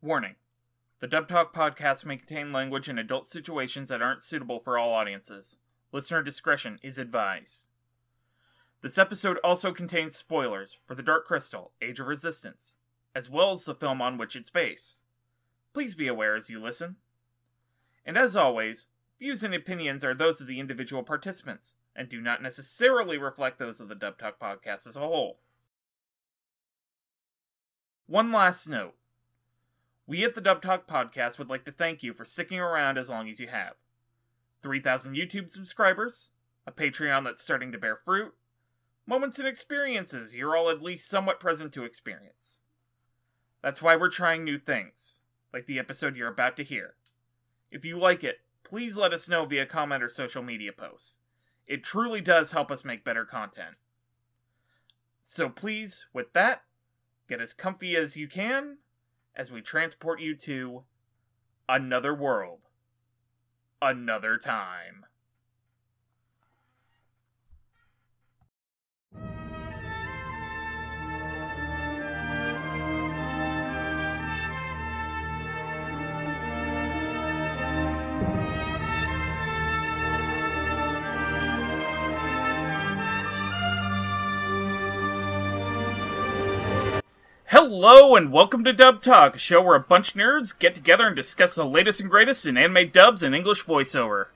Warning The Dub Talk podcast may contain language in adult situations that aren't suitable for all audiences. Listener discretion is advised. This episode also contains spoilers for The Dark Crystal Age of Resistance, as well as the film on which it's based. Please be aware as you listen. And as always, views and opinions are those of the individual participants and do not necessarily reflect those of the Dub Talk podcast as a whole. One last note. We at the Dub Talk podcast would like to thank you for sticking around as long as you have. 3,000 YouTube subscribers, a Patreon that's starting to bear fruit, moments and experiences you're all at least somewhat present to experience. That's why we're trying new things, like the episode you're about to hear. If you like it, please let us know via comment or social media posts. It truly does help us make better content. So please, with that, get as comfy as you can as we transport you to another world, another time. Hello and welcome to Dub Talk, a show where a bunch of nerds get together and discuss the latest and greatest in anime dubs and English voiceover.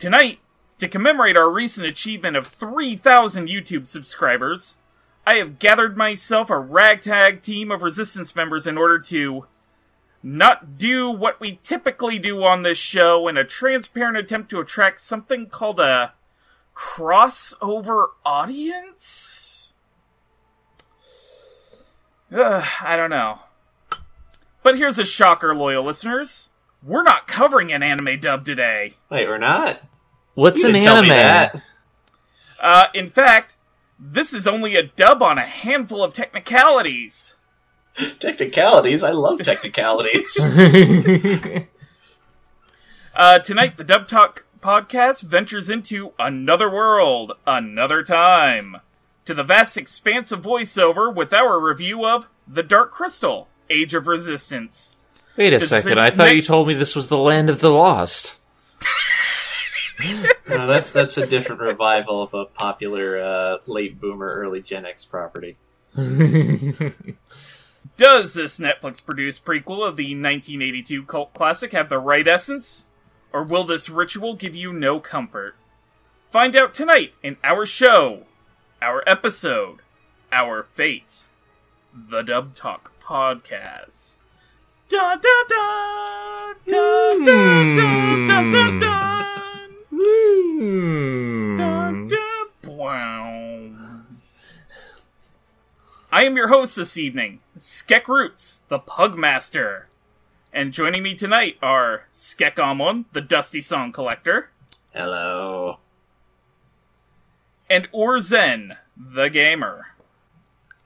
Tonight, to commemorate our recent achievement of 3,000 YouTube subscribers, I have gathered myself a ragtag team of Resistance members in order to not do what we typically do on this show in a transparent attempt to attract something called a crossover audience? Ugh, I don't know. But here's a shocker, loyal listeners. We're not covering an anime dub today. Wait, we're not. What's You an didn't tell me anime? that. Uh, in fact, this is only a dub on a handful of technicalities. Technicalities. I love technicalities. Uh, tonight, the Dub Talk podcast ventures into another world, another time, to the vast expanse of voiceover with our review of The Dark Crystal Age of Resistance. Wait a Does second, I thought you told me this was the land of the lost. no, that's that's a different revival of a popular uh, late boomer, early Gen X property. Does this Netflix produced prequel of the 1982 cult classic have the right essence? Or will this ritual give you no comfort? Find out tonight in our show, our episode, our fate, the Dub Talk Podcast. Da da da da da da da da hmm. Hmm. da da da wow. I am your host this evening, Skek Roots, the Pugmaster. And joining me tonight are Skek Amon, the Dusty Song Collector, Hello. And Orzen the Gamer.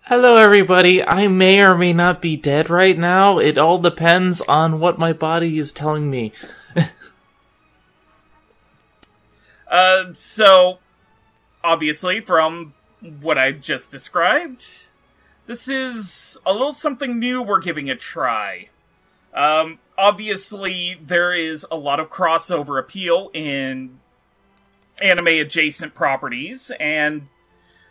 Hello, everybody. I may or may not be dead right now. It all depends on what my body is telling me. Uh, so, obviously, from what I just described, this is a little something new we're giving a try. Um, obviously, there is a lot of crossover appeal in anime adjacent properties, and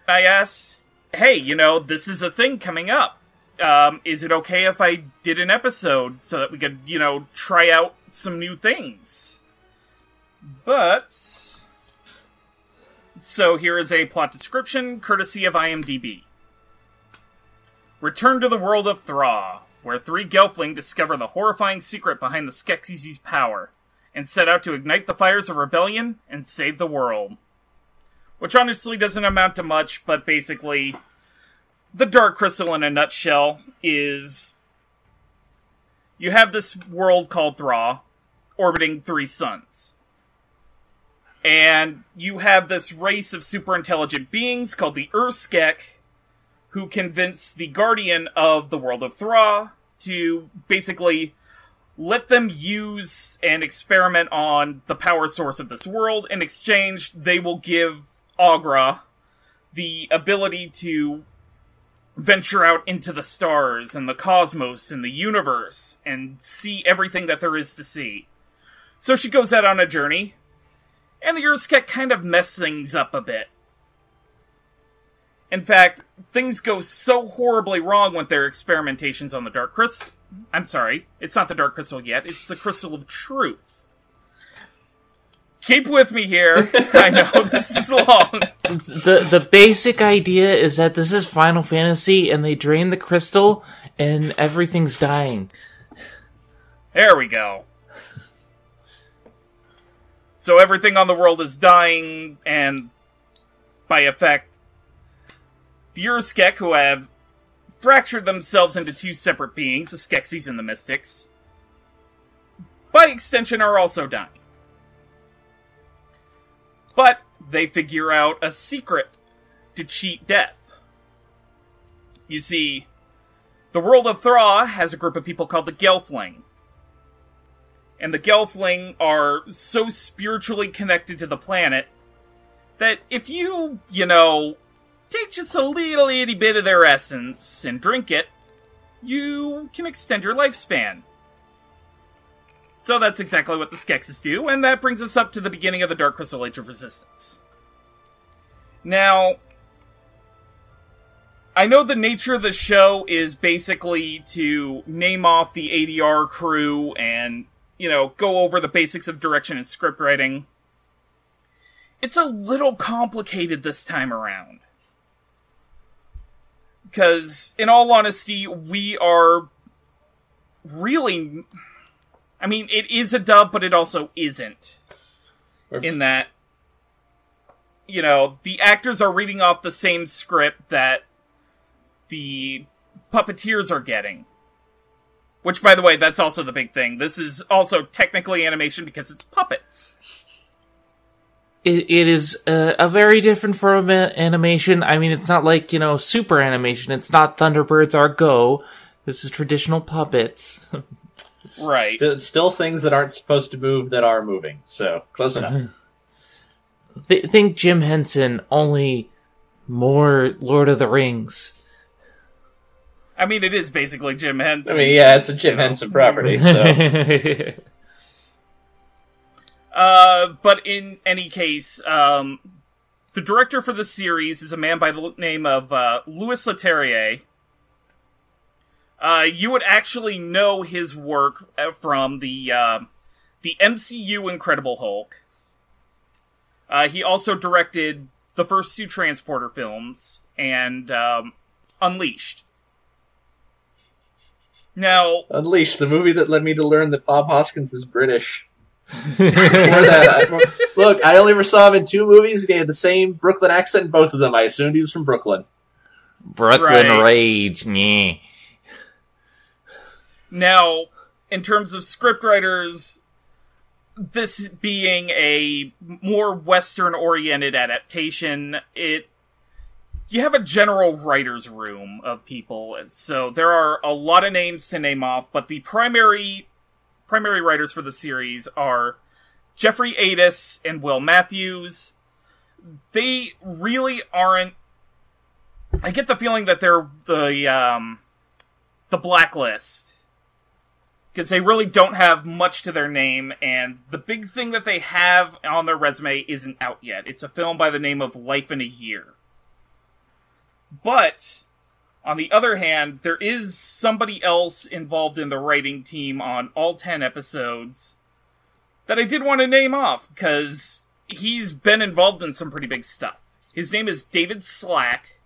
I asked, hey, you know, this is a thing coming up. Um, is it okay if I did an episode so that we could, you know, try out some new things? But. So here is a plot description courtesy of IMDb. Return to the world of Thra, where three Gelfling discover the horrifying secret behind the Skeksis' power, and set out to ignite the fires of rebellion and save the world. Which honestly doesn't amount to much, but basically, the Dark Crystal in a nutshell is you have this world called Thra, orbiting three suns. And you have this race of super intelligent beings called the Urskek, who convince the guardian of the world of Thra to basically let them use and experiment on the power source of this world. In exchange, they will give Agra the ability to venture out into the stars and the cosmos and the universe and see everything that there is to see. So she goes out on a journey, and the Urskek kind of mess things up a bit. In fact, things go so horribly wrong with their experimentations on the Dark Crystal. I'm sorry, it's not the Dark Crystal yet, it's the Crystal of Truth. Keep with me here. I know this is long. the the basic idea is that this is Final Fantasy and they drain the crystal and everything's dying. There we go. So everything on the world is dying, and by effect, the Urskek, who have fractured themselves into two separate beings, the Skeksis and the Mystics, by extension, are also dying. But they figure out a secret to cheat death. You see, the world of Thra has a group of people called the Gelfling. And the Gelfling are so spiritually connected to the planet that if you, you know, take just a little itty bit of their essence and drink it, you can extend your lifespan. So that's exactly what the Skeksis do, and that brings us up to the beginning of the Dark Crystal Age of Resistance. Now, I know the nature of the show is basically to name off the ADR crew and, you know, go over the basics of direction and script writing. It's a little complicated this time around. Because, in all honesty, we are really. I mean, it is a dub, but it also isn't. In that, you know, the actors are reading off the same script that the puppeteers are getting. Which, by the way, that's also the big thing. This is also technically animation because it's puppets. It, it is uh, a very different form of animation. I mean, it's not like, you know, super animation. It's not Thunderbirds are Go. This is traditional puppets. It's Right. Still, still things that aren't supposed to move that are moving. So close enough. Th- think Jim Henson, only more Lord of the Rings. I mean, it is basically Jim Henson. I mean, yeah, it's a Jim Henson property. So Uh, but in any case, um, the director for the series is a man by the name of uh, Louis Leterrier. Uh, you would actually know his work uh, from the uh, the MCU Incredible Hulk. Uh, he also directed the first two Transporter films and um, Unleashed. Now, Unleash, the movie that led me to learn that Bob Hoskins is British. Before that, look, I only ever saw him in two movies. and He had the same Brooklyn accent in both of them. I assumed he was from Brooklyn. Brooklyn Right. Rage, yeah. Now, in terms of scriptwriters, this being a more Western oriented adaptation, it you have a general writer's room of people, so there are a lot of names to name off, but the primary primary writers for the series are Jeffrey Addiss and Will Matthews. They really aren't I get the feeling that they're the um the blacklist because they really don't have much to their name, and the big thing that they have on their resume isn't out yet. It's a film by the name of Life in a Year. But, on the other hand, there is somebody else involved in the writing team on all 10 episodes that I did want to name off, because he's been involved in some pretty big stuff. His name is David Slack,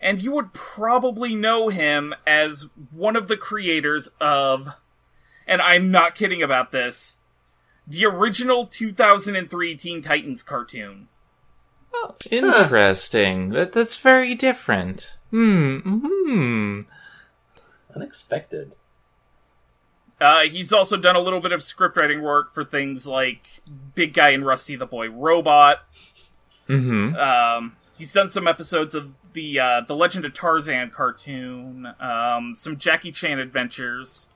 and you would probably know him as one of the creators of and I'm not kidding about this, the original 2003 Teen Titans cartoon. Oh, interesting. That that's very different. Hmm. Hmm. Unexpected. Uh, he's also done a little bit of scriptwriting work for things like Big Guy and Rusty the Boy Robot. Hmm. Um, he's done some episodes of the uh, the Legend of Tarzan cartoon, um, some Jackie Chan adventures.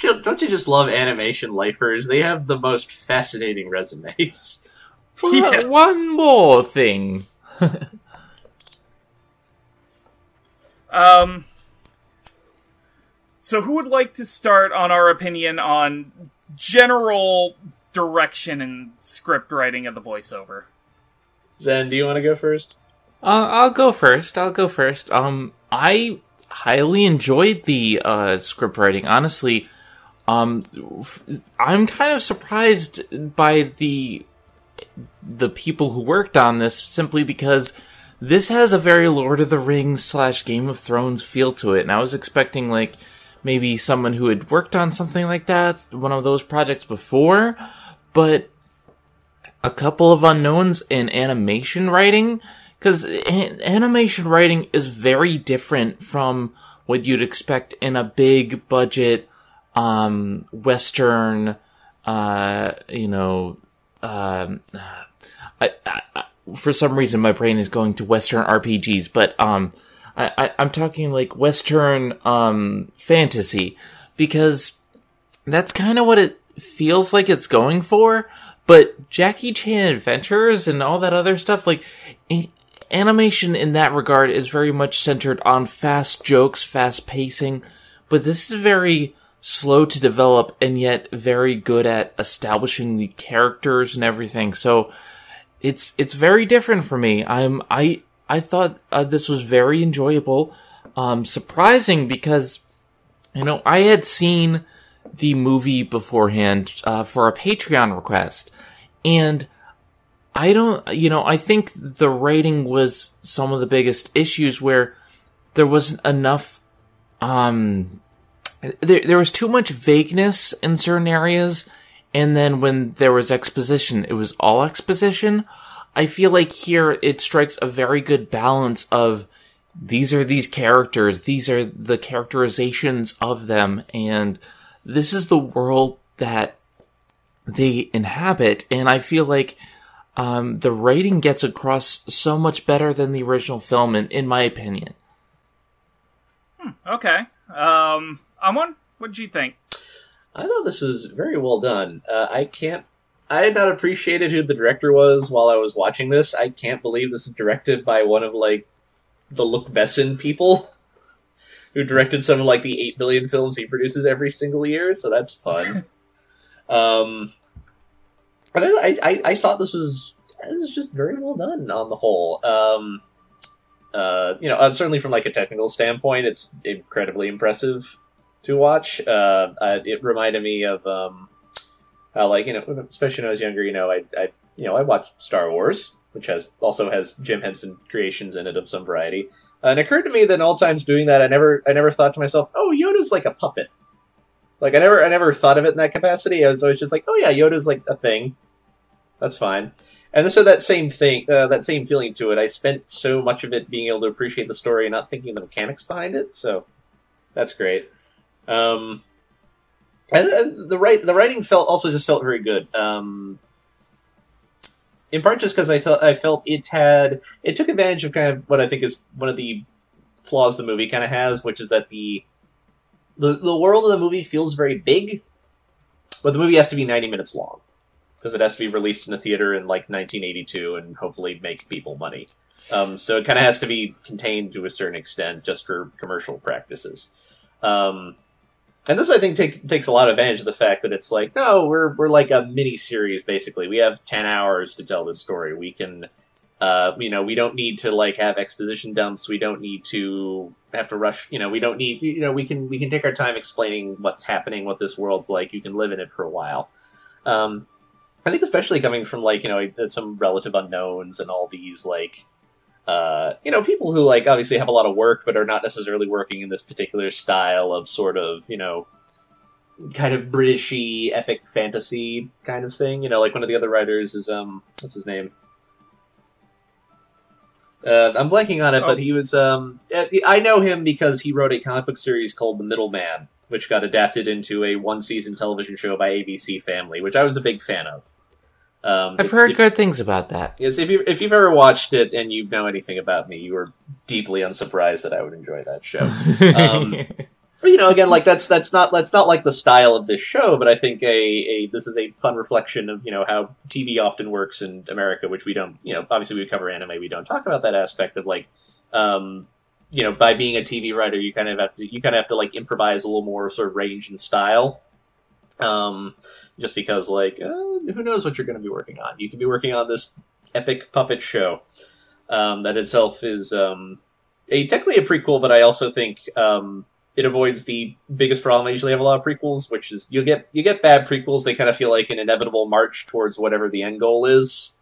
Don't you- just love animation lifers? They have the most fascinating resumes. Yeah. One more thing. Um. So, who would like to start on our opinion on general direction and script writing of the voiceover? Zen, do you want to go first? Uh, I'll go first. I'll go first. Um, I highly enjoyed the uh, script writing. Honestly, um, f- I'm kind of surprised by the the people who worked on this, simply because this has a very Lord of the Rings slash Game of Thrones feel to it, and I was expecting like maybe someone who had worked on something like that, one of those projects before, but a couple of unknowns in animation writing because animation writing is very different from what you'd expect in a big budget um western uh you know um I, for some reason my brain is going to western rpgs but um I, I i'm talking like western um fantasy because that's kind of what it feels like it's going for but Jackie Chan Adventures and all that other stuff, like animation in that regard is very much centered on fast jokes, fast pacing, but this is very slow to develop and yet very good at establishing the characters and everything. So it's it's very different for me. I'm I I thought uh, this was very enjoyable, um, surprising because you know I had seen the movie beforehand uh, for a Patreon request, and I don't, you know, I think the writing was some of the biggest issues where there wasn't enough, um, there, there was too much vagueness in certain areas. And then when there was exposition, it was all exposition. I feel like here it strikes a very good balance of these are these characters, these are the characterizations of them, and this is the world that they inhabit. And I feel like um, the writing gets across so much better than the original film, in, in my opinion. Okay. Um, Amon, what did you think? I thought this was very well done. Uh, I can't. I had not appreciated who the director was while I was watching this. I can't believe this is directed by one of like the Luc Besson people, who directed some of like the eight billion films he produces every single year. So that's fun. um, but I, I, I thought this was this was just very well done on the whole. Um, uh, you know, uh, certainly from like a technical standpoint, it's incredibly impressive to watch. Uh, uh, it reminded me of um, how, like, you know, especially when I was younger, you know, I, I, you know, I watched Star Wars, which has also has Jim Henson creations in it of some variety. Uh, and it occurred to me that in all times doing that, I never, I never thought to myself, oh, Yoda's like a puppet. Like I never, I never thought of it in that capacity. I was always just like, oh yeah, Yoda's like a thing. That's fine. And so that same thing, uh, that same feeling to it. I spent so much of it being able to appreciate the story and not thinking of the mechanics behind it. So that's great. Um, and, the right the writing felt also just felt very good. Um, in part just because I felt I felt it had it took advantage of kind of what I think is one of the flaws the movie kind of has, which is that the the the world of the movie feels very big, but the movie has to be ninety minutes long because it has to be released in a theater in like 1982 and hopefully make people money. Um, so it kind of has to be contained to a certain extent just for commercial practices. Um, and this, I think, take, takes a lot of advantage of the fact that it's like, no, we're we're like a mini series basically. We have ten hours to tell this story. We can, uh, you know, we don't need to like have exposition dumps. We don't need to have to rush. You know, we don't need. You know, we can we can take our time explaining what's happening, what this world's like. You can live in it for a while. Um, I think, especially coming from like you know some relative unknowns and all these like uh, you know, people who like obviously have a lot of work but are not necessarily working in this particular style of sort of, you know, kind of Britishy epic fantasy kind of thing. You know, like one of the other writers is um, what's his name? Uh, I'm blanking on it, Oh. but he was um, uh, I know him because he wrote a comic book series called The Middleman, which got adapted into a one season television show by ABC Family, which I was a big fan of. Um, I've heard if- good things about that. Yes, if you if you've ever watched it and you know anything about me, you are deeply unsurprised that I would enjoy that show. Um, But you know, again, like that's that's not that's not like the style of this show, but I think a, a this is a fun reflection of you know how TV often works in America, which we don't you know obviously we cover anime, we don't talk about that aspect of like um, you know, by being a TV writer, you kind of have to you kind of have to like improvise a little more sort of range and style. Um, just because like uh, who knows what you're going to be working on? You could be working on this epic puppet show um, that itself is um, a technically a prequel, but I also think um, it avoids the biggest problem I usually have a lot of prequels, which is you get you get bad prequels. They kind of feel like an inevitable march towards whatever the end goal is,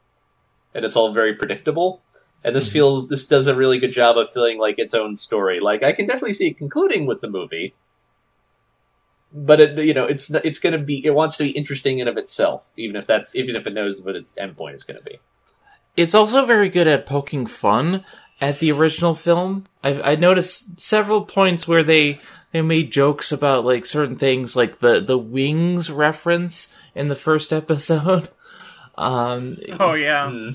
and it's all very predictable. And this Mhm. feels this does a really good job of feeling like its own story. Like I can definitely see it concluding with the movie, but it you know it's it's going to be it wants to be interesting in of itself, even if that's even if it knows what its endpoint is going to be. It's also very good at poking fun at the original film. I, I noticed several points where they they made jokes about like certain things, like the the wings reference in the first episode. Um, Oh yeah. Hmm.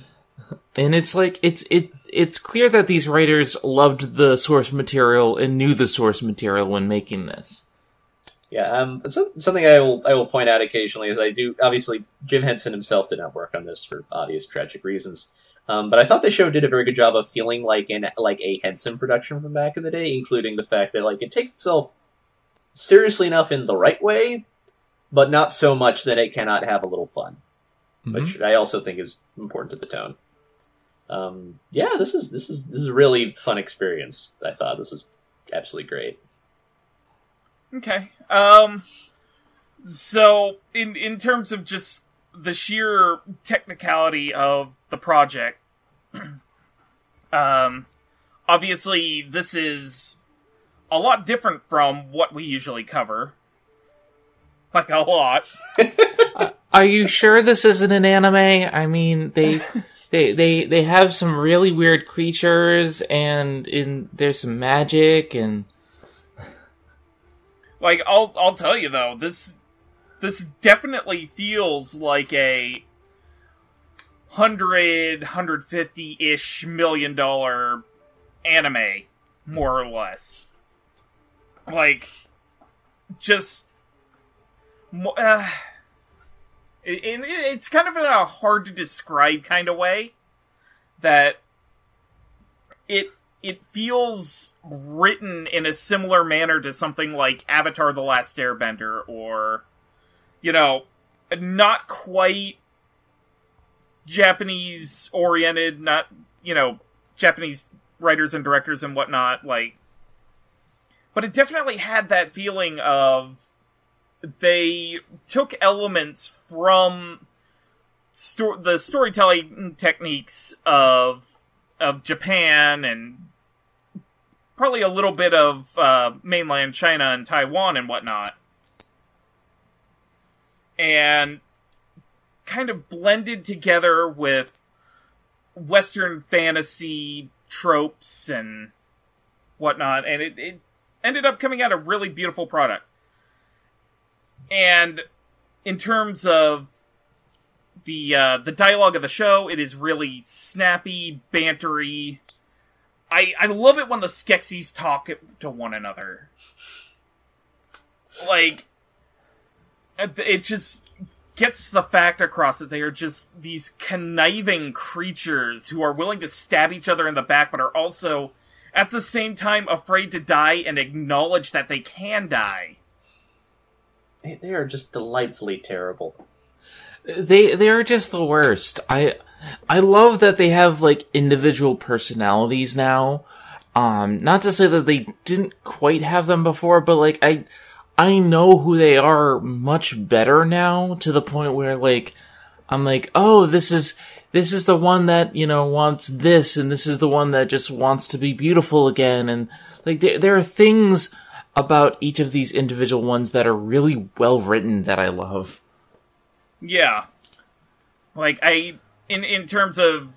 and it's like it's it it's clear that these writers loved the source material and knew the source material when making this. Yeah, um, so, something I will I will point out occasionally is I do obviously Jim Henson himself did not work on this for obvious tragic reasons, um, but I thought the show did a very good job of feeling like an like a Henson production from back in the day, including the fact that like it takes itself seriously enough in the right way, but not so much that it cannot have a little fun, which I also think is important to the tone. Um, yeah, this is this is this is a really fun experience. I thought this was absolutely great. Okay. Um so in in terms of just the sheer technicality of the project um obviously this is a lot different from what we usually cover. Like a lot. Are you sure this isn't an anime? I mean, they they they they have some really weird creatures and in there's some magic and Like I'll I'll tell you though, this this definitely feels like a hundred, hundred fifty ish million dollar anime, more or less. Like just uh, it, it, it's kind of in a hard to describe kind of way that it it feels written in a similar manner to something like Avatar The Last Airbender or you know not quite Japanese oriented not you know Japanese writers and directors and whatnot like but it definitely had that feeling of they took elements from sto- the storytelling techniques of of Japan and probably a little bit of uh, mainland China and Taiwan and whatnot, and kind of blended together with Western fantasy tropes and whatnot, and it, it ended up coming out a really beautiful product. And in terms of the uh, the dialogue of the show, it is really snappy, bantery. I I love it when the Skeksis talk to one another. Like it just gets the fact across that they are just these conniving creatures who are willing to stab each other in the back, but are also at the same time afraid to die and acknowledge that they can die. They are just delightfully terrible. They they are just the worst. I I love that they have like individual personalities now. Um, not to say that they didn't quite have them before, but like I I know who they are much better now to the point where like I'm like, oh, this is this is the one that you know wants this, and this is the one that just wants to be beautiful again, and like there there are things about each of these individual ones that are really well written that I love. Yeah. Like I in in terms of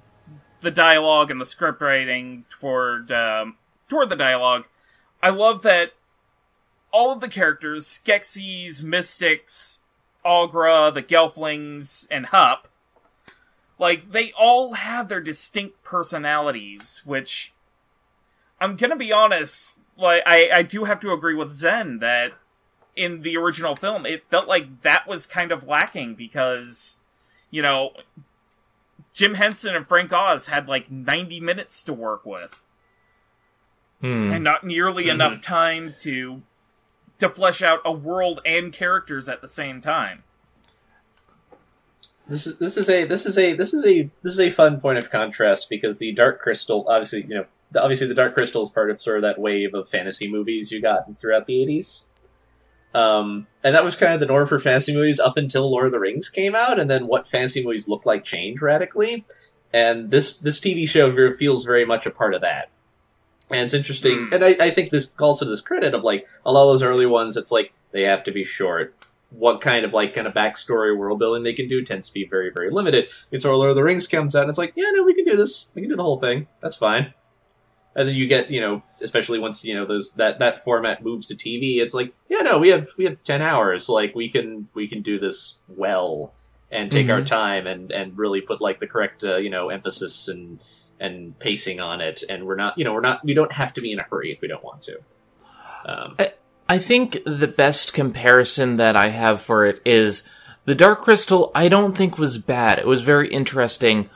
the dialogue and the script writing toward um, toward the dialogue, I love that all of the characters, Skeksis, Mystics, Agra, the Gelflings, and Hup, like they all have their distinct personalities, which I'm gonna be honest, like I, I do have to agree with Zen that in the original film, it felt like that was kind of lacking because, you know, Jim Henson and Frank Oz had like 90 minutes to work with. Hmm. and not nearly Mhm. enough time to to flesh out a world and characters at the same time. This is this is a this is a this is a this is a fun point of contrast because the Dark Crystal, obviously, you know, the- obviously the Dark Crystal is part of sort of that wave of fantasy movies you got throughout the eighties. Um, and that was kind of the norm for fantasy movies up until Lord of the Rings came out, and then what fantasy movies looked like changed radically. And this this TV show feels very much a part of that. And it's interesting, Hmm. and I, I think this calls to this credit of like a lot of those early ones. It's like they have to be short. What kind of like kind of backstory world building they can do tends to be very very limited. It's our Lord of the Rings comes out, and it's like, yeah, no, we can do this. We can do the whole thing. That's fine. And then you get, you know, especially once you know those that that format moves to TV, it's like, yeah, no, we have we have ten hours. Like we can we can do this well and take our Mhm. time and and really put like the correct uh, you know emphasis and and pacing on it. And we're not, you know, we're not we don't have to be in a hurry if we don't want to. Um, I think the best comparison that I have for it is the Dark Crystal. I don't think was bad. It was very interesting,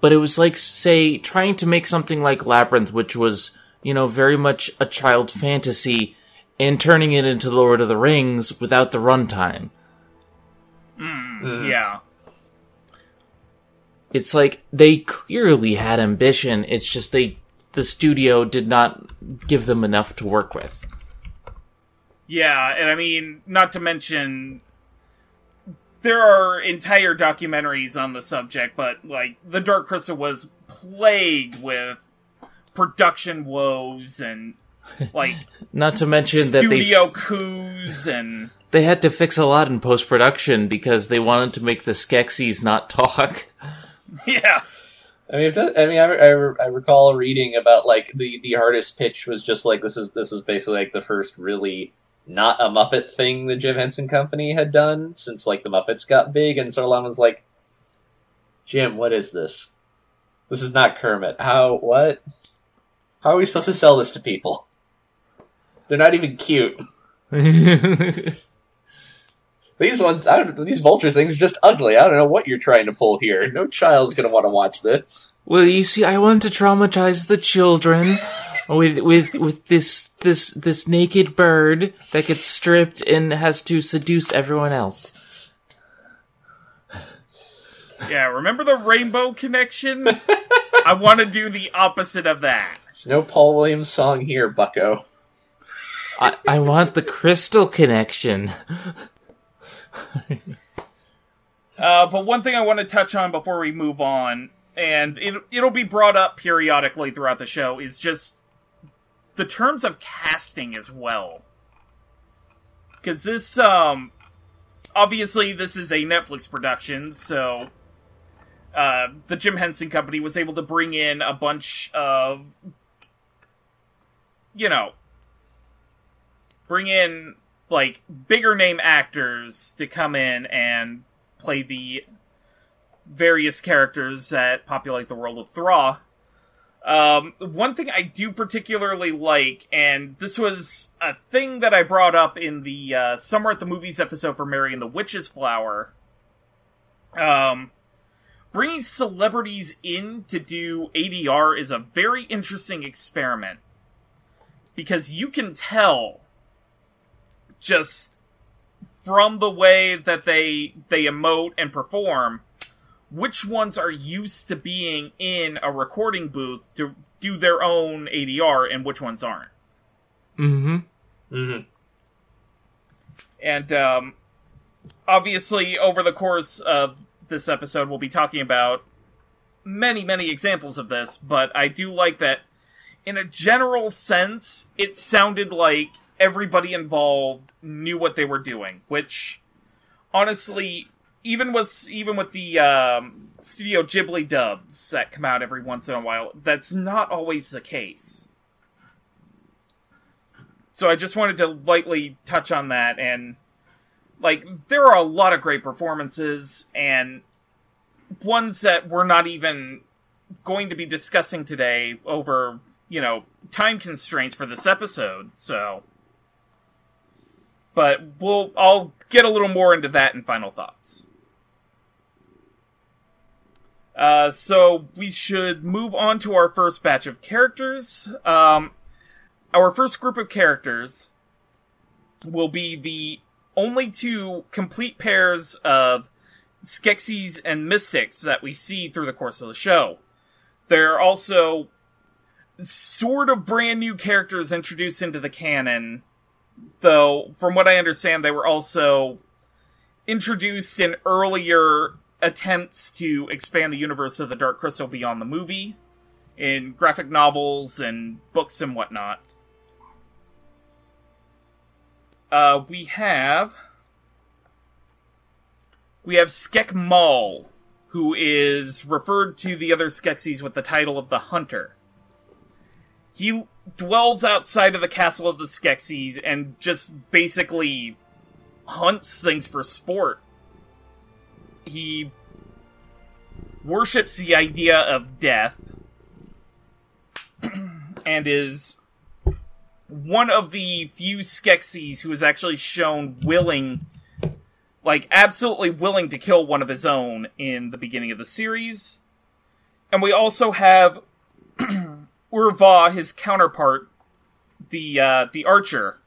but it was like say trying to make something like Labyrinth, which was you know very much a child fantasy, and turning it into Lord of the Rings without the runtime. Mm, Mm. Yeah. It's like they clearly had ambition. It's just they the studio did not give them enough to work with. Yeah, and I mean, not to mention, there are entire documentaries on the subject, but like the Dark Crystal was plagued with production woes and like Not to mention that they studio coups and They had to fix a lot in post production because they wanted to make the Skeksis not talk. yeah, I mean, if that, I mean, I, I, I recall reading about like the the artist pitch was just like this is this is basically like the first really not a Muppet thing the Jim Henson Company had done since like the Muppets got big, and Lon was like, Jim, what is this? This is not Kermit. How what? How are we supposed to sell this to people? They're not even cute. These ones, I don't, these vulture things are just ugly. I don't know what you're trying to pull here. No child's gonna want to watch this. well, you see, I want to traumatize the children with with with this this this naked bird that gets stripped and has to seduce everyone else. yeah. Remember the Rainbow Connection? I want to do the opposite of that. There's no Paul Williams song here, Bucko. I, I want the crystal connection. Uh, but one thing I want to touch on before we move on, and it, it'll be brought up periodically throughout the show, is just the terms of casting as well. Because this, um, obviously, this is a Netflix production, so uh, the Jim Henson Company was able to bring in a bunch of, you know, bring in like bigger name actors to come in and play the various characters that populate the world of Thra. Um, one thing I do particularly like, and this was a thing that I brought up in the uh, Summer at the Movies episode for Mary and the Witch's Flower. Um, bringing celebrities in to do ADR is a very interesting experiment because you can tell just from the way that they they emote and perform which ones are used to being in a recording booth to do their own ADR and which ones aren't. Mm-hmm. Mm-hmm. And um, obviously, over the course of this episode, we'll be talking about many, many examples of this, but I do like that in a general sense, it sounded like everybody involved knew what they were doing, which honestly, even with even with the um, Studio Ghibli dubs that come out every once in a while, that's not always the case. So I just wanted to lightly touch on that and like there are a lot of great performances and ones that we're not even going to be discussing today over, you know, time constraints for this episode. So but we'll I'll get a little more into that in final thoughts. Uh, so we should move on to our first batch of characters. Um, our first group of characters will be the only two complete pairs of Skeksis and Mystics that we see through the course of the show. There are also sort of brand new characters introduced into the canon, though, from what I understand, they were also introduced in earlier attempts to expand the universe of the Dark Crystal beyond the movie, in graphic novels and books and whatnot. Uh, we have we have Skek Maul, who is referred to the other Skeksis with the title of the Hunter. He dwells outside of the castle of the Skeksis and just basically hunts things for sport. He worships the idea of death and is one of the few Skeksis who is actually shown willing like absolutely willing to kill one of his own in the beginning of the series. And we also have Ur-Va, his counterpart, the uh, the archer,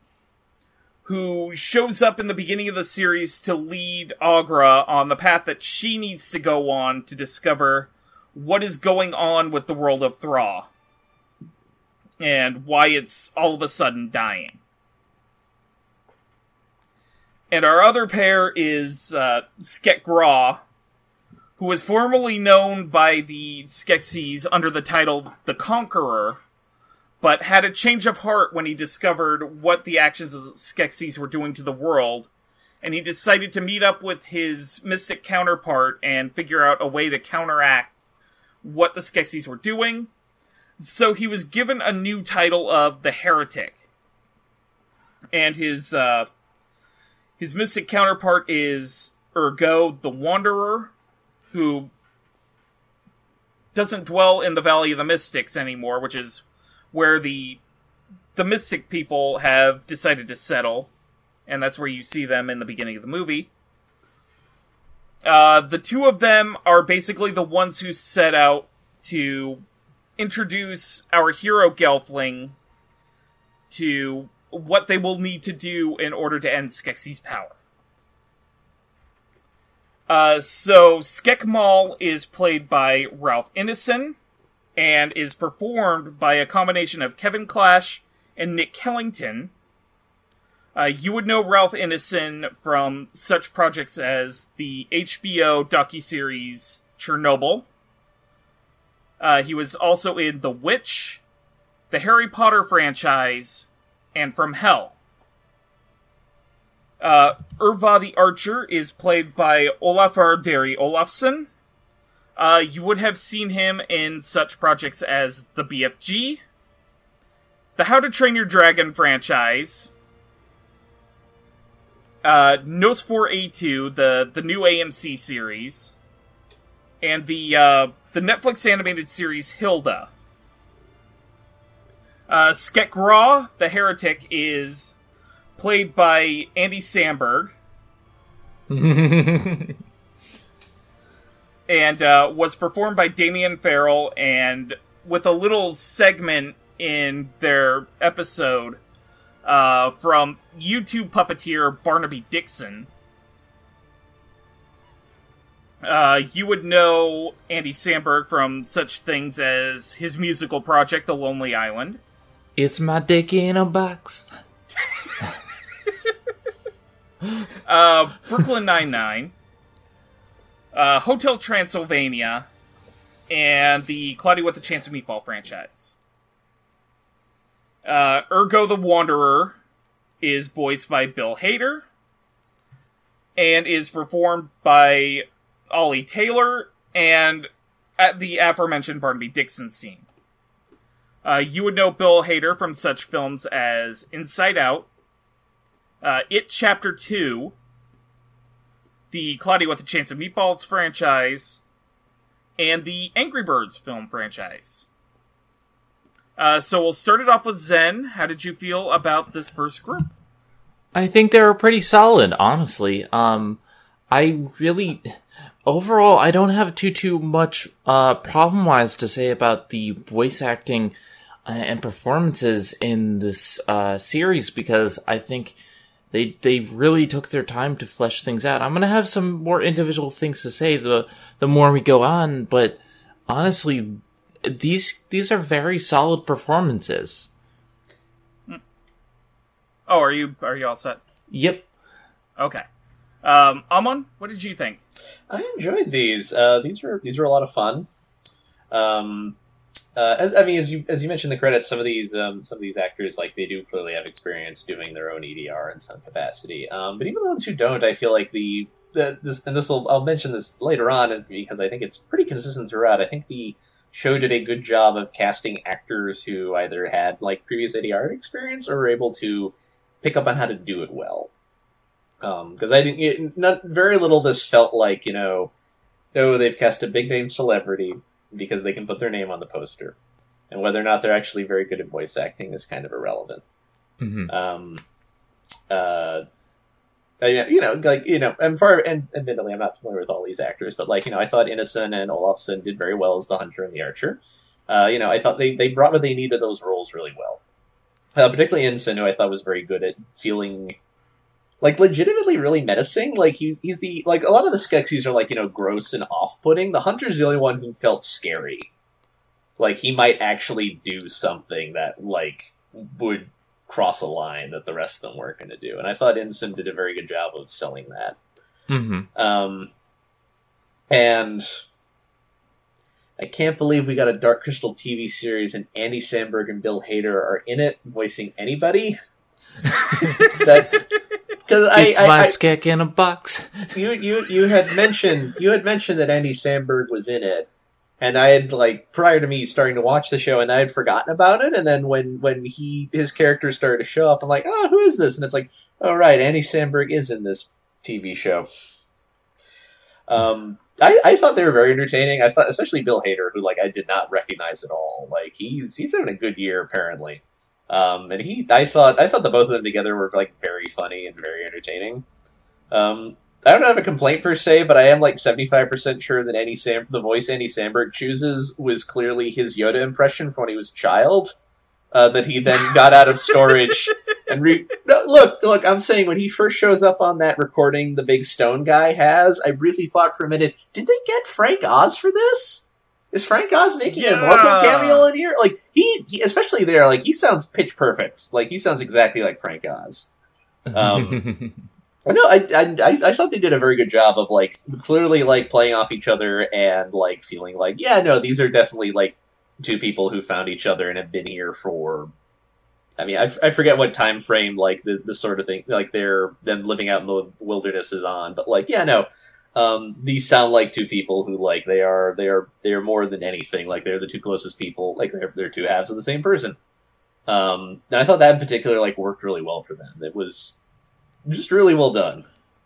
who shows up in the beginning of the series to lead Agra on the path that she needs to go on to discover what is going on with the world of Thra and why it's all of a sudden dying. And our other pair is uh, Gra, who was formerly known by the Skeksis under the title The Conqueror, but had a change of heart when he discovered what the actions of the Skeksis were doing to the world, and he decided to meet up with his mystic counterpart and figure out a way to counteract what the Skeksis were doing. So he was given a new title of the Heretic. And his uh, his mystic counterpart is Urgo the Wanderer, who doesn't dwell in the Valley of the Mystics anymore, which is where the the Mystic people have decided to settle, and that's where you see them in the beginning of the movie. Uh, the two of them are basically the ones who set out to introduce our hero Gelfling to what they will need to do in order to end Skeksis' power. Uh, so Skek Maul is played by Ralph Ineson and is performed by a combination of Kevin Clash and Nick Kellington. Uh, you would know Ralph Ineson from such projects as the HBO docuseries Chernobyl. Uh, he was also in The Witch, the Harry Potter franchise, and From Hell. Uh, Ur-Va the Archer is played by Olafur Darri Olafsson. Uh, you would have seen him in such projects as the BFG, the How to Train Your Dragon franchise, uh, Nos4A2, the the new AMC series, and the uh, the Netflix animated series Hilda. Uh, Skek Gra, the heretic, is played by Andy Samberg. and uh, was performed by Damien Farrell, and with a little segment in their episode uh, from YouTube puppeteer Barnaby Dixon. Uh, you would know Andy Samberg from such things as his musical project, The Lonely Island. It's my dick in a box. uh, Brooklyn Nine Nine, uh, Hotel Transylvania, and the Cloudy with a Chance of Meatball franchise. Uh, Urgo the Wanderer is voiced by Bill Hader and is performed by Ollie Taylor and at the aforementioned Barnaby Dixon scene. Uh, you would know Bill Hader from such films as Inside Out, uh, It Chapter 2, the Cloudy with a Chance of Meatballs franchise, and the Angry Birds film franchise. Uh, so we'll start it off with Zen. How did you feel about this first group? I think they were pretty solid, honestly. Um, I really, overall, I don't have too too much uh, problem wise to say about the voice acting uh, and performances in this uh, series because I think they they really took their time to flesh things out. I'm gonna have some more individual things to say the the more we go on, but honestly, these these are very solid performances. Oh, are you are you all set? Yep. Okay. Um, Amon, what did you think? I enjoyed these. Uh, these were these were a lot of fun. Um, uh, as, I mean, as you as you mentioned the credits, some of these um, some of these actors like they do clearly have experience doing their own ADR in some capacity. Um, but even the ones who don't, I feel like the, the this and this will I'll mention this later on because I think it's pretty consistent throughout. I think the show did a good job of casting actors who either had like previous ADR experience or were able to pick up on how to do it well. Because um, I didn't, it, not very little. This felt like you know, oh, they've cast a big name celebrity because they can put their name on the poster, and whether or not they're actually very good at voice acting is kind of irrelevant. Mm-hmm. Um, uh, you know, like you know, and for and admittedly, I'm not familiar with all these actors, but like you know, I thought Ineson and Olafsson did very well as the hunter and the archer. Uh, you know, I thought they they brought what they needed to those roles really well. Uh, particularly Ineson, who I thought was very good at feeling like legitimately really menacing. Like he, he's the like a lot of the Skeksis are like you know gross and off putting. The Hunter's the only one who felt scary. Like he might actually do something that like would cross a line that the rest of them weren't going to do. And I thought Ineson did a very good job of selling that. Mm-hmm. Um, and I can't believe we got a Dark Crystal TV series and Andy Samberg and Bill Hader are in it, voicing anybody. that because I, it's I, my I, skek in a box. You you you had mentioned you had mentioned that Andy Samberg was in it, and I had like prior to me starting to watch the show, and I had forgotten about it. And then when when he his character started to show up, I'm like, oh, who is this? And it's like, oh right, Andy Samberg is in this TV show. Um, I, I thought they were very entertaining. I thought, especially Bill Hader, who like I did not recognize at all. Like he's he's having a good year apparently. Um, and he, I thought, I thought the both of them together were like very funny and very entertaining. Um, I don't have a complaint per se, but I am like seventy five percent sure that Andy Sam, the voice Andy Samberg chooses, was clearly his Yoda impression from when he was a child. Uh, that he then got out of storage and re- no, look, look. I'm saying when he first shows up on that recording, the big stone guy has. I really thought for a minute, did they get Frank Oz for this? Is Frank Oz making yeah. a Morgan cameo in here? Like he, he, especially there, like he sounds pitch perfect. Like he sounds exactly like Frank Oz. Um, no, I, I, I thought they did a very good job of like clearly like playing off each other and like feeling like yeah, no, these are definitely like two people who found each other and have been here for. I mean, I, I forget what time frame like the, the sort of thing like they're them living out in the wilderness is on, but like yeah, no, um, these sound like two people who like they are they are they are more than anything like they're the two closest people like they're they're two halves of the same person. Um, and I thought that in particular like worked really well for them. It was just really well done,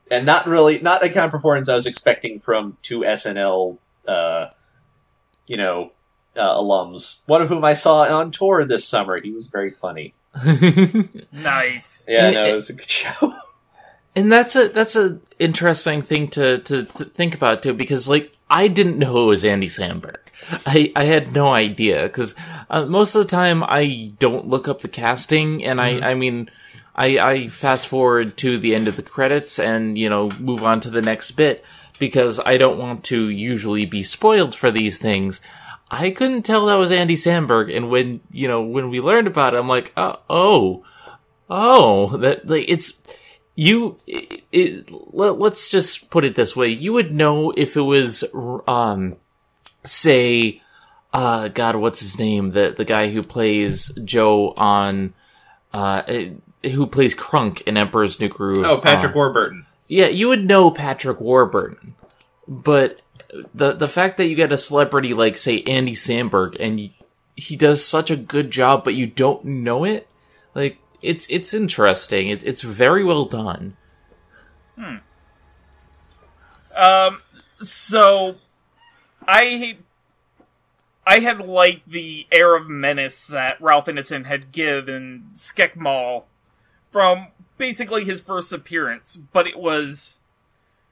and not really not the kind of performance I was expecting from two SNL, uh, you know, uh, alums. One of whom I saw on tour this summer. He was very funny. nice. Yeah, no, it was a good show. And that's a that's a interesting thing to, to, to think about too, because like I didn't know it was Andy Samberg. I I had no idea because uh, most of the time I don't look up the casting, and mm-hmm. I I mean. I, I fast forward to the end of the credits and, you know, move on to the next bit because I don't want to usually be spoiled for these things. I couldn't tell that was Andy Samberg, and when you know when we learned about it, I'm like, oh, oh, oh, that like it's you it, it, let, us just put it this way. You would know if it was um say uh god what's his name? The the guy who plays joe on uh eh, who plays krunk in emperor's new groove. Oh patrick uh, warburton. Yeah you would know patrick warburton. But the the fact that you get a celebrity like say andy samberg and he does such a good job but you don't know it like it's it's interesting. It, it's very well done. Hmm. Um. So, I I had liked the air of menace that Ralph Ineson had given Skekmal from basically his first appearance, but it was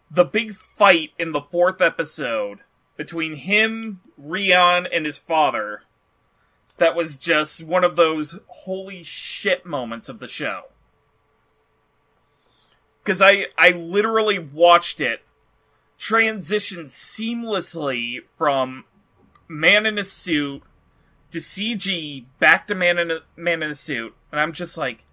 the big fight in the fourth episode between him, Rian, and his father that was just one of those holy shit moments of the show. Cuz I I literally watched it transition seamlessly from man in a suit to CG back to man in a man in a suit and I'm just like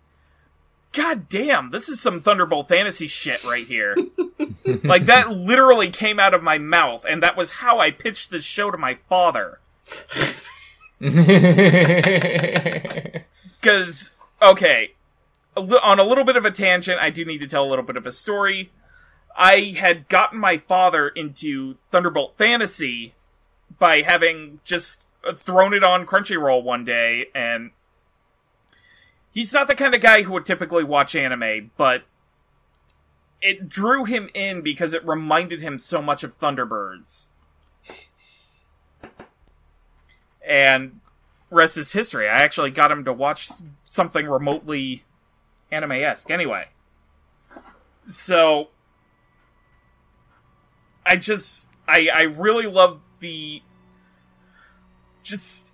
God damn, this is some Thunderbolt fantasy shit right here. like that literally came out of my mouth, and that was how I pitched this show to my father. Because okay, on a little bit of a tangent, I do need to tell a little bit of a story. I had gotten my father into Thunderbolt fantasy by having just uh, thrown it on Crunchyroll one day, and he's not the kind of guy who would typically watch anime, but it drew him in because it reminded him so much of Thunderbirds. And rest is history. I actually got him to watch something remotely anime esque. Anyway. So I just I I really love the just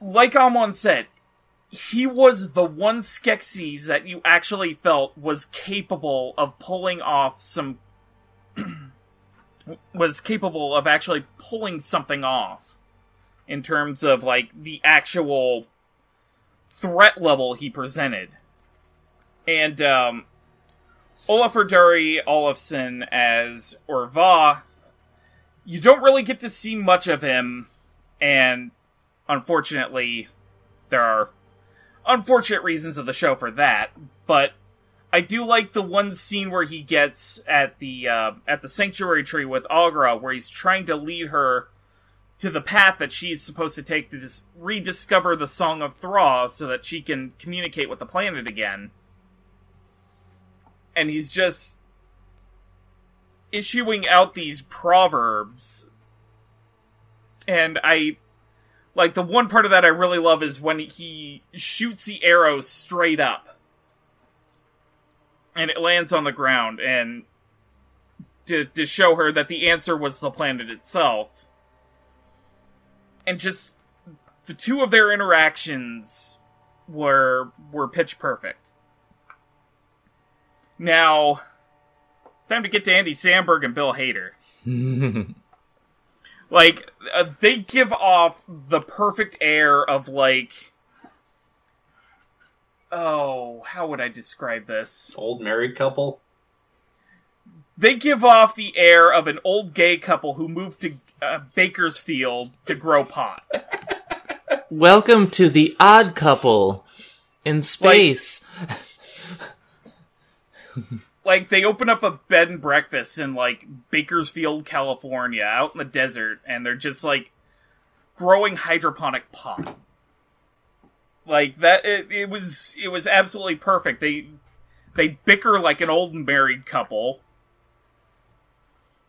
like Amon said, he was the one Skeksis that you actually felt was capable of pulling off some was capable of actually pulling something off in terms of like the actual threat level he presented. And um Olafur Darri Olafsson as Orva, you don't really get to see much of him, and unfortunately, there are unfortunate reasons of the show for that. But I do like the one scene where he gets at the uh, at the sanctuary tree with Aughra, where he's trying to lead her to the path that she's supposed to take to dis- rediscover the Song of Thra, so that she can communicate with the planet again. And he's just issuing out these proverbs, and I like the one part of that I really love is when he shoots the arrow straight up and it lands on the ground and to to show her that the answer was the planet itself. And just the two of their interactions were were pitch perfect. Now, time to get to Andy Samberg and Bill Hader. Like uh, they give off the perfect air of like oh, how would I describe this? Old married couple. They give off the air of an old gay couple who moved to uh, Bakersfield to grow pot. Welcome to the odd couple in space. Like they open up a bed and breakfast in like Bakersfield, California, out in the desert, and they're just like growing hydroponic pot. Like that, it, it was it was absolutely perfect. They they bicker like an old married couple.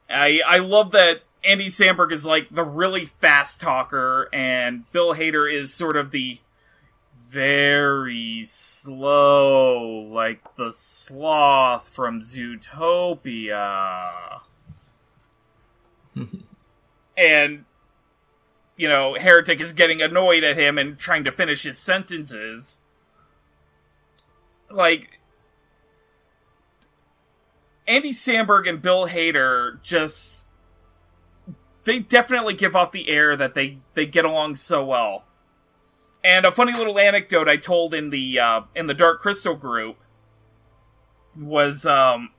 I I love that Andy Samberg is like the really fast talker, and Bill Hader is sort of the very slow, like the sloth from Zootopia. and, you know, Heretic is getting annoyed at him and trying to finish his sentences. Like, Andy Samberg and Bill Hader just. They definitely give off the air that they, they get along so well. And a funny little anecdote I told in the uh, in the Dark Crystal group was um,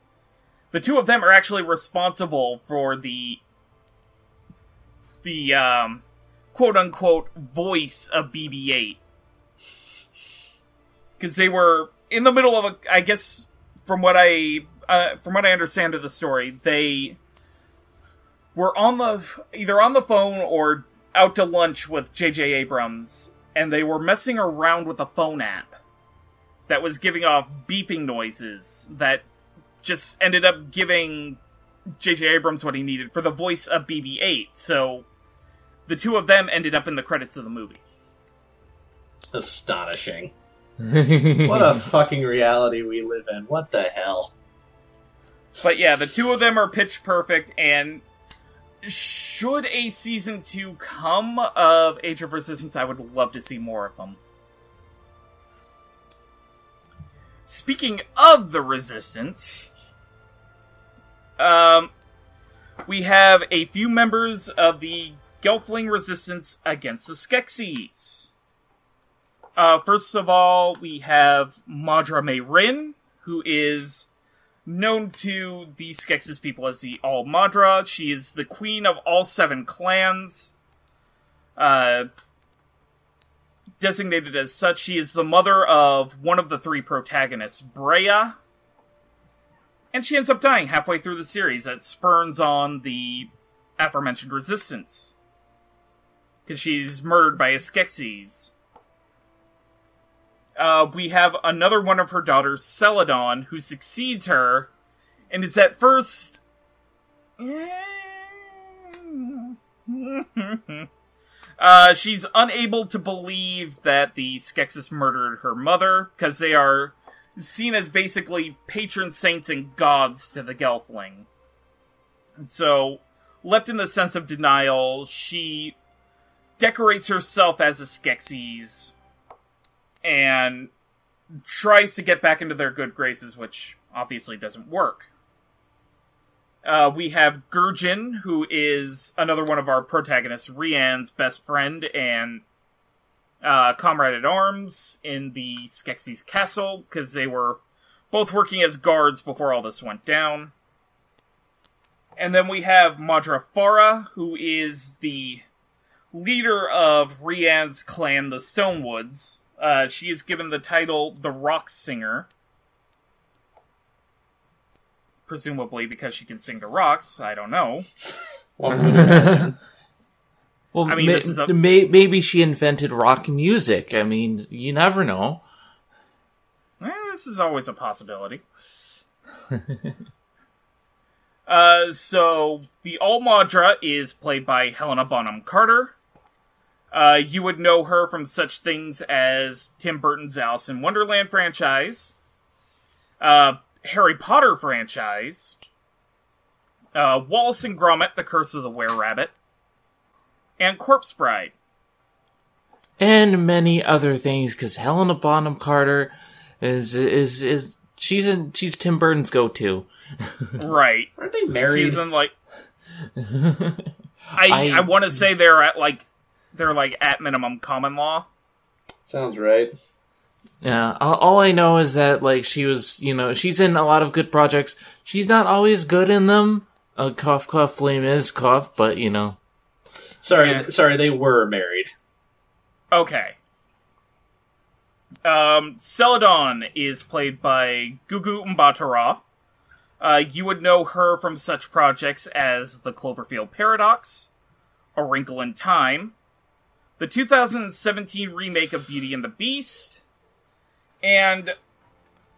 the two of them are actually responsible for the the um, quote unquote voice of BB-8 because they were in the middle of a I guess from what I uh, from what I understand of the story they were on the either on the phone or out to lunch with J.J. Abrams and they were messing around with a phone app that was giving off beeping noises that just ended up giving J.J. Abrams what he needed for the voice of BB 8. So the two of them ended up in the credits of the movie. Astonishing. What a fucking reality we live in. What the hell? But yeah, the two of them are pitch perfect, and should a season two come of Age of Resistance, I would love to see more of them. Speaking of the Resistance, um, we have a few members of the Gelfling Resistance against the Skeksis. Uh, first of all, we have Maudra Mayrin, who is known to the Skeksis people as the All-Maudra. She is the queen of all seven clans. Uh, designated as such, she is the mother of one of the three protagonists, Brea. And she ends up dying halfway through the series that spurns on the aforementioned resistance. Because she's murdered by a Skeksis. Uh, we have another one of her daughters, Seladon, who succeeds her, and is at first. uh, she's unable to believe that the Skeksis murdered her mother, because they are seen as basically patron saints and gods to the Gelfling. And so, left in the sense of denial, she decorates herself as a Skeksis and tries to get back into their good graces, which obviously doesn't work. Uh, we have Gurjin, who is another one of our protagonists, Rian's best friend and uh, comrade at arms in the Skeksis castle, because they were both working as guards before all this went down. And then we have Maudra Fara, who is the leader of Rian's clan, the Stonewoods. Uh, she is given the title the Rock Singer. Presumably because she can sing to rocks. I don't know. well, I mean, ma- this is a- may- maybe she invented rock music. I mean, you never know. Eh, this is always a possibility. uh, so the All-Maudra is played by Helena Bonham Carter. Uh, you would know her from such things as Tim Burton's Alice in Wonderland franchise, uh, Harry Potter franchise, uh, Wallace and Gromit: The Curse of the Were Rabbit, and Corpse Bride. and many other things because Helena Bonham Carter is is is she's in, she's Tim Burton's go to. right. Aren't they married? She's in like I I- I, want to say they're at like they're like at minimum common law. Sounds right. Yeah, all, all I know is that like she was, you know, she's in a lot of good projects. She's not always good in them. Uh, cough, cough, flame is cough, but you know, Sorry, Yeah. sorry, they were married. Okay. Um, Seladon is played by Gugu Mbatha-Raw. Uh, you would know her from such projects as The Cloverfield Paradox, A Wrinkle in Time, the 2017 remake of Beauty and the Beast, and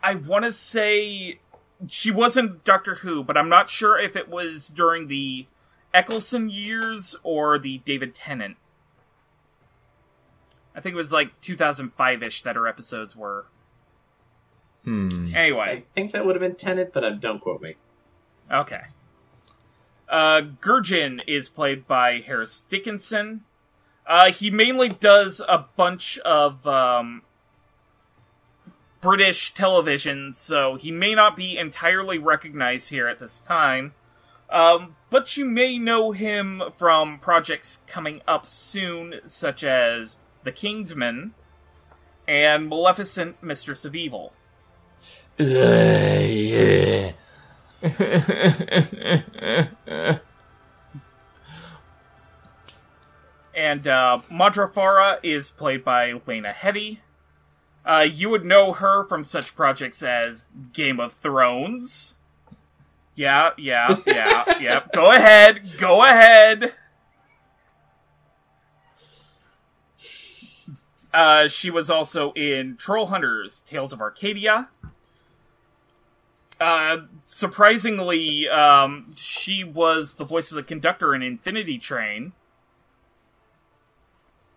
I want to say she wasn't Doctor Who, but I'm not sure if it was during the Eccleston years or the David Tennant. I think it was like 2005 ish that her episodes were. hmm. Anyway, I think that would have been Tennant, but uh, don't quote me. okay. Uh, Gurjin is played by Harris Dickinson. Uh, he mainly does a bunch of um, British television, so he may not be entirely recognized here at this time. Um, but you may know him from projects coming up soon, such as The Kingsman and Maleficent, Mistress of Evil. Ugh, yeah. And uh, Maudra Fara is played by Lena Headey. Uh, you would know her from such projects as Game of Thrones. Yeah, yeah, yeah, yeah. Go ahead, go ahead. Uh, she was also in Troll Hunters: Tales of Arcadia. Uh, surprisingly, um, she was the voice of the conductor in Infinity Train.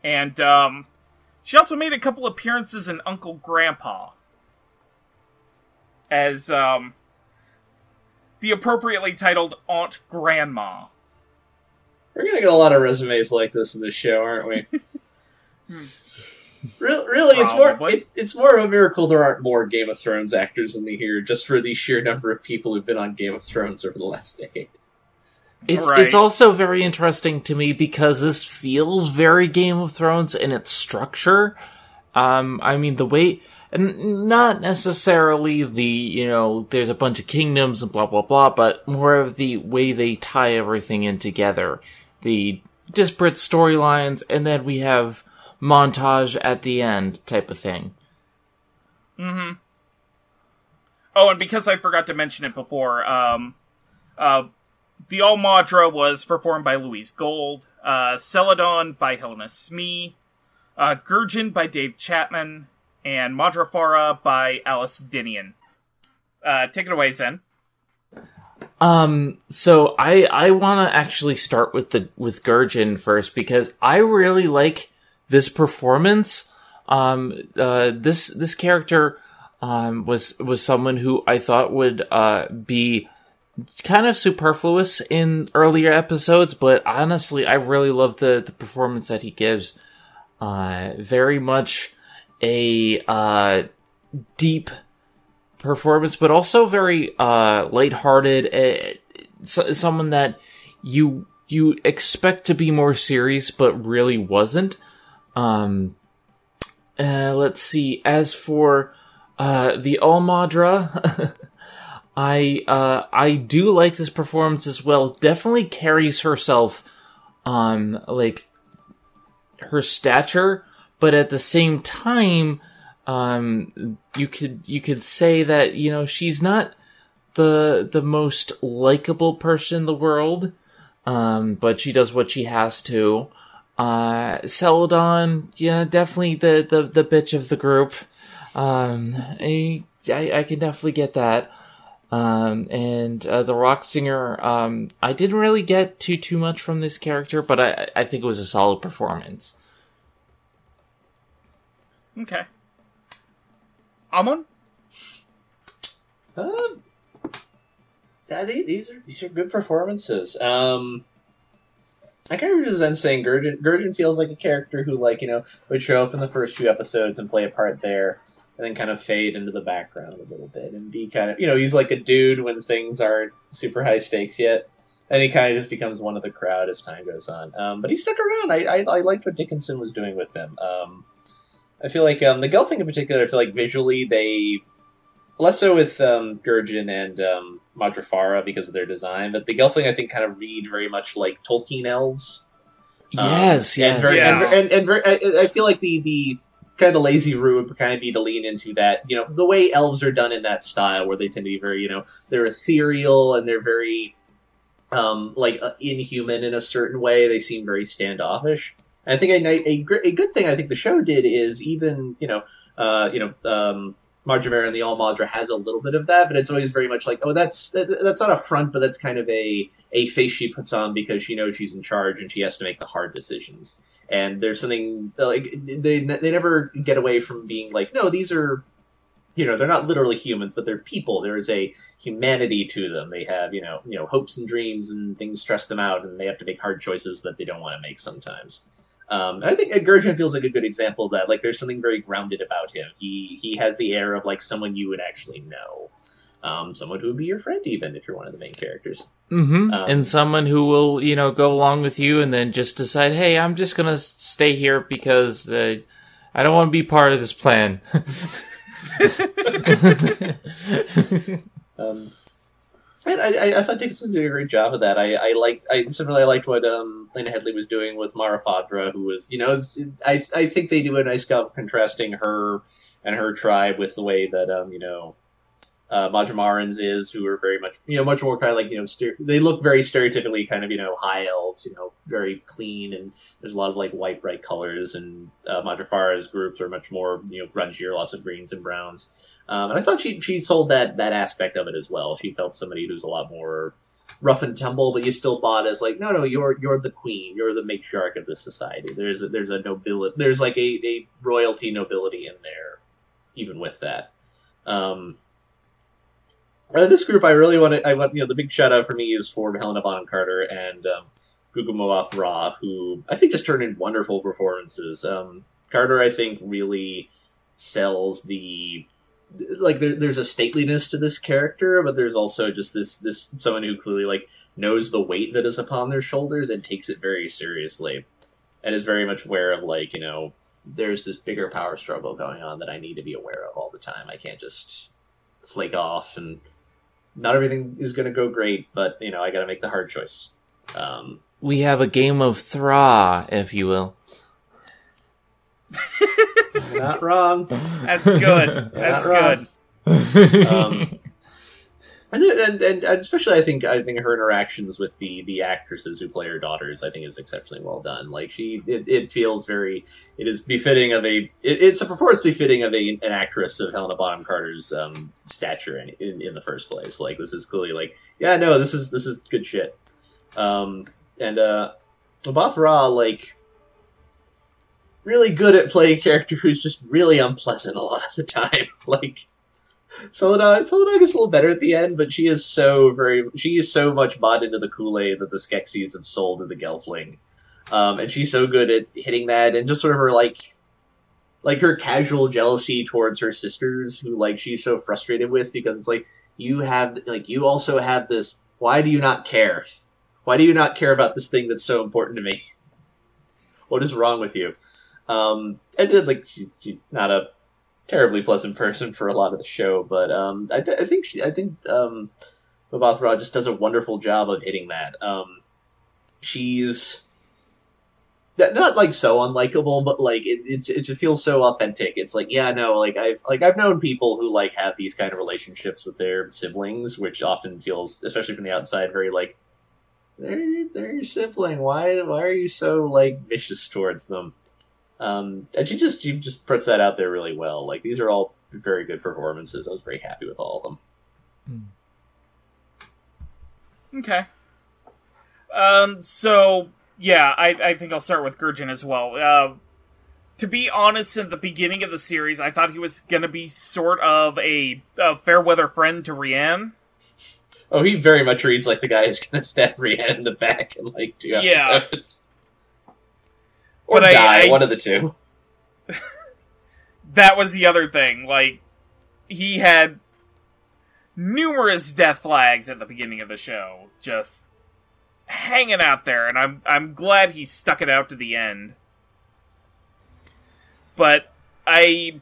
And um, she also made a couple appearances in Uncle Grandpa as um, the appropriately titled Aunt Grandma. We're gonna get a lot of resumes like this in this show, aren't we? Re- really, it's more it's, it's more of a miracle there aren't more Game of Thrones actors in the here, just for the sheer number of people who've been on Game of Thrones over the last decade. It's Right. it's also very interesting to me because this feels very Game of Thrones in its structure. Um, I mean the way, and not necessarily the you know there's a bunch of kingdoms and blah blah blah, but more of the way they tie everything in together, the disparate storylines, and then we have montage at the end type of thing. Mm-hmm. Oh, and because I forgot to mention it before, um, uh, the All-Maudra was performed by Louise Gold, uh, Seladon by Helena Smee, uh, Gurjin by Dave Chapman, and Maudra Fara by Alice Dinnean. Uh, take it away, Zen. Um, so I I want to actually start with the with Gurjin first because I really like this performance. Um, uh, this this character um was was someone who I thought would uh be kind of superfluous in earlier episodes, but honestly, I really love the the performance that he gives. Uh, very much a uh deep performance, but also very uh lighthearted. Uh, so, someone that you you expect to be more serious, but really wasn't. Um, uh, let's see. As for uh the All-Maudra, I uh I do like this performance as well. Definitely carries herself, um, like her stature, but at the same time um you could you could say that you know she's not the the most likable person in the world um but she does what she has to. Uh Seladon yeah definitely the the the bitch of the group. Um I I, I can definitely get that um and uh, the rock singer um I didn't really get too too much from this character but I I think it was a solid performance Okay. Amon? Um, yeah, they- these are these are good performances. Um, I kind of resent saying Gurjin. Gurjin feels like a character who, like you know, would show up in the first few episodes and play a part there, and then kind of fade into the background a little bit and be kind of, you know, he's like a dude when things aren't super high stakes yet. And he kind of just becomes one of the crowd as time goes on. Um, but he stuck around. I, I, I liked what Dickinson was doing with him. Um, I feel like um, the Gelfling in particular, I feel like visually they less so with um, and um, Maudra Fara because of their design, but the Gelfling I think kind of read very much like Tolkien elves. Um, yes yes and, very, Yeah. and, and, and very, I, I feel like the the kind of lazy route would kind of be to lean into that, you know, the way elves are done in that style, where they tend to be very, you know, they're ethereal and they're very, um, like uh, inhuman in a certain way. They seem very standoffish. And I think a, a, a good thing I think the show did is even, you know, uh, you know, um, Marjamera and the All-Maudra has a little bit of that, but it's always very much like, oh, that's that, that's not a front, but that's kind of a a face she puts on because she knows she's in charge and she has to make the hard decisions. And there's something like they they never get away from being like, no, these are, you know, they're not literally humans, but they're people. There is a humanity to them. They have you know you know hopes and dreams and things stress them out, and they have to make hard choices that they don't want to make sometimes. Um, I think Gurjin feels like a good example of that. Like, there's something very grounded about him. He he has the air of like someone you would actually know, um, someone who would be your friend, even if you're one of the main characters. Hmm Um, and someone who will, you know, go along with you and then just decide, hey, I'm just gonna stay here because uh, I don't want to be part of this plan. Um, and I, I, I thought Dickinson did a great job of that. I, I liked, I similarly I liked what um, Lena Headey was doing with Mara Fadra, who was, you know, I, I think they do a nice job contrasting her and her tribe with the way that, um, you know, uh, Majamarans is, who are very much, you know, much more kind of like, you know, they look very stereotypically kind of, you know, high elves, you know, very clean, and there's a lot of like white, bright colors, and uh, Majafara's groups are much more, you know, grungier, lots of greens and browns. Um, and I thought she she sold that that aspect of it as well. She felt somebody who's a lot more rough and tumble, but you still bought as like, no, no, you're you're the queen, you're the matriarch of this society. There's a, there's a nobility, there's like a, a royalty nobility in there, even with that. Um, uh, this group, I really want to. I want you know the big shout out for me is for Helena Bonham Carter and um, Gugu Mbatha-Raw, who I think just turned in wonderful performances. Um, Carter, I think, really sells the like there, there's a stateliness to this character, but there's also just this this someone who clearly like knows the weight that is upon their shoulders and takes it very seriously, and is very much aware of like you know there's this bigger power struggle going on that I need to be aware of all the time. I can't just flake off and not everything is going to go great, but you know I got to make the hard choice. Um, we have a game of Thra, if you will. not wrong. That's good. That's good. Um, and, and and especially I think I think her interactions with the the actresses who play her daughters I think is exceptionally well done. Like she, it, it feels very, it is befitting of a, it, it's a performance befitting of a an actress of Helena Bonham Carter's um, stature in, in in the first place. Like this is clearly like, yeah, no, this is this is good shit. Um, and uh, Ra like really good at playing character who's just really unpleasant a lot of the time. Like Soledad, Soledad gets a little better at the end, but she is so very, she is so much bought into the Kool Aid that the Skeksis have sold to the Gelfling, um, and she's so good at hitting that, and just sort of her like, like her casual jealousy towards her sisters, who like she's so frustrated with because it's like you have, like you also have this. Why do you not care? Why do you not care about this thing that's so important to me? what is wrong with you? Um, and then, like she's, she's not a terribly pleasant person for a lot of the show, but um, I, th- I think she, I think um, Mbatha-Raw just does a wonderful job of hitting that. Um, she's that not like so unlikable, but like it, it's it just feels so authentic. It's like yeah, no, like I've like I've known people who like have these kind of relationships with their siblings, which often feels, especially from the outside, very like they're they're your sibling. Why why are you so like vicious towards them? Um, and she just she just puts that out there really well. Like these are all very good performances. I was very happy with all of them. Okay. Um. So yeah, I I think I'll start with Gurjin as well. Uh, to be honest, at the beginning of the series, I thought he was gonna be sort of a, a fair weather friend to Rianne. Oh, he very much reads like the guy who's gonna stab Rianne in the back in like two Yeah. episodes. Or But I- die, I- one of the two. that was the other thing. Like, he had numerous death flags at the beginning of the show, just hanging out there, and I'm I'm glad he stuck it out to the end. But I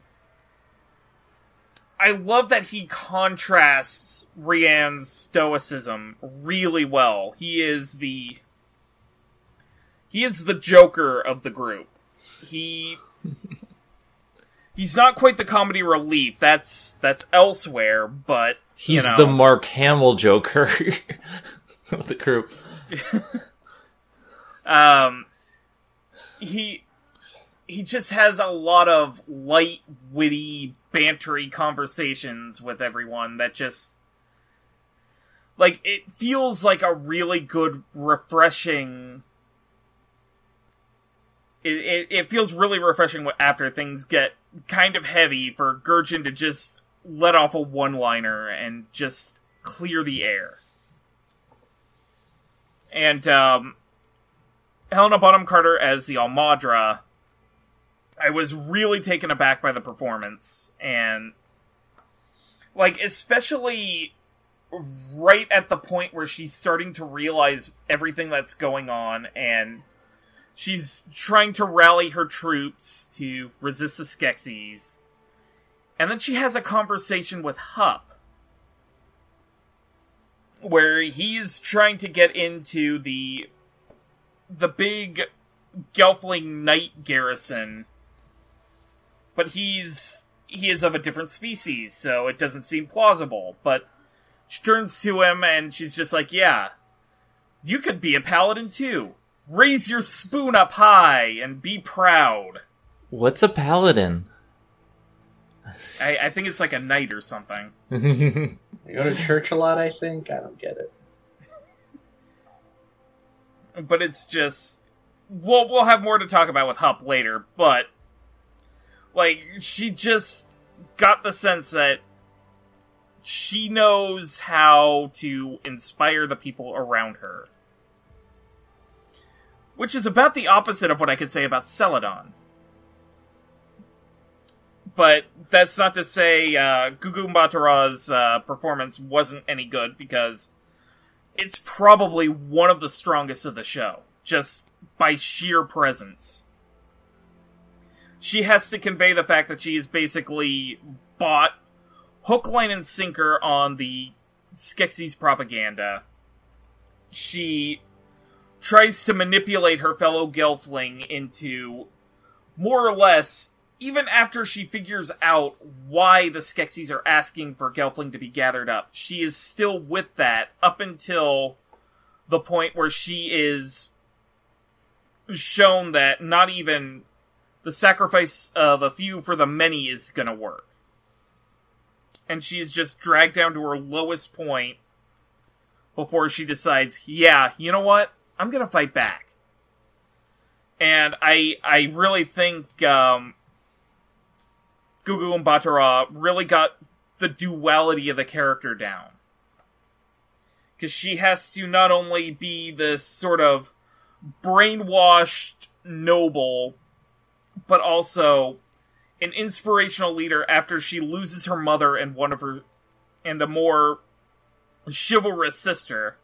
I love that he contrasts Rianne's stoicism really well. He is the he is the Joker of the group. He he's not quite the comedy relief. That's that's elsewhere, but He's know. the Mark Hamill Joker of the group. um he he just has a lot of light, witty, bantery conversations with everyone that just like it feels like a really good, refreshing. It, it, it feels really refreshing after things get kind of heavy for Gurjin to just let off a one liner and just clear the air. And um, Helena Bonham Carter as the All-Maudra, I was really taken aback by the performance. And, like, especially right at the point where she's starting to realize everything that's going on and she's trying to rally her troops to resist the Skeksis. And then she has a conversation with Hup where he's trying to get into the the big Gelfling knight garrison, but he's he is of a different species, so it doesn't seem plausible. But she turns to him and she's just like, "Yeah, you could be a paladin too. Raise your spoon up high and be proud." What's a paladin? I, I think it's like a knight or something. They go to church a lot, I think. I don't get it. but it's just we'll we'll have more to talk about with Hup later, but like she just got the sense that she knows how to inspire the people around her. Which is about the opposite of what I could say about Seladon. But that's not to say uh, Gugu uh, performance wasn't any good, because it's probably one of the strongest of the show, just by sheer presence. She has to convey the fact that she is basically bought hook, line, and sinker on the Skeksis propaganda. She tries to manipulate her fellow Gelfling into more or less, even after she figures out why the Skeksis are asking for Gelfling to be gathered up, she is still with that up until the point where she is shown that not even the sacrifice of a few for the many is gonna work. And she's just dragged down to her lowest point before she decides, yeah, you know what? I'm gonna fight back. And I I really think um Gugu Mbatha-Raw really got the duality of the character down. Because she has to not only be this sort of brainwashed noble, but also an inspirational leader after she loses her mother and one of her and the more chivalrous sister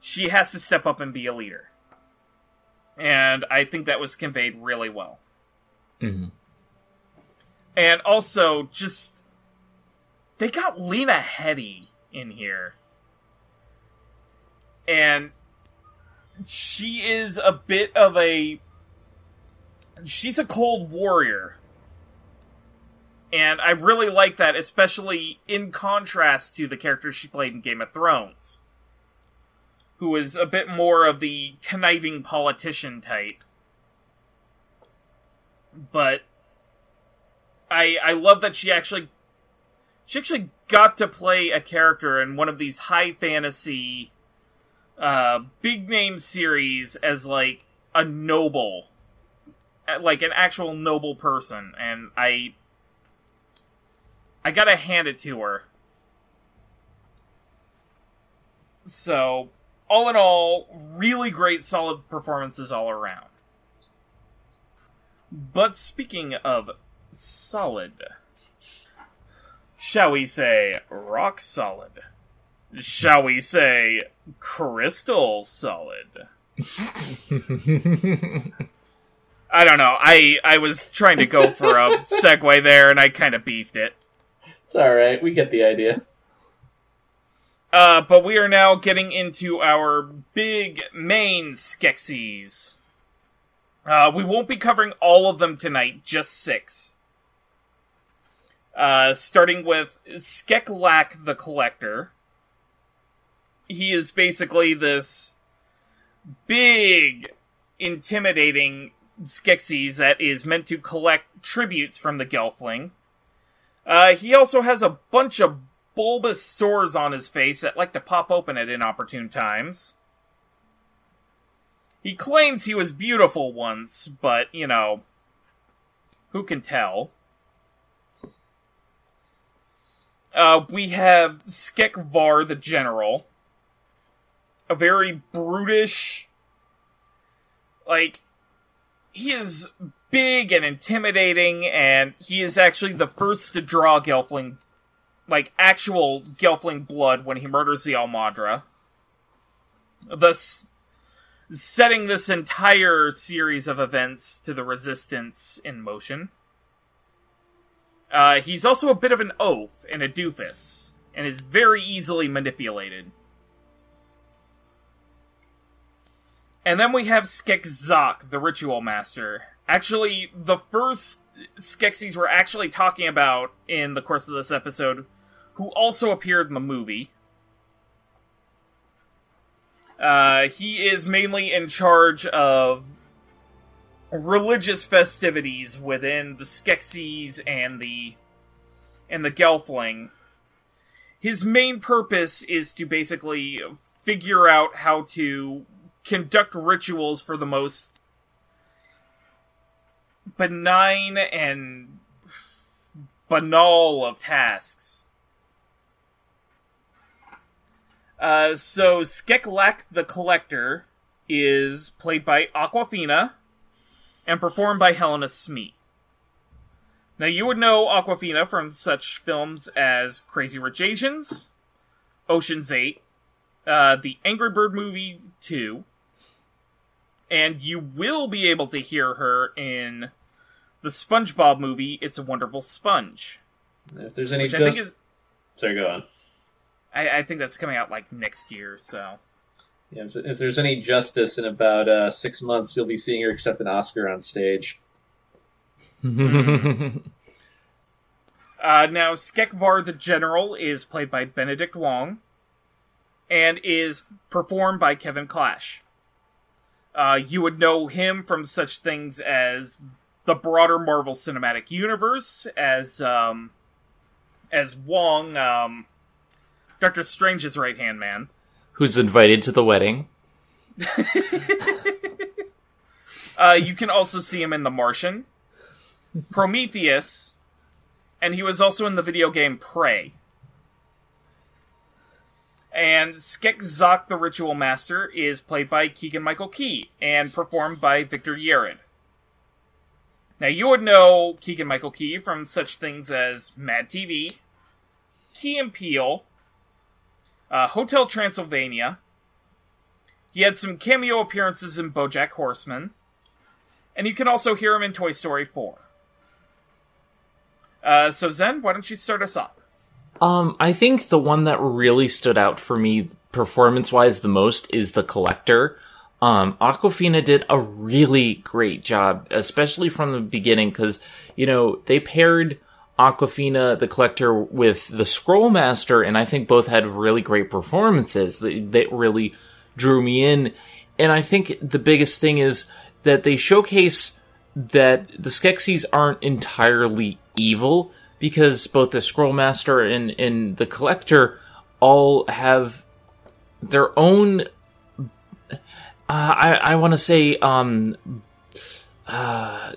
she has to step up and be a leader. And i think that was conveyed really well. Hmm and also just they got lena headey in here. And she is a bit of a she's a cold warrior. And I really like that, especially in contrast to the character she played in Game of Thrones, who is a bit more of the conniving politician type. But I I love that she actually she actually got to play a character in one of these high fantasy uh big name series as like a noble like an actual noble person, and I I gotta hand it to her. So, all in all, really great, solid performances all around. But speaking of solid, shall we say rock solid? Shall we say crystal solid? I don't know. I I was trying to go for a segue there, and I kind of beefed it. It's all right. We get the idea. Uh, but we are now getting into our big main Skeksis. Uh, we won't be covering all of them tonight, just six. Uh, starting with Skeklach the Collector. He is basically this big, intimidating Skeksis that is meant to collect tributes from the Gelfling. Uh, he also has a bunch of bulbous sores on his face that like to pop open at inopportune times. He claims he was beautiful once, but, you know, who can tell? Uh, we have Skekvar the General. A very brutish, like, he is big and intimidating, and he is actually the first to draw Gelfling, like actual Gelfling blood when he murders the All-Maudra. Thus, setting this entire series of events to the Resistance in motion. Uh, he's also a bit of an oaf and a doofus, and is very easily manipulated. And then we have Skekzok, the Ritual Master. Actually, the first Skeksis we're actually talking about in the course of this episode, who also appeared in the movie. Uh, he is mainly in charge of religious festivities within the Skeksis and the and the Gelfling. His main purpose is to basically figure out how to conduct rituals for the most benign and banal of tasks. Uh, so Skeklach the Collector is played by Awkwafina and performed by Helena Smee. Now, you would know Awkwafina from such films as Crazy Rich Asians, Ocean's 8, uh, the Angry Bird movie 2, and you will be able to hear her in the SpongeBob movie It's a Wonderful Sponge. If there's any just... is. Sorry, go on. I, I think that's coming out like next year, so. Yeah, if, if there's any justice in about uh, six months, you'll be seeing her accept an Oscar on stage. Uh, now, Skekvar the General is played by Benedict Wong and is performed by Kevin Clash. Uh, you would know him from such things as the broader Marvel Cinematic Universe, as um, as Wong, um, Doctor Strange's right hand man. Who's invited to the wedding? Uh, you can also see him in The Martian, Prometheus, and he was also in the video game Prey. And Skekzok the Ritual Master is played by Keegan Michael Key and performed by Victor Yerrid. Now, you would know Keegan Michael Key from such things as Mad TV, Key and Peele, uh, Hotel Transylvania. He had some cameo appearances in Bojack Horseman, and you can also hear him in Toy Story 4. Uh, so, Zen, why don't you start us off? Um, I think the one that really stood out for me performance wise the most is the collector. Um, Awkwafina did a really great job, especially from the beginning, because, you know, they paired Awkwafina, the collector, with the Scroll Master, and I think both had really great performances that, that really drew me in. And I think the biggest thing is that they showcase that the Skeksis aren't entirely evil because both the Scroll Master and, and the Collector all have their own. Uh, I I want to say um,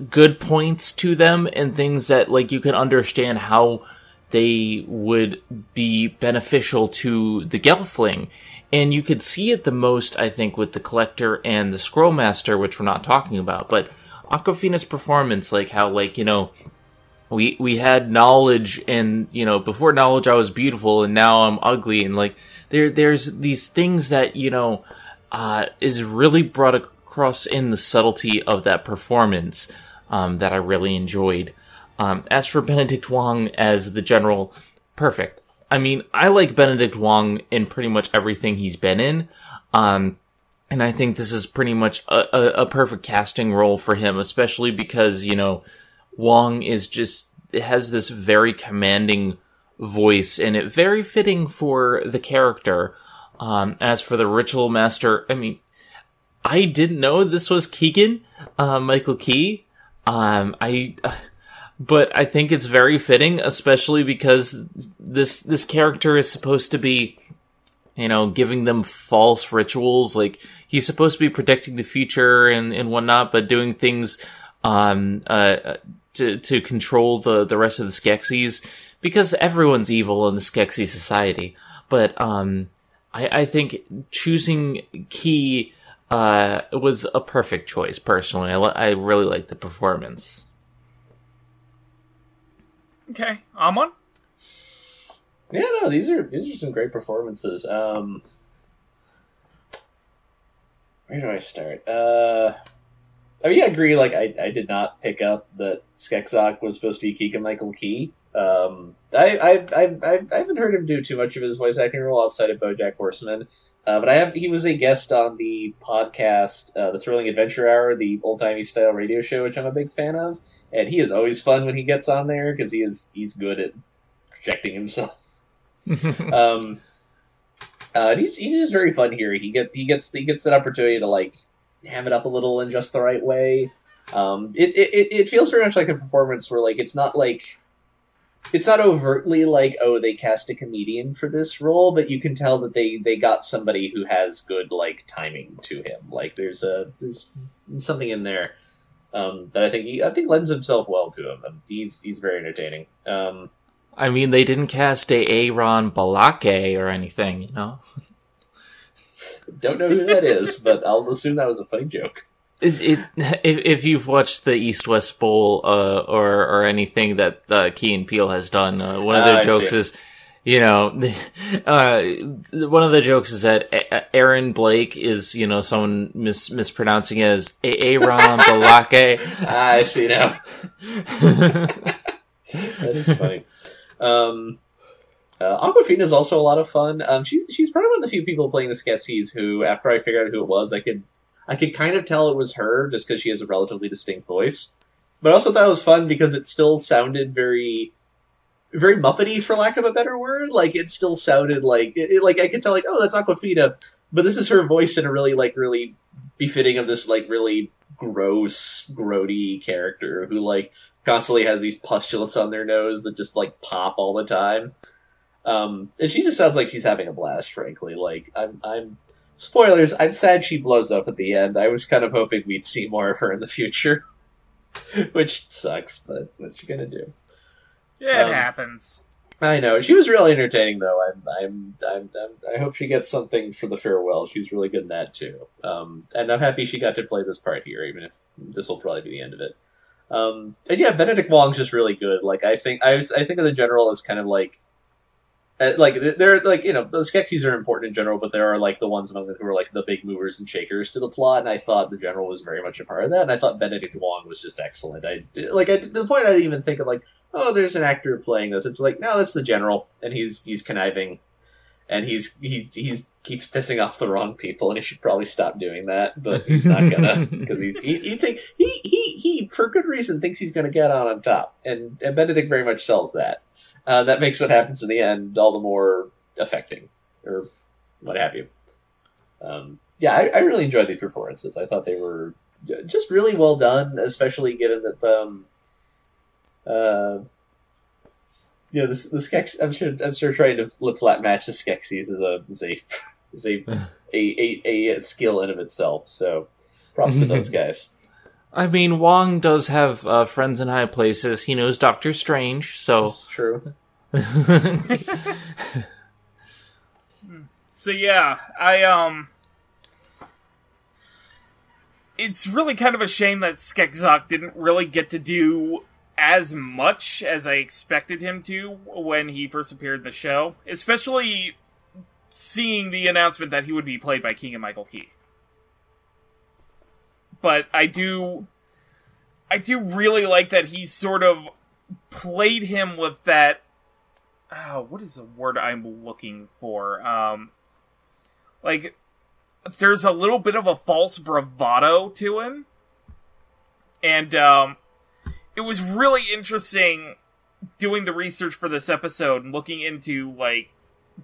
good points to them and things that like you can understand how they would be beneficial to the Gelfling. And you could see it the most, I think, with the Collector and the Scrollmaster, which we're not talking about. But Awkwafina's performance, like how, like, you know, we we had knowledge and you know before knowledge I was beautiful and now I'm ugly and like there there's these things that you know uh, is really brought across in the subtlety of that performance um, that I really enjoyed. Um, as for Benedict Wong as the general, perfect. I mean, I like Benedict Wong in pretty much everything he's been in. Um, and I think this is pretty much a, a, a perfect casting role for him, especially because, you know, Wong is just has this very commanding voice and it very fitting for the character. Um, as for the ritual master, I mean, I didn't know this was Keegan, uh, Michael Key. Um, I, but I think it's very fitting, especially because this this character is supposed to be, you know, giving them false rituals. Like he's supposed to be predicting the future and and whatnot, but doing things, um, uh to to control the the rest of the Skeksis because everyone's evil in the Skeksis society. But um, I, I think choosing Key uh was a perfect choice. Personally, I I really like the performance. Okay, Amon? Yeah, no, these are these are some great performances. Um, where do I start? Uh, I mean, I agree. Like, I, I did not pick up that Skekzok was supposed to be Keegan Michael Key. Um, I, I, I, I, haven't heard him do too much of his voice acting role outside of BoJack Horseman. Uh, but I have. He was a guest on the podcast, uh, the Thrilling Adventure Hour, the old timey style radio show, which I'm a big fan of. And he is always fun when he gets on there because he is he's good at projecting himself. um, uh, he's, he's just very fun here. He get he gets he gets that opportunity to like ham it up a little in just the right way. Um, it, it it feels very much like a performance where like it's not like it's not overtly like oh they cast a comedian for this role, but you can tell that they they got somebody who has good like timing to him. Like there's a there's something in there um, that I think he, I think lends himself well to him. He's he's very entertaining. Um, I mean, they didn't cast a Aaron Balake or anything, you know. Don't know who that is, but I'll assume that was a funny joke. It, it, if, if you've watched the East West Bowl uh, or or anything that uh, Key and Peele has done, uh, one of their Ah, jokes is, you know, uh, one of the jokes is that A- Aaron Blake is, you know, someone mis- mispronouncing it as Aaron Balake. Ah, I see now. that is funny. Um, uh, Awkwafina is also a lot of fun. Um, she's she's probably one of the few people playing the Skeksis who, after I figured out who it was, I could I could kind of tell it was her just because she has a relatively distinct voice. But I also thought it was fun because it still sounded very very muppety for lack of a better word. Like it still sounded like it, it- like i could tell like oh that's Awkwafina. But this is her voice in a really like really befitting of this like really gross grody character who like constantly has these pustulates on their nose that just like pop all the time. Um and she just sounds like she's having a blast frankly. Like i'm i'm spoilers i'm sad she blows up at the end i was kind of hoping we'd see more of her in the future which sucks but what you gonna do Yeah, it Um, happens. I know she was really entertaining, though. I'm, I'm, I'm, I'm, I hope she gets something for the farewell. She's really good in that too. Um, and I'm happy she got to play this part here, even if this will probably be the end of it. Um, and yeah, Benedict Wong's just really good. Like I think, I, was, I think of the general as kind of like, Uh, like they're like you know the Skeksis are important in general, but there are like the ones among them who are like the big movers and shakers to the plot. And I thought the general was very much a part of that. And I thought Benedict Wong was just excellent. I like I, to the point I didn't even think of like oh, there's an actor playing this. It's like, no, that's the general, and he's he's conniving, and he's he's he's keeps pissing off the wrong people, and he should probably stop doing that. But he's not gonna because he's he, he think he he he for good reason thinks he's gonna get on on top, and, and Benedict very much sells that. Uh, that makes what happens in the end all the more affecting, or what have you. Um, yeah, I, I really enjoyed these performances. I thought they were just really well done, especially given that um, uh, yeah, the the Skex. I'm sure. I'm sure trying to flip flat match the Skeksis is a is a is a a, a, a skill in of itself. So, props to those guys. I mean, Wong does have uh, friends in high places. He knows Doctor Strange, so. That's true. So yeah, I um it's really kind of a shame that Skekzok didn't really get to do as much as I expected him to when he first appeared in the show, especially seeing the announcement that he would be played by Keegan Michael Key. But I do I do really like that he sort of played him with that oh, what is the word I'm looking for? Um like there's a little bit of a false bravado to him. And um it was really interesting doing the research for this episode and looking into like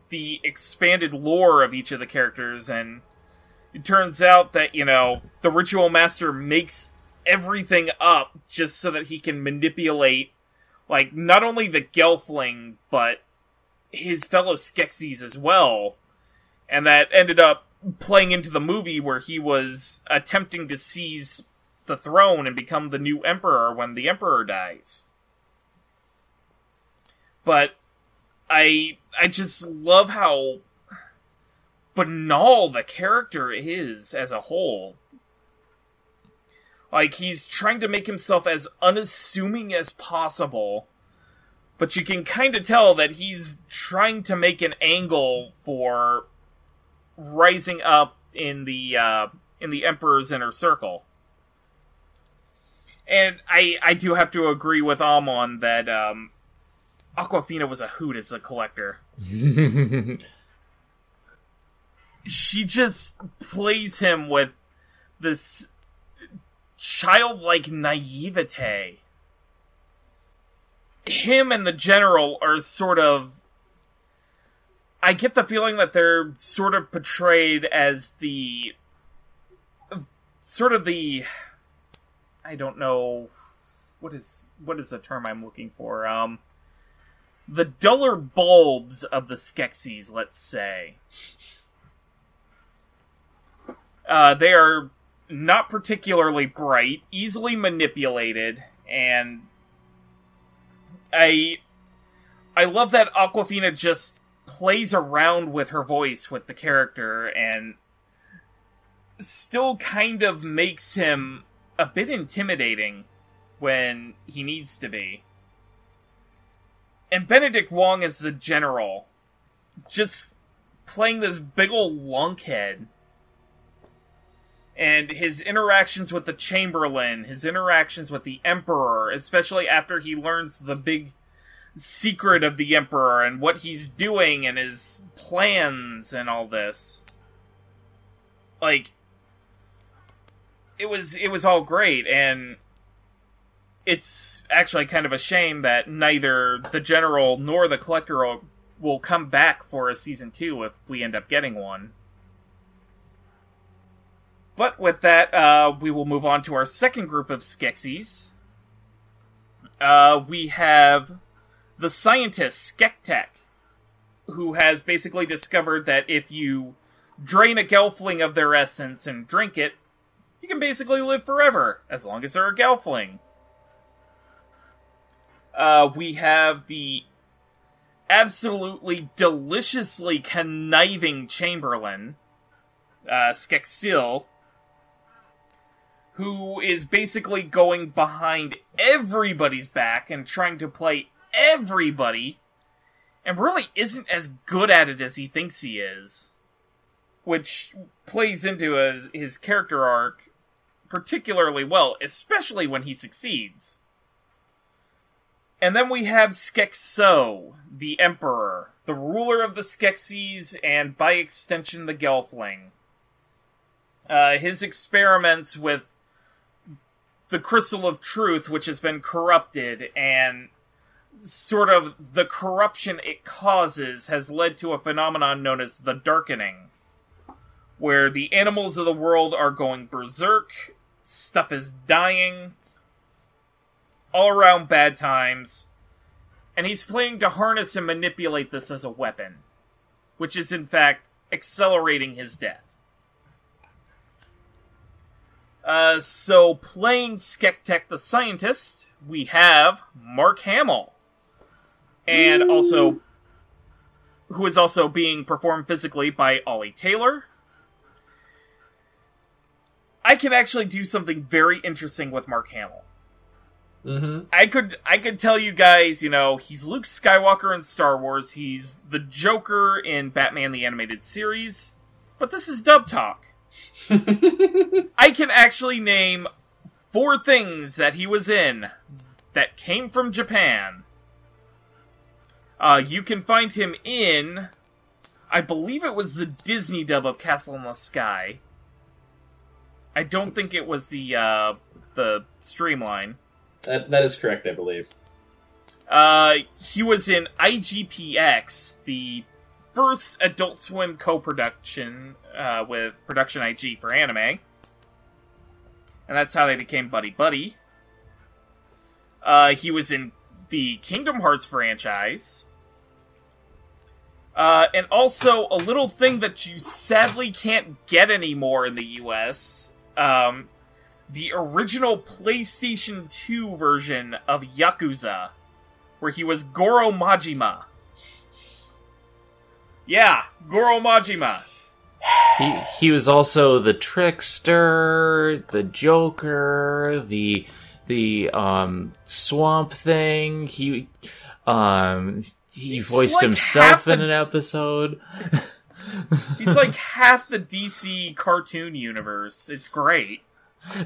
the expanded lore of each of the characters and it turns out that, you know, the ritual master makes everything up just so that he can manipulate like not only the Gelfling but his fellow Skeksis as well. And that ended up playing into the movie where he was attempting to seize the throne and become the new emperor when the emperor dies. But I I just love how banal the character is as a whole. Like he's trying to make himself as unassuming as possible, but you can kind of tell that he's trying to make an angle for rising up in the uh, in the emperor's inner circle. And I I do have to agree with Amon that um, Awkwafina was a hoot as a collector. She just plays him with this childlike naivete. Him and the general are sort of. I get the feeling that they're sort of portrayed as the. Sort of the. I don't know. What is what is the term I'm looking for? Um, the duller bulbs of the Skeksis, let's say. Uh, they are not particularly bright, easily manipulated, and I I love that Awkwafina just plays around with her voice with the character and still kind of makes him a bit intimidating when he needs to be. And Benedict Wong as the general, just playing this big old lunkhead. And his interactions with the Chamberlain, his interactions with the Emperor, especially after he learns the big secret of the Emperor and what he's doing and his plans and all this. Like it was it was all great and it's actually kind of a shame that neither the general nor the collector will, come back for a season 2 if we end up getting one. But with that, uh, we will move on to our second group of Skeksis. Uh, we have the scientist Skektek, who has basically discovered that if you drain a Gelfling of their essence and drink it, you can basically live forever, as long as they're a Gelfling. Uh, we have the absolutely deliciously conniving Chamberlain, uh, Skeksil, who is basically going behind everybody's back and trying to play everybody, and really isn't as good at it as he thinks he is. Which plays into his, his character arc particularly well, especially when he succeeds. And then we have Skekso, the Emperor, the ruler of the Skeksis, and by extension the Gelfling. Uh, his experiments with the Crystal of Truth, which has been corrupted, and sort of the corruption it causes, has led to a phenomenon known as the Darkening, where the animals of the world are going berserk, stuff is dying, all around bad times, and he's planning to harness and manipulate this as a weapon, which is in fact accelerating his death. Uh, so, playing Skektek the scientist, we have Mark Hamill, and Ooh. also who is also being performed physically by Ollie Taylor. I can actually do something very interesting with Mark Hamill. Mm-hmm. I could I could tell you guys, you know, he's Luke Skywalker in Star Wars. He's the Joker in Batman the Animated Series. But this is dub talk. I can actually name four things that he was in that came from Japan. Uh, you can find him in, I believe it was the Disney dub of Castle in the Sky. I don't think it was the uh, the streamline. That that is correct, I believe. Uh, he was in IGPX, the first Adult Swim co-production uh, with Production IG for anime, and that's how they became buddy buddy. Uh, he was in the Kingdom Hearts franchise. Uh, and also a little thing that you sadly can't get anymore in the US. Um, the original PlayStation 2 version of Yakuza, where he was Goro Majima. Yeah, Goro Majima. He he was also the trickster, the Joker, the the um swamp thing. He um he He's voiced like himself in the... an episode. He's like half the DC cartoon universe. It's great.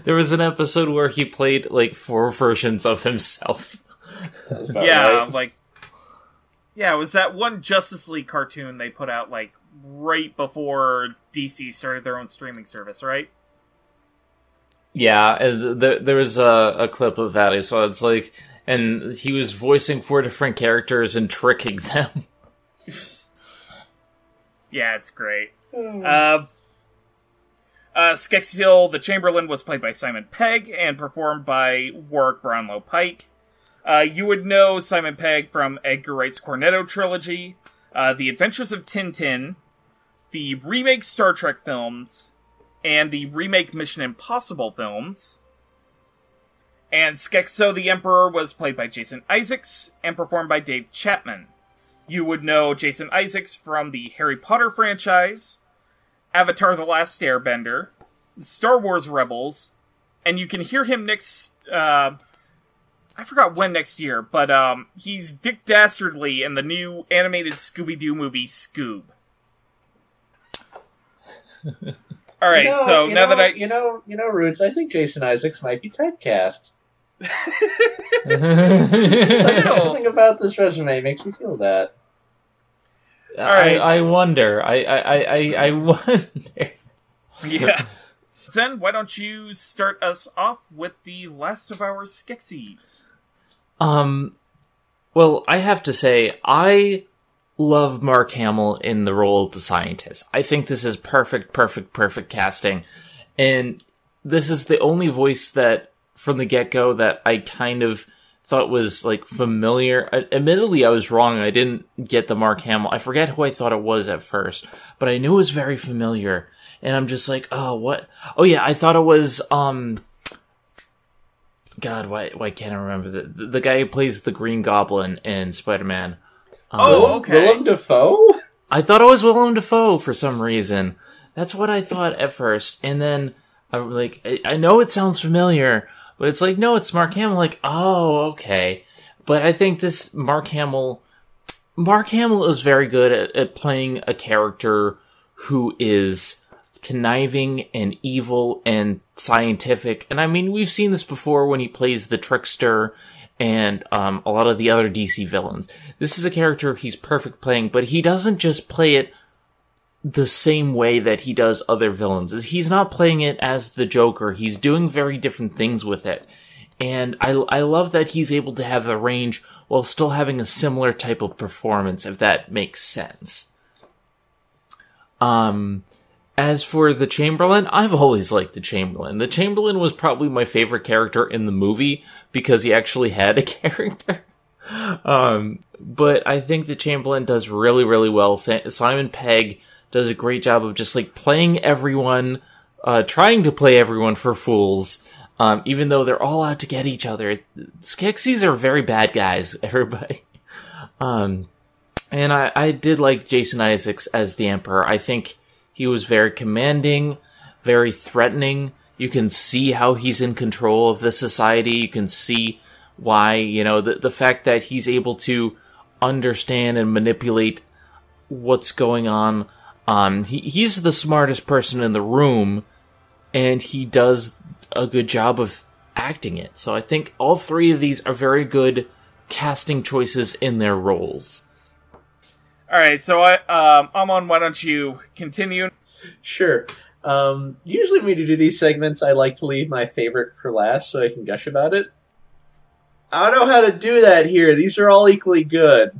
There was an episode where he played like four versions of himself. yeah, right. like yeah, it was that one Justice League cartoon they put out like right before DC started their own streaming service, right? Yeah, there, there was a, a clip of that I saw. It's like, and he was voicing four different characters and tricking them. yeah, it's great. Mm. Uh, uh, Skeksil the Chamberlain was played by Simon Pegg and performed by Warrick Brownlow Pike. Uh, you would know Simon Pegg from Edgar Wright's Cornetto trilogy, uh, The Adventures of Tintin, the remake Star Trek films, and the remake Mission Impossible films. And Skekso the Emperor was played by Jason Isaacs and performed by Dave Chapman. You would know Jason Isaacs from the Harry Potter franchise, Avatar The Last Airbender, Star Wars Rebels, and you can hear him next. Uh, I forgot when next year, but um, he's Dick Dastardly in the new animated Scooby Doo movie Scoob. All right, You know- so now know, that I you know you know Roots, I think Jason Isaacs might be typecast. Still. Something about this resume makes me feel that. All right. I, I wonder. I, I, I, I- I wonder. yeah. Zen, why don't you start us off with the last of our Skeksis? Um, well, I have to say, I love Mark Hamill in the role of the scientist. I think this is perfect, perfect, perfect casting. And this is the only voice that, from the get go, that I kind of thought was like familiar. Uh, admittedly, I was wrong. I didn't get the Mark Hamill. I forget who I thought it was at first, but I knew it was very familiar. And I'm just like, oh, what? Oh, yeah, I thought it was, um, God, why why can't I remember the, the guy who plays the Green Goblin in Spider Man? Um, oh, okay. Willem Dafoe? I thought it was Willem Dafoe for some reason. That's what I thought at first, and then I'm like, I, I know it sounds familiar, but it's like, no, it's Mark Hamill. Like, oh, okay. But I think this Mark Hamill, Mark Hamill is very good at, at playing a character who is conniving and evil and scientific. And I mean, we've seen this before when he plays the trickster and um, a lot of the other DC villains. This is a character he's perfect playing, but he doesn't just play it the same way that he does other villains. He's not playing it as the Joker. He's doing very different things with it. And I, I love that he's able to have a range while still having a similar type of performance, if that makes sense. Um, as for the Chamberlain, I've always liked the Chamberlain. The Chamberlain was probably my favorite character in the movie because he actually had a character. Um, but I think the Chamberlain does really, really well. Simon Pegg does a great job of just like playing everyone, uh, trying to play everyone for fools. Um, even though they're all out to get each other. Skeksis are very bad guys, everybody. Um, and I, I did like Jason Isaacs as the Emperor. I think he was very commanding, very threatening. You can see how he's in control of the society. You can see why, you know, the, the fact that he's able to understand and manipulate what's going on. Um, he, he's the smartest person in the room, and he does a good job of acting it. So I think all three of these are very good casting choices in their roles. All right, so I, um, Amon, why don't you continue? Sure. Um, usually when we do these segments, I like to leave my favorite for last so I can gush about it. I don't know how to do that here. These are all equally good.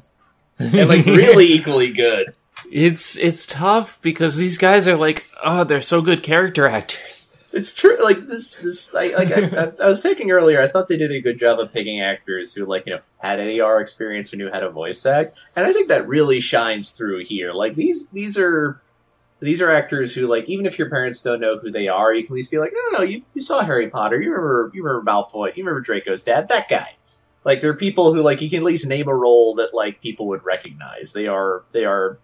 And like really equally good. It's it's tough because these guys are like, oh, they're so good character actors. It's true. Like this, this. I, like I, I, I was taking earlier. I thought they did a good job of picking actors who, like, you know, had ADR experience or knew how to voice act, and I think that really shines through here. Like these, these are, these are actors who, like, even if your parents don't know who they are, you can at least be like, no, no, no, you, you saw Harry Potter, you remember, you remember Malfoy, you remember Draco's dad, that guy. Like, there are people who, like, you can at least name a role that, like, people would recognize. They are, they are.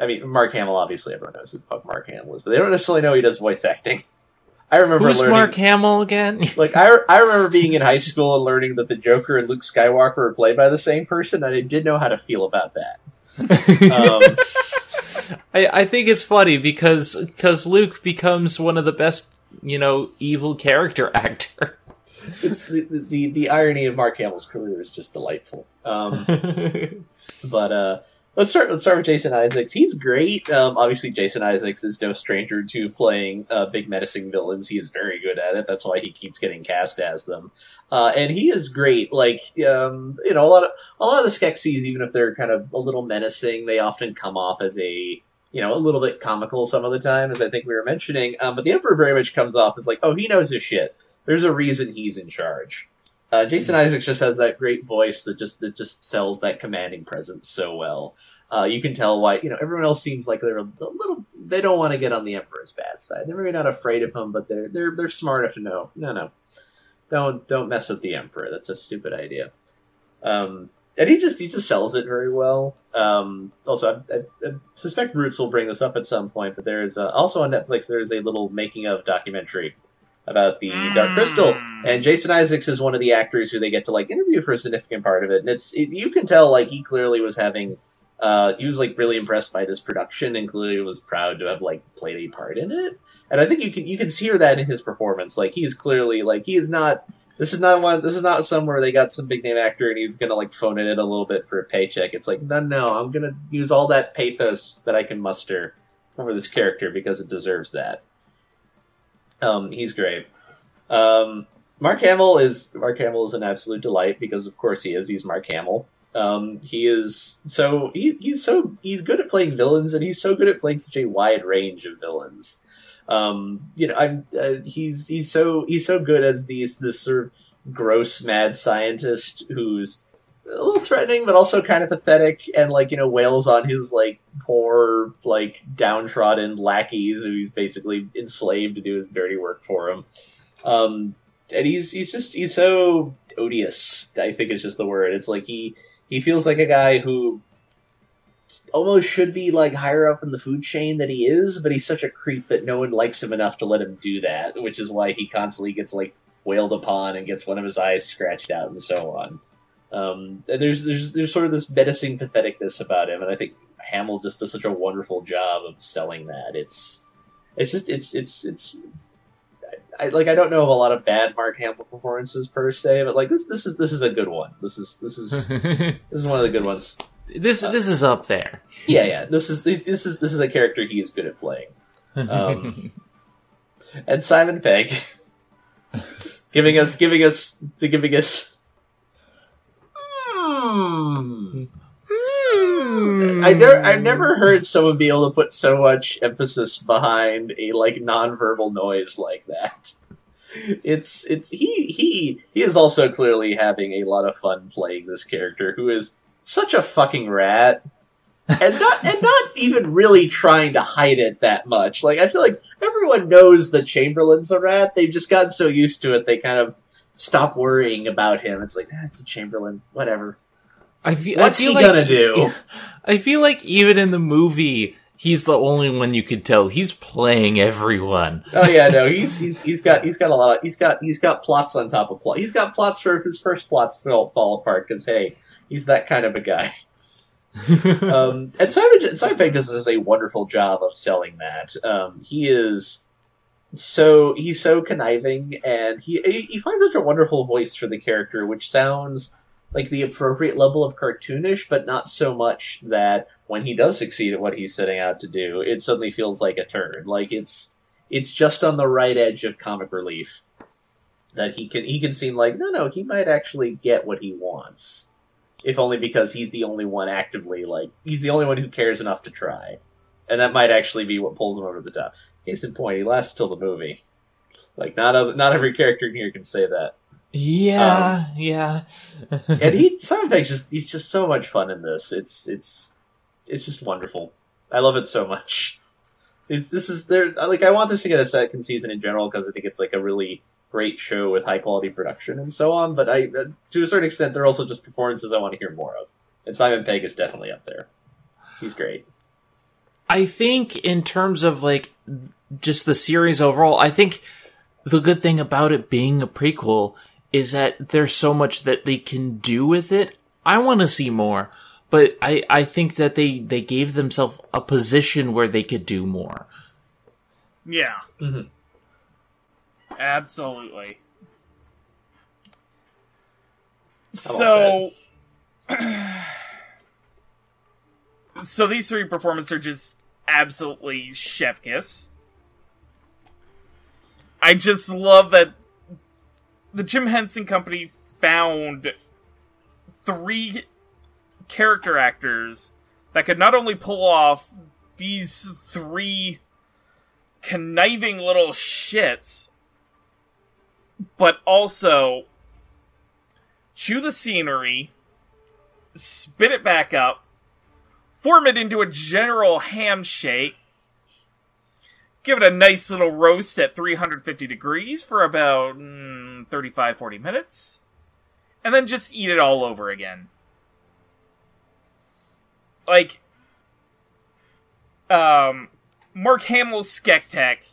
I mean, Mark Hamill. Obviously, everyone knows who the fuck Mark Hamill is, but they don't necessarily know he does voice acting. I remember Who's learning. Mark Hamill again? Like I, I remember being in high school and learning that the Joker and Luke Skywalker were played by the same person, and I didn't know how to feel about that. Um, I, I think it's funny because because Luke becomes one of the best, you know, evil character actor. it's the, the the irony of Mark Hamill's career is just delightful. Um, but uh, let's start. Let's start with Jason Isaacs. He's great. Um, obviously, Jason Isaacs is no stranger to playing uh, big menacing villains. He is very good at it. That's why he keeps getting cast as them. Uh, and he is great. Like um, you know, a lot of a lot of the Skeksis, even if they're kind of a little menacing, they often come off as a you know a little bit comical some of the time, as I think we were mentioning. Um, but the Emperor very much comes off as like, oh, he knows his shit. There's a reason he's in charge. Uh, Jason Isaacs just has that great voice that just that just sells that commanding presence so well. Uh, you can tell why you know everyone else seems like they're a little they don't want to get on the Emperor's bad side. They're maybe not afraid of him, but they're they're they're smart enough to know no no don't don't mess with the Emperor. That's a stupid idea. Um, and he just he just sells it very well. Um, also, I, I, I suspect Roots will bring this up at some point, but there is uh, also on Netflix. There is a little making of documentary about the Dark Crystal, Mm. and Jason Isaacs is one of the actors who they get to like interview for a significant part of it, and it's it, you can tell like he clearly was having. Uh, he was like really impressed by this production and clearly was proud to have like played a part in it. And I think you can you can hear that in his performance. Like he's clearly like he is not this is not one. This is not somewhere they got some big name actor and he's gonna like phone it in a little bit for a paycheck. It's like no, no, I'm gonna use all that pathos that I can muster for this character because it deserves that. Um, he's great. Um, Mark Hamill is Mark Hamill is an absolute delight because of course he is. He's Mark Hamill. Um, he is so he, he's so he's good at playing villains and he's so good at playing such a wide range of villains. Um, you know, I'm uh, he's he's so he's so good as these this sort of gross mad scientist who's a little threatening but also kind of pathetic and like you know wails on his like poor like downtrodden lackeys who he's basically enslaved to do his dirty work for him. Um, and he's he's just he's so odious. I think it's just the word. It's like he he feels like a guy who almost should be like higher up in the food chain than he is, but he's such a creep that no one likes him enough to let him do that, which is why he constantly gets like wailed upon and gets one of his eyes scratched out and so on. Um, and there's there's there's sort of this menacing patheticness about him, and I think Hamill just does such a wonderful job of selling that. It's it's just it's it's it's. I, like I don't know of a lot of bad Mark Hamill performances per se, but like this this is this is a good one. This is this is this is one of the good ones. this this is up there. Yeah, yeah. This is this is this is a character he is good at playing. Um, and Simon Pegg giving us giving us giving us. I never I've never heard someone be able to put so much emphasis behind a like nonverbal noise like that. It's it's he he he is also clearly having a lot of fun playing this character who is such a fucking rat and not and not even really trying to hide it that much. Like I feel like everyone knows that Chamberlain's a rat. They've just gotten so used to it they kind of stop worrying about him. It's like ah, it's the Chamberlain, whatever. I feel, What's I feel he like, gonna do? I feel like even in the movie, he's the only one you could tell he's playing everyone. Oh yeah, no, he's he's he's got he's got a lot of he's got he's got plots on top of plot. He's got plots for his first plots fall, fall apart because hey, he's that kind of a guy. um, and Simon Simon Pegg does a wonderful job of selling that. Um, he is so he's so conniving, and he he finds such a wonderful voice for the character, which sounds like the appropriate level of cartoonish, but not so much that when he does succeed at what he's setting out to do, it suddenly feels like a turn. Like it's it's just on the right edge of comic relief that he can he can seem like no no he might actually get what he wants if only because he's the only one actively like he's the only one who cares enough to try. And that might actually be what pulls him over the top. Case in point he lasts till the movie. Like not not every character in here can say that yeah, yeah. and he Simon Pegg's just he's just so much fun in this it's it's it's just wonderful I love it so much it's, this is there like I want this to get a second season in general because I think it's like a really great show with high quality production and so on. But I, uh, to a certain extent, they're also just performances I want to hear more of. And Simon Pegg is definitely up there. He's great. I think in terms of like just the series overall, I think the good thing about it being a prequel is that there's so much that they can do with it. I want to see more, but I, I think that they, they gave themselves a position where they could do more. Yeah. Mhm. Absolutely. I'm So, so these three performances are just absolutely chef kiss. I just love that the Jim Henson Company found three character actors that could not only pull off these three conniving little shits, but also chew the scenery, spit it back up, form it into a general ham handshake, give it a nice little roast at 350 degrees for about mm, 35 40 minutes, and then just eat it all over again. like um Mark Hamill's Skektek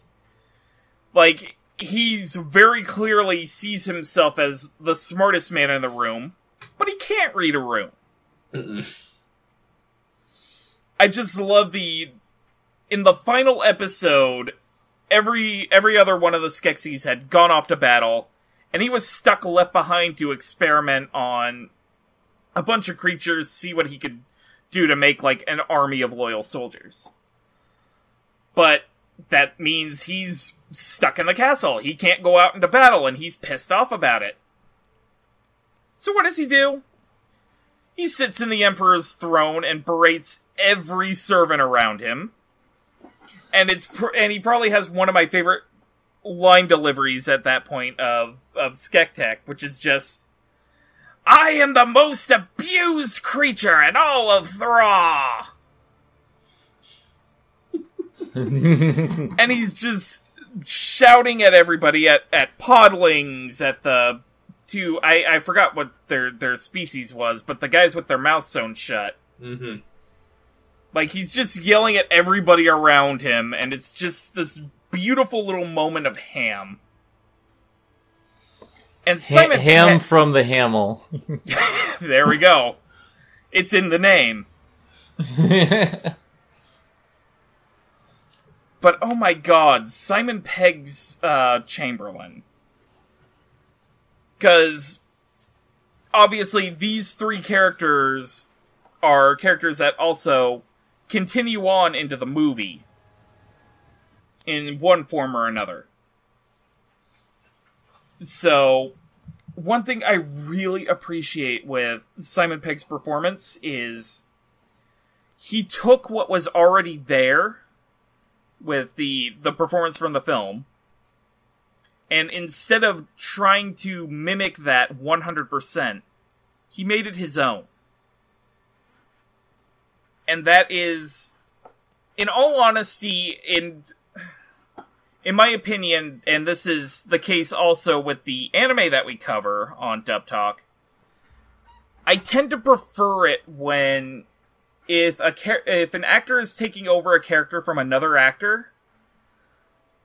like he's very clearly sees himself as the smartest man in the room, but he can't read a room. Mm-mm. I just love the in the final episode every every other one of the Skeksis had gone off to battle and he was stuck left behind to experiment on a bunch of creatures see what he could do to make like an army of loyal soldiers. But that means he's stuck in the castle. He can't go out into battle and he's pissed off about it. So what does he do? He sits in the Emperor's throne and berates every servant around him. And it's pr- and he probably has one of my favorite line deliveries at that point of of Skektek, which is just I am the most abused creature in all of Thra. and he's just shouting at everybody at at podlings at the two I I forgot what their their species was, but the guys with their mouths sewn shut. Mm-hmm. Like he's just yelling at everybody around him, and it's just this beautiful little moment of ham. And Ha- Simon ham Pegg- from the Hamill. there we go. It's in the name. But oh my god, Simon Pegg's uh, Chamberlain. Because obviously these three characters are characters that also continue on into the movie in one form or another. So, one thing I really appreciate with Simon Pegg's performance is he took what was already there with the the performance from the film and instead of trying to mimic that 100% he made it his own and that is in all honesty in in my opinion and this is the case also with the anime that we cover on dub talk i tend to prefer it when if a if an actor is taking over a character from another actor,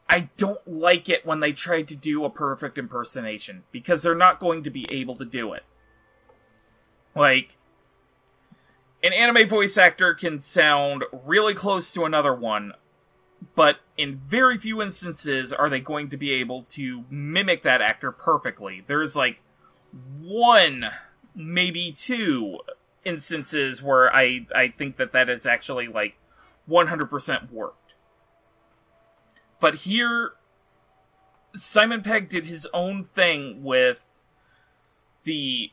I don't like it when they try to do a perfect impersonation because they're not going to be able to do it. Like an anime voice actor can sound really close to another one, but in very few instances are they going to be able to mimic that actor perfectly. There's like one, maybe two instances where I I think that that is actually like 100% worked. But here Simon Pegg did his own thing with the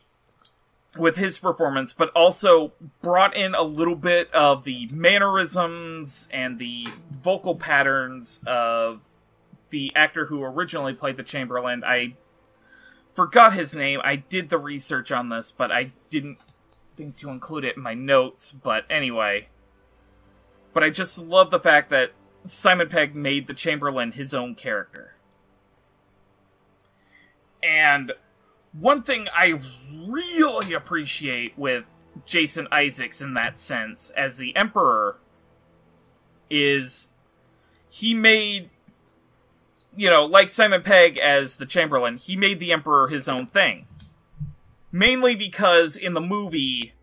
with his performance but also brought in a little bit of the mannerisms and the vocal patterns of the actor who originally played the Chamberlain. I forgot his name. I did the research on this, but I didn't think to include it in my notes, but anyway. But I just love the fact that Simon Pegg made the Chamberlain his own character. And one thing I really appreciate with Jason Isaacs in that sense as the Emperor is he made you know, like Simon Pegg as the Chamberlain, he made the Emperor his own thing. Mainly because in the movie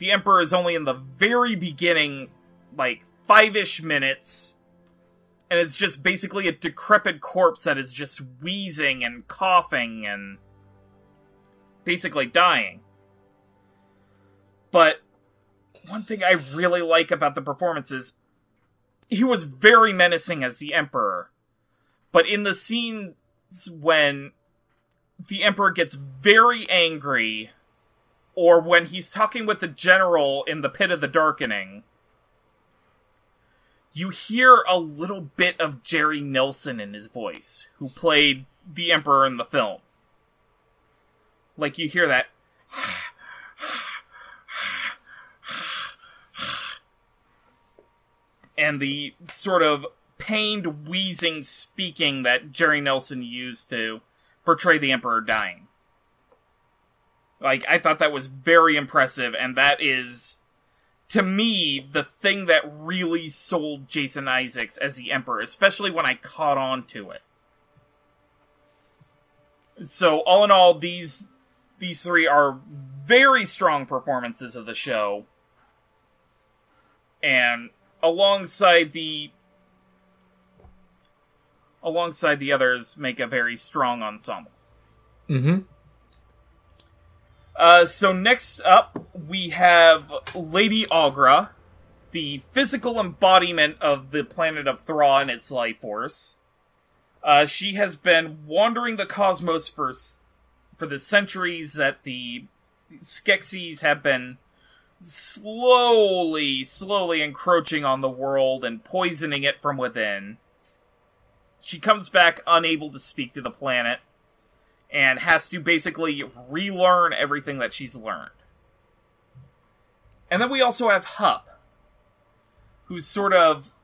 the emperor is only in the very beginning like five-ish minutes and it's just basically a decrepit corpse that is just wheezing and coughing and basically dying. But one thing i really like about the performance is he was very menacing as the emperor. But in the scenes when the emperor gets very angry or when he's talking with the general in the pit of the darkening you hear a little bit of jerry nelson in his voice who played the emperor in the film like you hear that and the sort of pained wheezing speaking that jerry nelson used to portray the emperor dying. Like I thought that was very impressive and that is to me the thing that really sold Jason Isaacs as the Emperor, especially when I caught on to it. So all in all, these these three are very strong performances of the show, and alongside the alongside the others, make a very strong ensemble. Mm-hmm. Uh, so next up, we have Lady Aughra, the physical embodiment of the planet of Thra and its life force. Uh, she has been wandering the cosmos for for the centuries that the Skeksis have been slowly, slowly encroaching on the world and poisoning it from within. She comes back unable to speak to the planet and has to basically relearn everything that she's learned. And then we also have Hup, who's sort of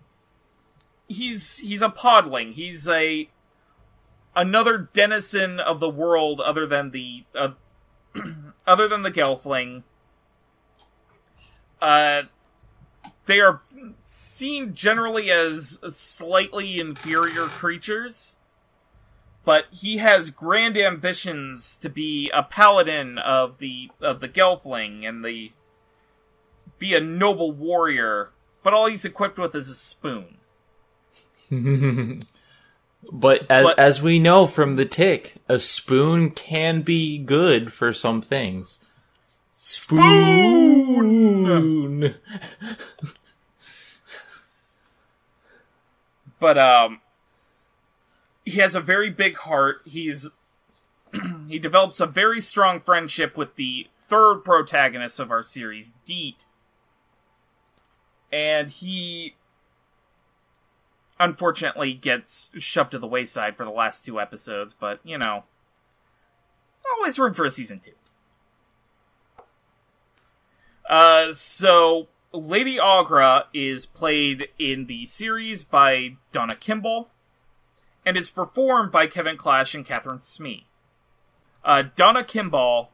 he's he's a podling. He's a another denizen of the world other than the uh, other than the Gelfling. Uh, they are seen generally as slightly inferior creatures, but he has grand ambitions to be a paladin of the of the Gelfling and the be a noble warrior. But all he's equipped with is a spoon. but, as, But- as we know from the tick, a spoon can be good for some things. Spoon! but um he has a very big heart he's he develops a very strong friendship with the third protagonist of our series deet and he unfortunately gets shoved to the wayside for the last two episodes but you know always room for a season two uh so Lady Aughra is played in the series by Donna Kimball and is performed by Kevin Clash and Catherine Smee. Uh, Donna Kimball,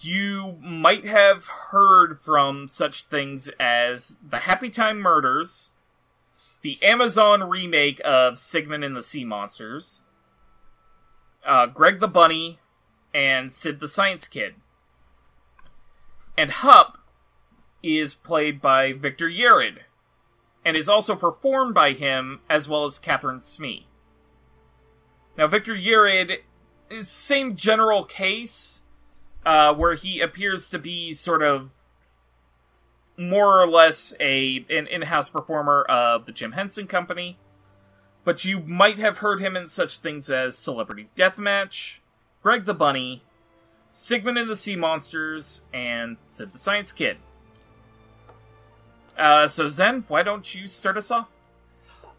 you might have heard from such things as the Happy Time Murders, the Amazon remake of Sigmund and the Sea Monsters, uh, Greg the Bunny, and Sid the Science Kid. And Hup is played by Victor Yerrid, and is also performed by him as well as Catherine Smee. Now, Victor Yerrid is same general case, uh, where he appears to be sort of more or less a an in-house performer of the Jim Henson Company, but you might have heard him in such things as Celebrity Deathmatch, Greg the Bunny, Sigmund and the Sea Monsters, and Sid the Science Kid. Uh, so Zen, why don't you start us off?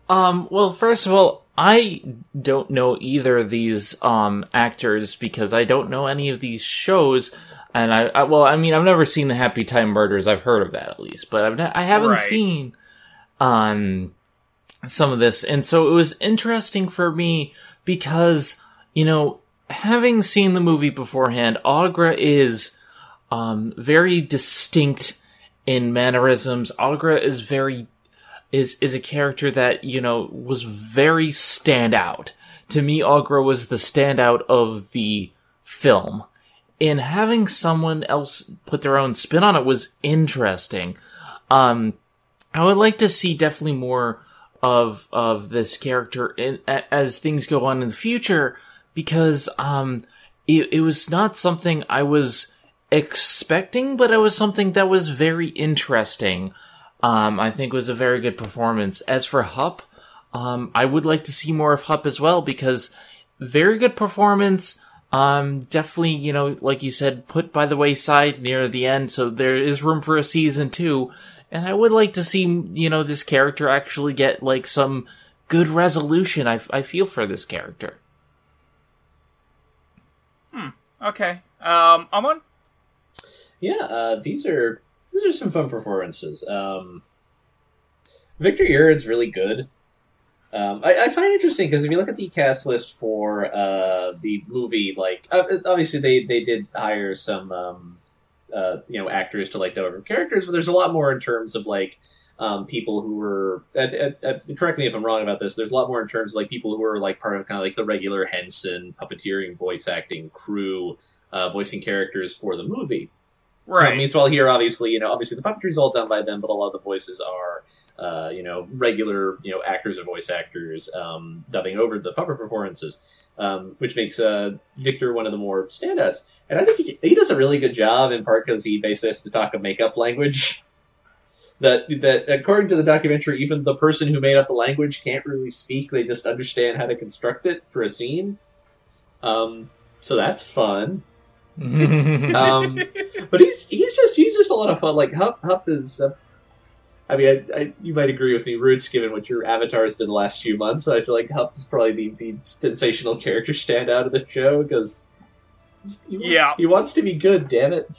Um, well, first of all, I don't know either of these um actors because I don't know any of these shows, and I, I well, I mean, I've never seen the Happy Time Murders. I've heard of that at least, but I've ne- I haven't Right. seen um some of this, and so it was interesting for me because you know having seen the movie beforehand, Aughra is um very distinct in mannerisms. Aughra is very is is a character that you know was very standout to me. Aughra was the standout of the film, and having someone else put their own spin on it was interesting. Um, I would like to see definitely more of of this character in, as things go on in the future because um, it, it was not something I was expecting, but it was something that was very interesting. Um, I think was a very good performance. As for Hup, um, I would like to see more of Hup as well because very good performance. Um, definitely, you know, like you said, put by the wayside near the end, so there is room for a season two. And I would like to see, you know, this character actually get like some good resolution. I, I feel for this character. Okay. Um, Amon? Yeah, uh, these are these are some fun performances. Um, Victor Yerrid's really good. Um, I, I find it interesting because if you look at the cast list for uh, the movie, like uh, obviously they, they did hire some um, uh, you know actors to like different characters, but there's a lot more in terms of like um, people who were. Uh, uh, correct me if I'm wrong about this. There's a lot more in terms of like people who were like part of kind of like the regular Henson puppeteering, voice acting crew, uh, voicing characters for the movie. Right. Um, meanwhile, here, obviously, you know, obviously the puppetry is all done by them, but a lot of the voices are, uh, you know, regular, you know, actors or voice actors um, dubbing over the puppet performances, um, which makes uh, Victor one of the more standouts. And I think he, he does a really good job, in part because he basically has to talk a makeup language. That, that according to the documentary, even the person who made up the language can't really speak; they just understand how to construct it for a scene. Um, so that's fun um, but he's he's just he's just a lot of fun. Like Hup Hup is. Uh, I mean, I, I, you might agree with me, Roots, given what your avatar has been the last few months. So I feel like Hup is probably the, the sensational character standout of the show because he, yeah, he wants to be good. Damn it.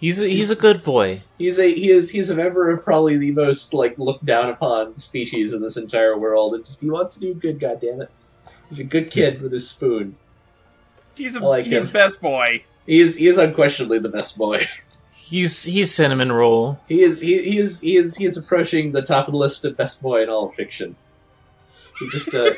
He's a, he's a good boy. He's a he is he's a member of probably the most like looked down upon species in this entire world, and just he wants to do good. God damn it, he's a good kid with his spoon. He's a, like he's him. best boy. He is he is unquestionably the best boy. He's he's cinnamon roll. He is he, he is he is he is approaching the top of the list of best boy in all of fiction. He just uh,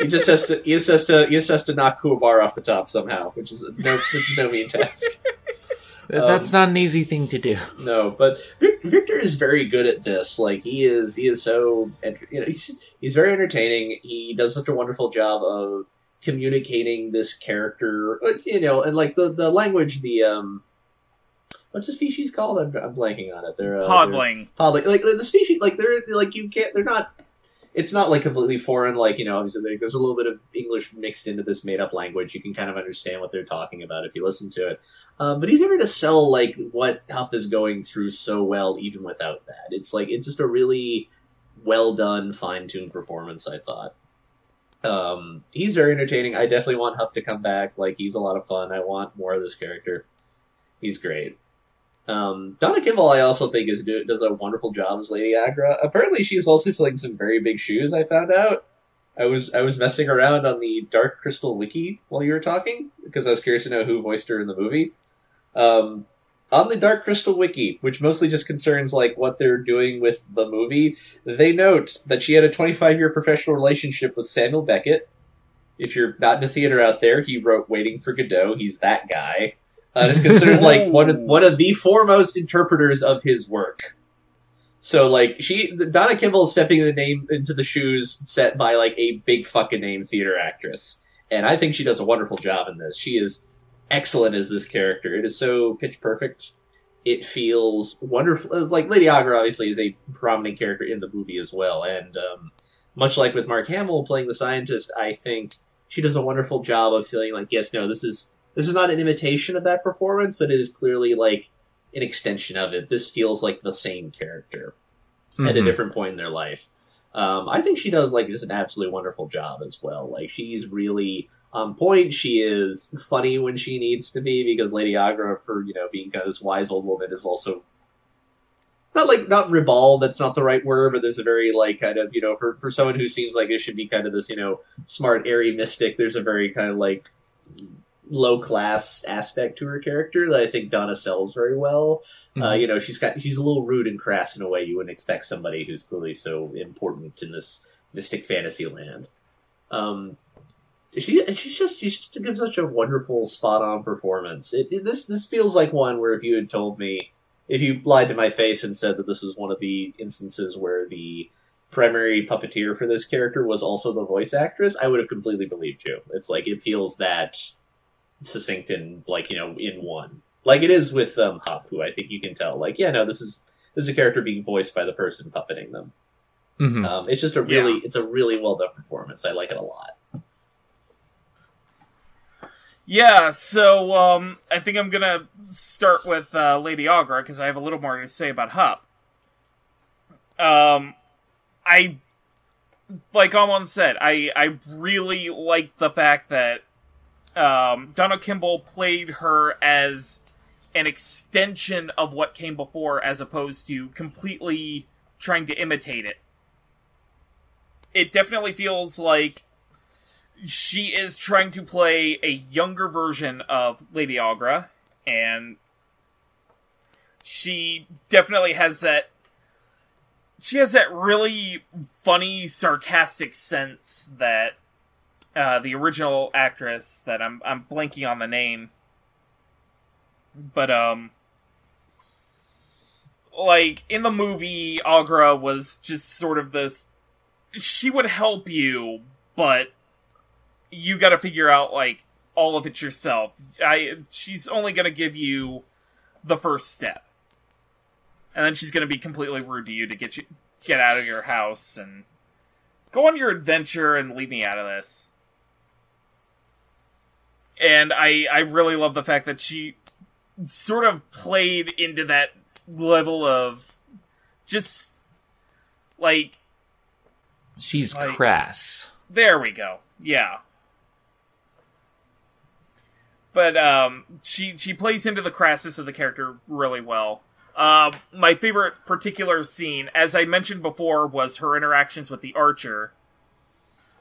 he just has to he just has to he just has to knock Kuwabara off the top somehow, which is no which is no mean task. That's um, not an easy thing to do. No, but Victor is very good at this. Like he is, he is so you know he's he's very entertaining. He does such a wonderful job of communicating this character, uh, you know, and like the the language, the um, what's the species called? I'm, I'm blanking on it. They're uh, podling. They're, podling, like the species, like they're like you can't. They're not. It's not like completely foreign. Like you know, obviously there's a little bit of English mixed into this made up language. You can kind of understand what they're talking about if you listen to it. Um, but he's able to sell like what Hup is going through so well, even without that. It's like it's just a really well done, fine tuned performance. I thought. Um, he's very entertaining. I definitely want Hup to come back. Like he's a lot of fun. I want more of this character. He's great. Um, Donna Kimball, I also think is do, does a wonderful job as Lady Aughra. Apparently, she's also filling some very big shoes. I found out. I was I was messing around on the Dark Crystal wiki while you were talking because I was curious to know who voiced her in the movie. Um, on the Dark Crystal wiki, which mostly just concerns like what they're doing with the movie, they note that she had a 25 year professional relationship with Samuel Beckett. If you're not in the theater out there, he wrote Waiting for Godot. He's that guy. Uh, is considered like one of one of the foremost interpreters of his work. So like she Donna Kimball is stepping the name into the shoes set by like a big fucking name theater actress. And I think she does a wonderful job in this. She is excellent as this character. It is so pitch perfect. It feels wonderful. It's like Lady Aughra obviously is a prominent character in the movie as well, and um, much like with Mark Hamill playing the scientist, I think she does a wonderful job of feeling like yes, no, this is this is not an imitation of that performance, but it is clearly like an extension of it. This feels like the same character mm-hmm. at a mm-hmm. different point in their life. Um, I think she does like just an absolutely wonderful job as well. Like she's really on point. She is funny when she needs to be because Lady Aughra, for you know being kind of this wise old woman, is also not like not ribald. That's not the right word, but there's a very like kind of you know for for someone who seems like it should be kind of this you know smart airy mystic. There's a very kind of like low class aspect to her character that I think Donna sells very well. Uh, mm-hmm. Uh, you know, she's got she's a little rude and crass in a way you wouldn't expect somebody who's clearly so important in this mystic fantasy land. Um, she she's just she just gives such a wonderful spot on performance. It, it, this this feels like one where if you had told me if you lied to my face and said that this was one of the instances where the primary puppeteer for this character was also the voice actress, I would have completely believed you. It's like it feels that succinct and like you know in one, like it is with um, Hup, who I think you can tell. Like yeah, no, this is this is a character being voiced by the person puppeting them. Mm-hmm. Um, it's just a really yeah. it's a really well done performance. I like it a lot. Yeah, so um, I think I'm gonna start with uh, Lady Aughra because I have a little more to say about Hup. Um, I like Amon said, I I really like the fact that um, Donna Kimball played her as an extension of what came before, as opposed to completely trying to imitate it. It definitely feels like she is trying to play a younger version of Lady Aughra, and she definitely has that she has that really funny sarcastic sense that uh, the original actress that I'm I'm blanking on the name but um like in the movie Aughra was just sort of this she would help you but you got to figure out like all of it yourself. I she's only going to give you the first step. And then she's going to be completely rude to you to get you get out of your house and go on your adventure and leave me out of this. And I I really love the fact that she sort of played into that level of just like She's Like- crass. there we go. Yeah. But um she she plays into the crassness of the character really well. Um my favorite particular scene, as I mentioned before, was her interactions with the archer.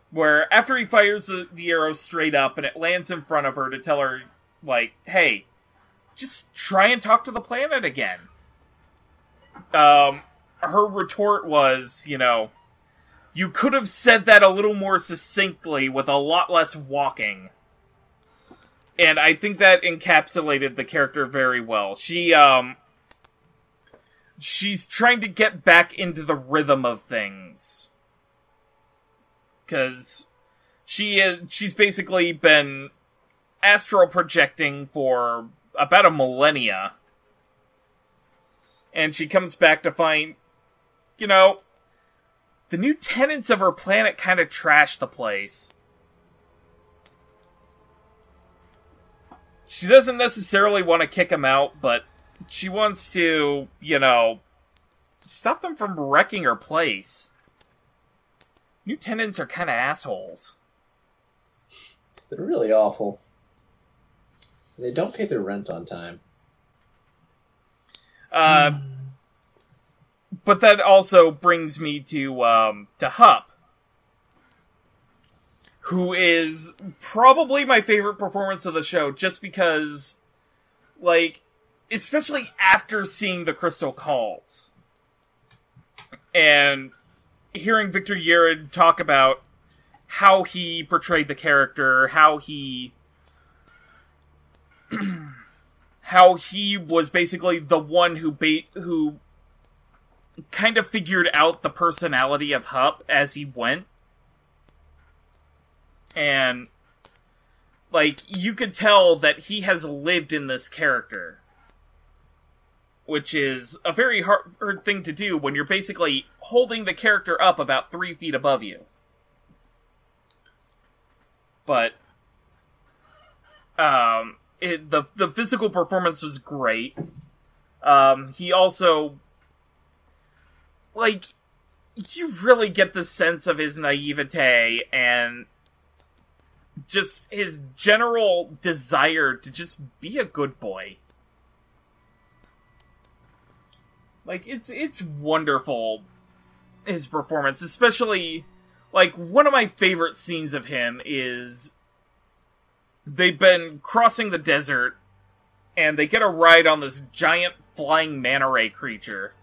Where after he fires the, the arrow straight up and it lands in front of her to tell her, like, hey, just try and talk to the planet again. Um her retort was, you know, you could have said that a little more succinctly with a lot less walking. And I think that encapsulated the character very well. She um she's trying to get back into the rhythm of things. Cuz she is she's basically been astral projecting for about a millennia. And she comes back to find you know, the new tenants of her planet kind of trashed the place. She doesn't necessarily want to kick them out, but she wants to, you know, stop them from wrecking her place. New tenants are kind of assholes. They're really awful. They don't pay their rent on time. Uh, but that also brings me to um, to Hup, who is probably my favorite performance of the show, just because, like, especially after seeing the Crystal Calls and hearing Victor Yerrid talk about how he portrayed the character, how he how he was basically the one who ba- who kind of figured out the personality of Hup as he went. And like you could tell that he has lived in this character. Which is a very hard thing to do when you're basically holding the character up about three feet above you. But um it, the the physical performance was great. Um, he also like you really get the sense of his naivete and just his general desire to just be a good boy. Like it's it's wonderful his performance, especially like one of my favorite scenes of him is they've been crossing the desert and they get a ride on this giant flying manta ray creature.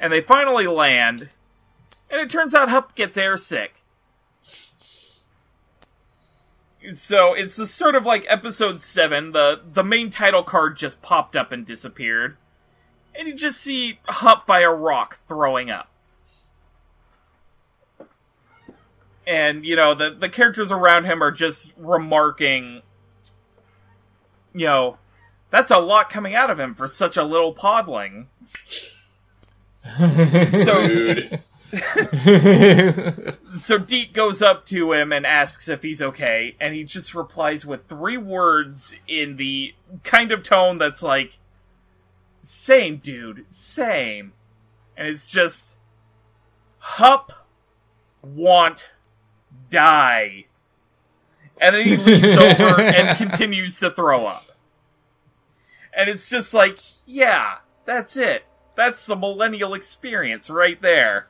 And they finally land, and it turns out Hup gets airsick. So it's the start of like episode seven. The the main title card just popped up and disappeared, and you just see Hup by a rock throwing up. and you know the the characters around him are just remarking you know that's a lot coming out of him for such a little podling so Dude. so Deet goes up to him and asks if he's okay and he just replies with three words in the kind of tone that's like same dude same and it's just hup want die. And then he leans over and continues to throw up. And it's just like, yeah, that's it. That's the millennial experience right there.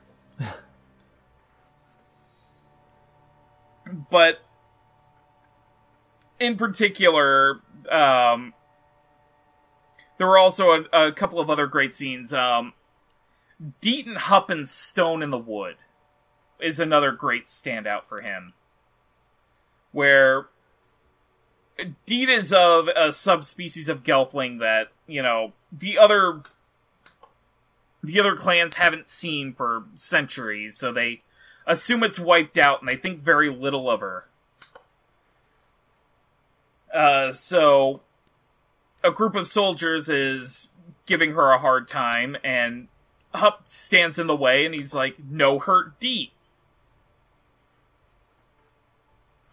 But in particular, um, there were also a, a couple of other great scenes. Um, Deaton Huppin's Stone in the Wood is another great standout for him. Where Deet is of a subspecies of Gelfling that, you know, the other the other clans haven't seen for centuries, so they assume it's wiped out and they think very little of her. Uh, so a group of soldiers is giving her a hard time, and Hup stands in the way, and he's like, "No hurt, Deet."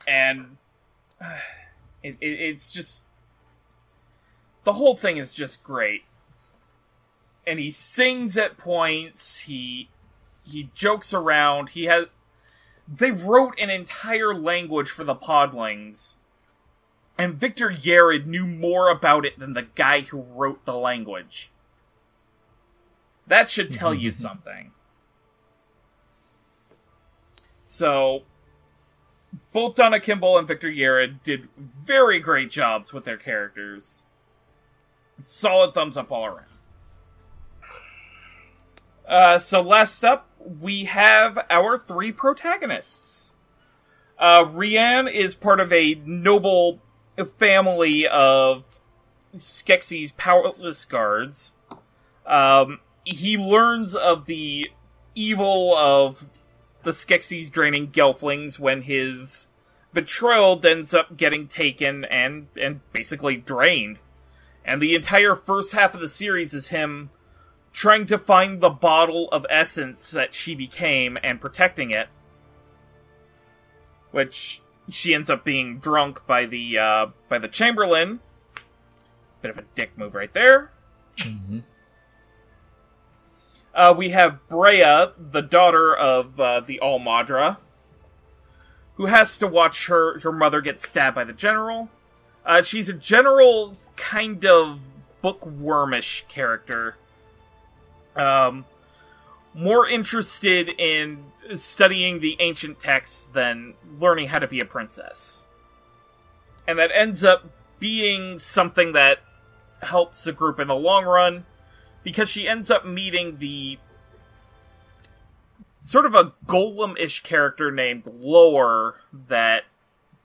And uh, it, it, it's just the whole thing is just great. And he sings at points. He he jokes around. He has they wrote an entire language for the podlings and Victor Yerrid knew more about it than the guy who wrote the language. That should tell you something. So, both Donna Kimball and Victor Yerrid did very great jobs with their characters. Solid thumbs up all around. Uh, so, last up, we have our three protagonists. Uh, Rian is part of a noble family of Skeksis' powerless guards. Um, he learns of the evil of the Skeksis draining Gelflings when his betrothed ends up getting taken and and basically drained. And the entire first half of the series is him trying to find the bottle of essence that she became and protecting it. Which she ends up being drunk by the uh, by the Chamberlain. Bit of a dick move right there. Mm-hmm. Uh, we have Brea, the daughter of uh, the All-Maudra, who has to watch her her mother get stabbed by the general. Uh, she's a general kind of bookwormish character. Um, more interested in studying the ancient texts than learning how to be a princess. And that ends up being something that helps the group in the long run because she ends up meeting the sort of a golem ish character named Lore that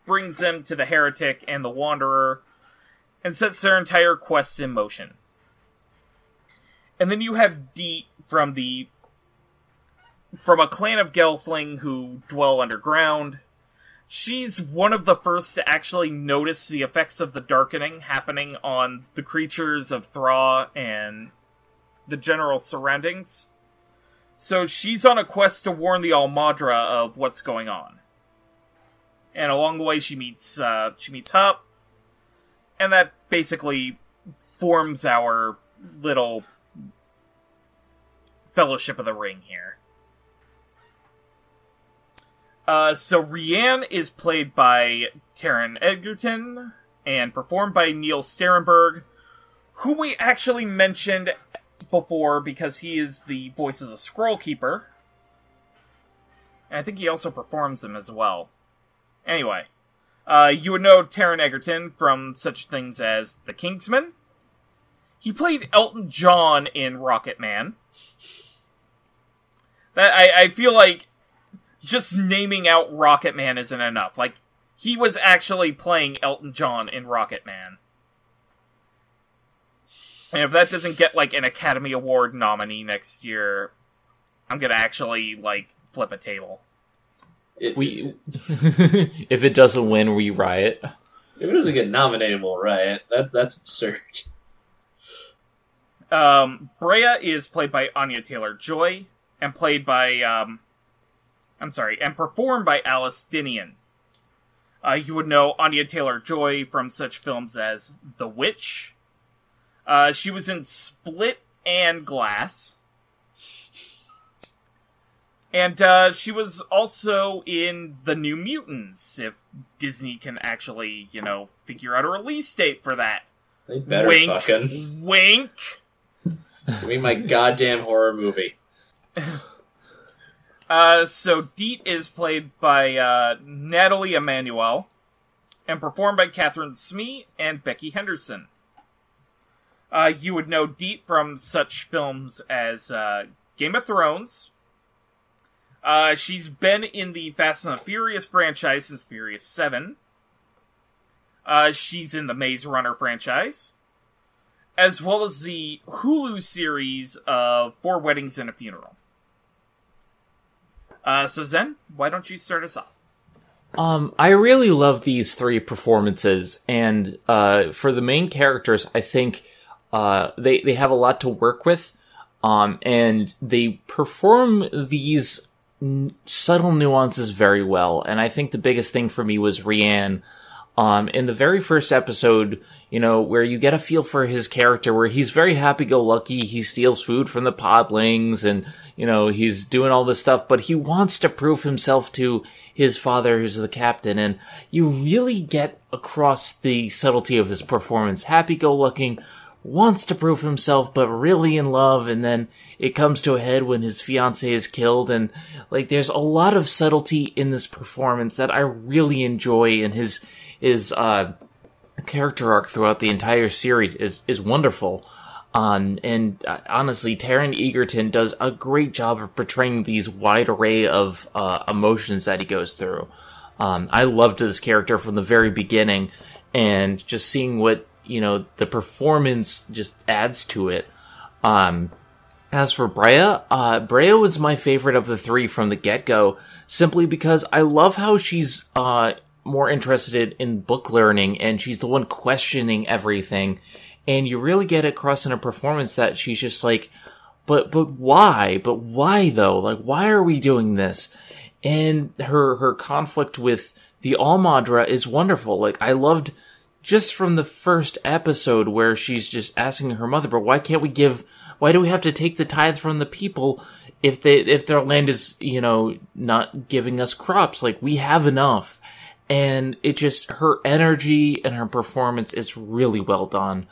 brings them to the heretic and the wanderer and sets their entire quest in motion. And then you have Deet from the from a clan of Gelfling who dwell underground. She's one of the first to actually notice the effects of the darkening happening on the creatures of Thra and the general surroundings. So she's on a quest to warn the All-Maudra of what's going on. And along the way she meets uh, she meets Hup, and that basically forms our little Fellowship of the Ring here. Uh, so Rian is played by Taron Egerton and performed by Neil Sterenberg, who we actually mentioned before because he is the voice of the Scroll Keeper. And I think he also performs them as well. Anyway, uh, you would know Taron Egerton from such things as The Kingsman. He played Elton John in Rocket Man. That I, I feel like just naming out Rocket Man isn't enough. Like, he was actually playing Elton John in Rocket Man. And if that doesn't get, like, an Academy Award nominee next year, I'm gonna actually, like, flip a table. It, We, if it doesn't win, we riot. if it doesn't get nominated, we'll riot. That's that's absurd. Um, Brea is played by Anya Taylor Joy, and played by, um, I'm sorry, and performed by Alice Dinnean. Uh, you would know Anya Taylor Joy from such films as The Witch. Uh, she was in Split and Glass. And uh, she was also in The New Mutants, if Disney can actually, you know, figure out a release date for that. They better wink, fucking wink. Give me my goddamn horror movie. Uh, so Deet is played by uh, Nathalie Emmanuel and performed by Catherine Smee and Becky Henderson. Uh, you would know Deet from such films as uh, Game of Thrones. Uh, she's been in the Fast and the Furious franchise since Furious 7. Uh, she's in the Maze Runner franchise, as well as the Hulu series of Four Weddings and a Funeral. Uh, so Zen, why don't you start us off? Um, I really love these three performances, and uh, for the main characters, I think uh, they they have a lot to work with, um, and they perform these n- subtle nuances very well. And I think the biggest thing for me was Rian. Um, in the very first episode, you know, where you get a feel for his character, where he's very happy-go-lucky, he steals food from the podlings, and you know, he's doing all this stuff, but he wants to prove himself to his father, who's the captain, and you really get across the subtlety of his performance. Happy-go-lucky, wants to prove himself, but really in love, and then it comes to a head when his fiance is killed, and like there's a lot of subtlety in this performance that I really enjoy, in his his uh, character arc throughout the entire series is is wonderful. Um, and uh, honestly, Taron Egerton does a great job of portraying these wide array of uh, emotions that he goes through. Um, I loved this character from the very beginning, and just seeing what you know the performance just adds to it. Um, as for Brea, uh, Brea was my favorite of the three from the get go, simply because I love how she's uh, more interested in book learning and she's the one questioning everything. And you really get across in a performance that she's just like, but, but why? But why though? Like, why are we doing this? And her, her conflict with the All-Maudra is wonderful. Like, I loved just from the first episode where she's just asking her mother, but why can't we give, why do we have to take the tithe from the people if they, if their land is, you know, not giving us crops? Like, we have enough and it just her energy and her performance is really well done.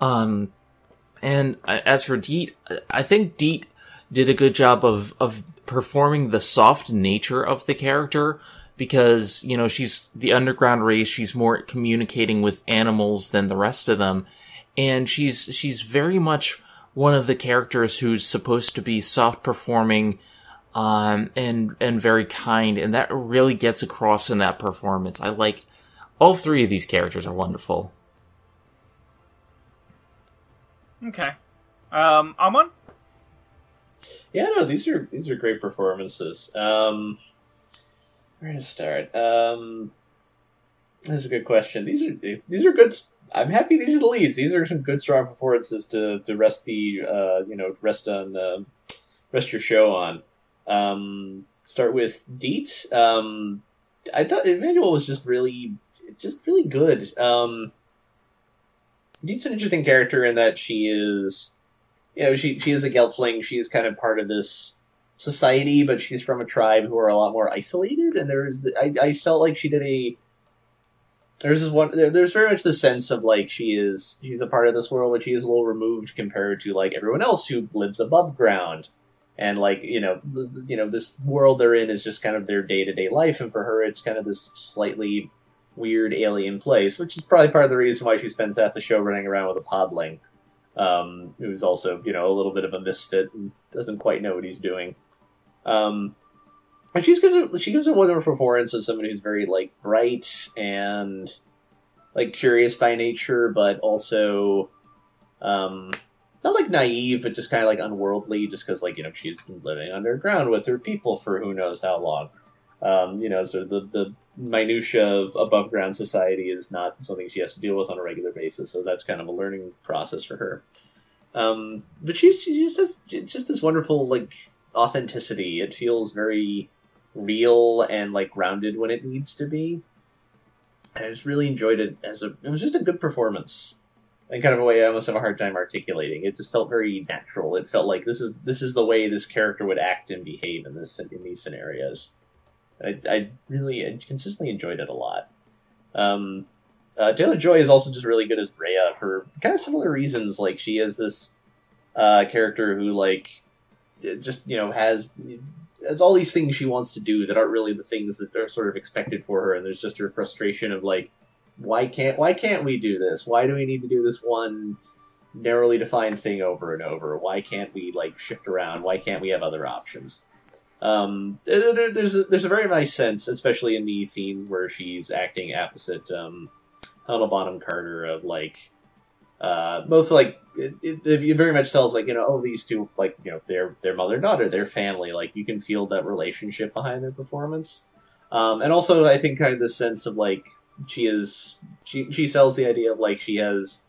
Um, and as for Deet, I think Deet did a good job of of performing the soft nature of the character because you know she's the underground race. She's more communicating with animals than the rest of them, and she's she's very much one of the characters who's supposed to be soft performing um, and and very kind, and that really gets across in that performance. I like all three of these characters are wonderful. Okay, um, Amon. Yeah, no, these are these are great performances. Um, where to start? Um, that's a good question. These are these are good. I'm happy these are the leads. These are some good strong performances to to rest the uh, you know rest on uh, rest your show on. Um, start with Deet. Um, I thought Emmanuel was just really, just really good. Um, Deet's an interesting character in that she is, you know, she she is a Gelfling. She's kind of part of this society, but she's from a tribe who are a lot more isolated. And there's, the, I I felt like she did a. There's this one. There's very much the sense of like she is she's a part of this world, but she is a little removed compared to like everyone else who lives above ground and like you know you know this world they're in is just kind of their day-to-day life. And for her it's kind of this slightly weird alien place which is probably part of the reason why she spends half the show running around with a podling um, who's also you know a little bit of a misfit and doesn't quite know what he's doing. Um, and she's gives a, she gives a wonderful performance of someone who's very like bright and like curious by nature but also um, not like naive, but just kind of like unworldly, just because like you know she's been living underground with her people for who knows how long. Um, you know, so the the minutia of above ground society is not something she has to deal with on a regular basis. So that's kind of a learning process for her. Um, but she's she just has just this wonderful like authenticity. It feels very real and like grounded when it needs to be. I just really enjoyed it as a. It was just a good performance in kind of a way I almost have a hard time articulating. It just felt very natural. It felt like this is this is the way this character would act and behave in this in these scenarios. I, I really I consistently enjoyed it a lot. Um, uh, Taylor Joy is also just really good as Brea for kind of similar reasons. Like she is this uh, character who like just you know has has all these things she wants to do that aren't really the things that are sort of expected for her, and there's just her frustration of like why can't why can't we do this? Why do we need to do this one narrowly defined thing over and over. Why can't we like shift around? Why can't we have other options? Um, there, there's a, there's a very nice sense, especially in the scene where she's acting opposite um, Helena Bonham Carter of like uh, both like it, it, it, very much sells like you know oh these two like you know their their mother and daughter their family like you can feel that relationship behind their performance um, and also I think kind of the sense of like she is she she sells the idea of like she has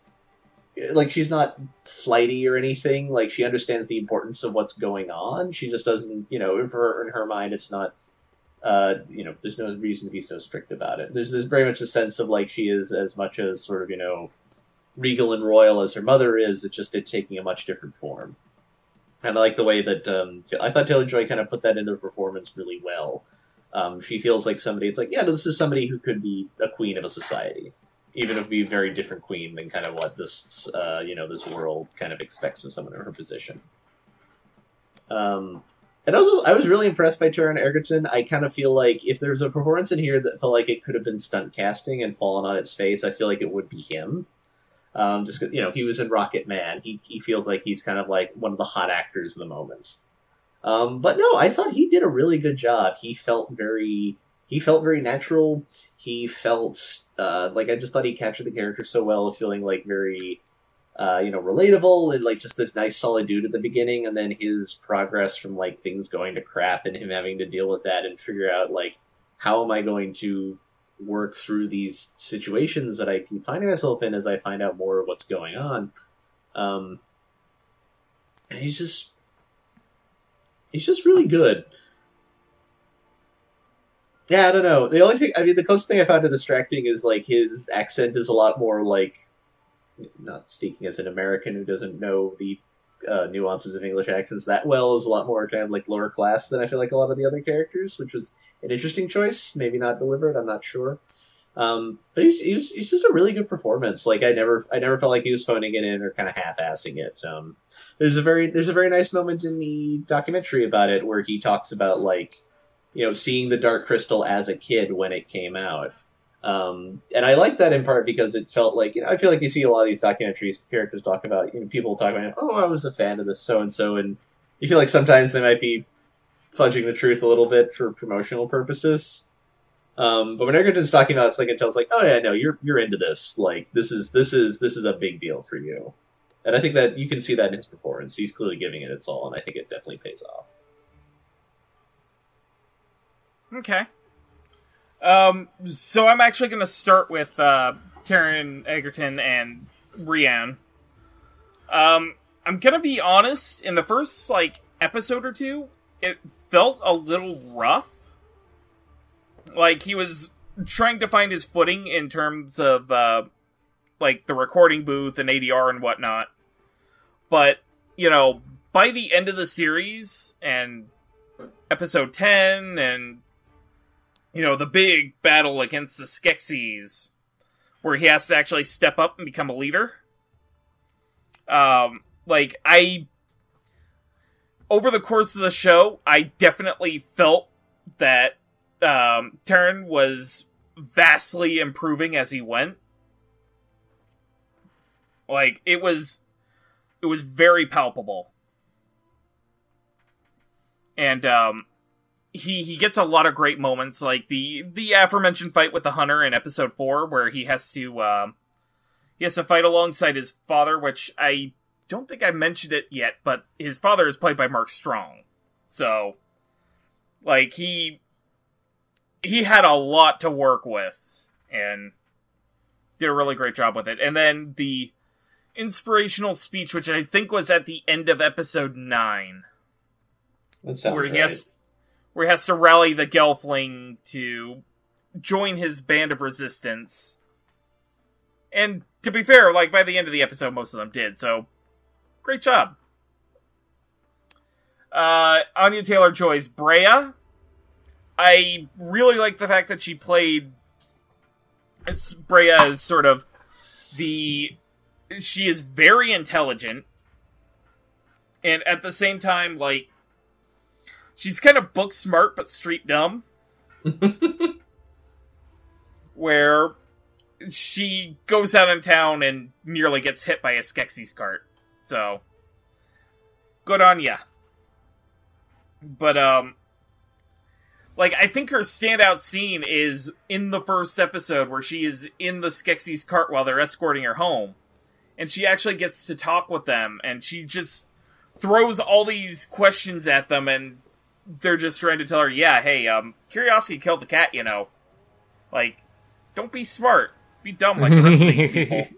like she's not flighty or anything like she understands the importance of what's going on she just doesn't you know her, in her mind it's not uh, you know, there's no reason to be so strict about it. There's there's very much a sense of like she is as much as sort of you know regal and royal as her mother is. It's just it's taking a much different form. And I like the way that um, I thought Taylor Joy kind of put that into performance really well. Um, she feels like somebody. It's like, yeah, this is somebody who could be a queen of a society, even if be a very different queen than kind of what this, uh, you know, this world kind of expects of someone in her position. Um, and I was I was really impressed by Taron Egerton. I kind of feel like if there's a performance in here that felt like it could have been stunt casting and fallen on its face, I feel like it would be him. Um, just you know, he was in Rocket Man. He he feels like he's kind of like one of the hot actors of the moment. Um, but no, I thought he did a really good job. He felt very he felt very natural. He felt uh, like I just thought he captured the character so well, feeling like very uh, you know relatable and like just this nice solid dude at the beginning, and then his progress from like things going to crap and him having to deal with that and figure out like how am I going to work through these situations that I keep finding myself in as I find out more of what's going on. Um, and he's just he's just really good. Yeah, I don't know. The only thing I mean, the closest thing I found to distracting is like his accent is a lot more like not speaking as an American who doesn't know the uh, nuances of English accents that well is a lot more kind of like lower class than I feel like a lot of the other characters, which was an interesting choice. Maybe not deliberate. I'm not sure. Um, but he's, he's, he's just a really good performance. Like I never I never felt like he was phoning it in or kind of half-assing it. Um, there's a very there's a very nice moment in the documentary about it where he talks about like you know seeing the Dark Crystal as a kid when it came out. Um, and I like that in part because it felt like you know I feel like you see a lot of these documentaries characters talk about you know people talk about oh I was a fan of this so and so and you feel like sometimes they might be fudging the truth a little bit for promotional purposes. Um, but when Egerton's talking about it's like it tells like, oh yeah, no, you're you're into this. Like this is this is this is a big deal for you. And I think that you can see that in his performance. He's clearly giving it its all, and I think it definitely pays off. Okay. Um, so I'm actually going to start with uh, Taron Egerton and Rian. Um, I'm gonna be honest. In the first like episode or two, it felt a little rough. Like he was trying to find his footing in terms of uh, like the recording booth and ADR and whatnot. But you know, by the end of the series and episode ten, and you know the big battle against the Skeksis, where he has to actually step up and become a leader. Um, like I over the course of the show, I definitely felt that um, was vastly improving as he went. Like it was, it was very palpable, and um, he he gets a lot of great moments, like the the aforementioned fight with the hunter in episode four, where he has to um, he has to fight alongside his father, which I don't think I mentioned it yet, but his father is played by Mark Strong. So, like he he had a lot to work with and did a really great job with it. And then the inspirational speech, which I think was at the end of episode nine, that sounds where he right. has where he has to rally the Gelfling to join his band of resistance. And to be fair, like by the end of the episode, most of them did. So Great job. Uh, Anya Taylor Joy's Brea. I really like the fact that she played as Brea as sort of the. She is very intelligent, and at the same time, like she's kind of book smart but street dumb. where she goes out in town and nearly gets hit by a Skeksis cart. So, good on ya. But um, like I think her standout scene is in the first episode where she is in the Skeksis cart while they're escorting her home, and she actually gets to talk with them, and she just throws all these questions at them, and they're just trying to tell her, yeah, hey, um, curiosity killed the cat, you know. Like, don't be smart, be dumb like the rest of these people.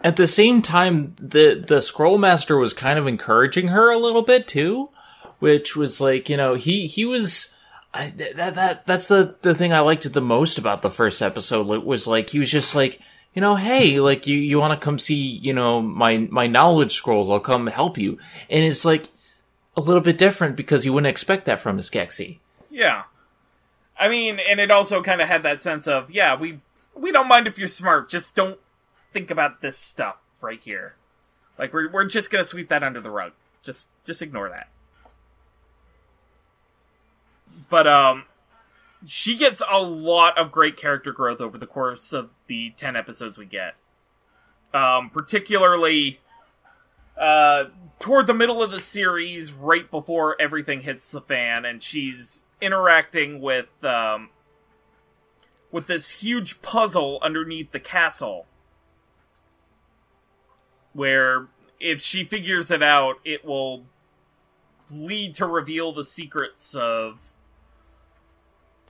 At the same time, the the scroll master was kind of encouraging her a little bit too, which was like you know he he was I, that that that's the the thing I liked the most about the first episode It was like he was just like you know hey like you you want to come see you know my my knowledge scrolls I'll come help you and it's like a little bit different because you wouldn't expect that from Skeksis. Yeah. I mean, and it also kind of had that sense of, yeah, we we don't mind if you're smart, just don't think about this stuff right here. Like we're we're just gonna sweep that under the rug. Just just ignore that. But um she gets a lot of great character growth over the course of the 10 episodes we get. Um particularly uh toward the middle of the series right before everything hits the fan and she's interacting with um with this huge puzzle underneath the castle where if she figures it out, it will lead to reveal the secrets of.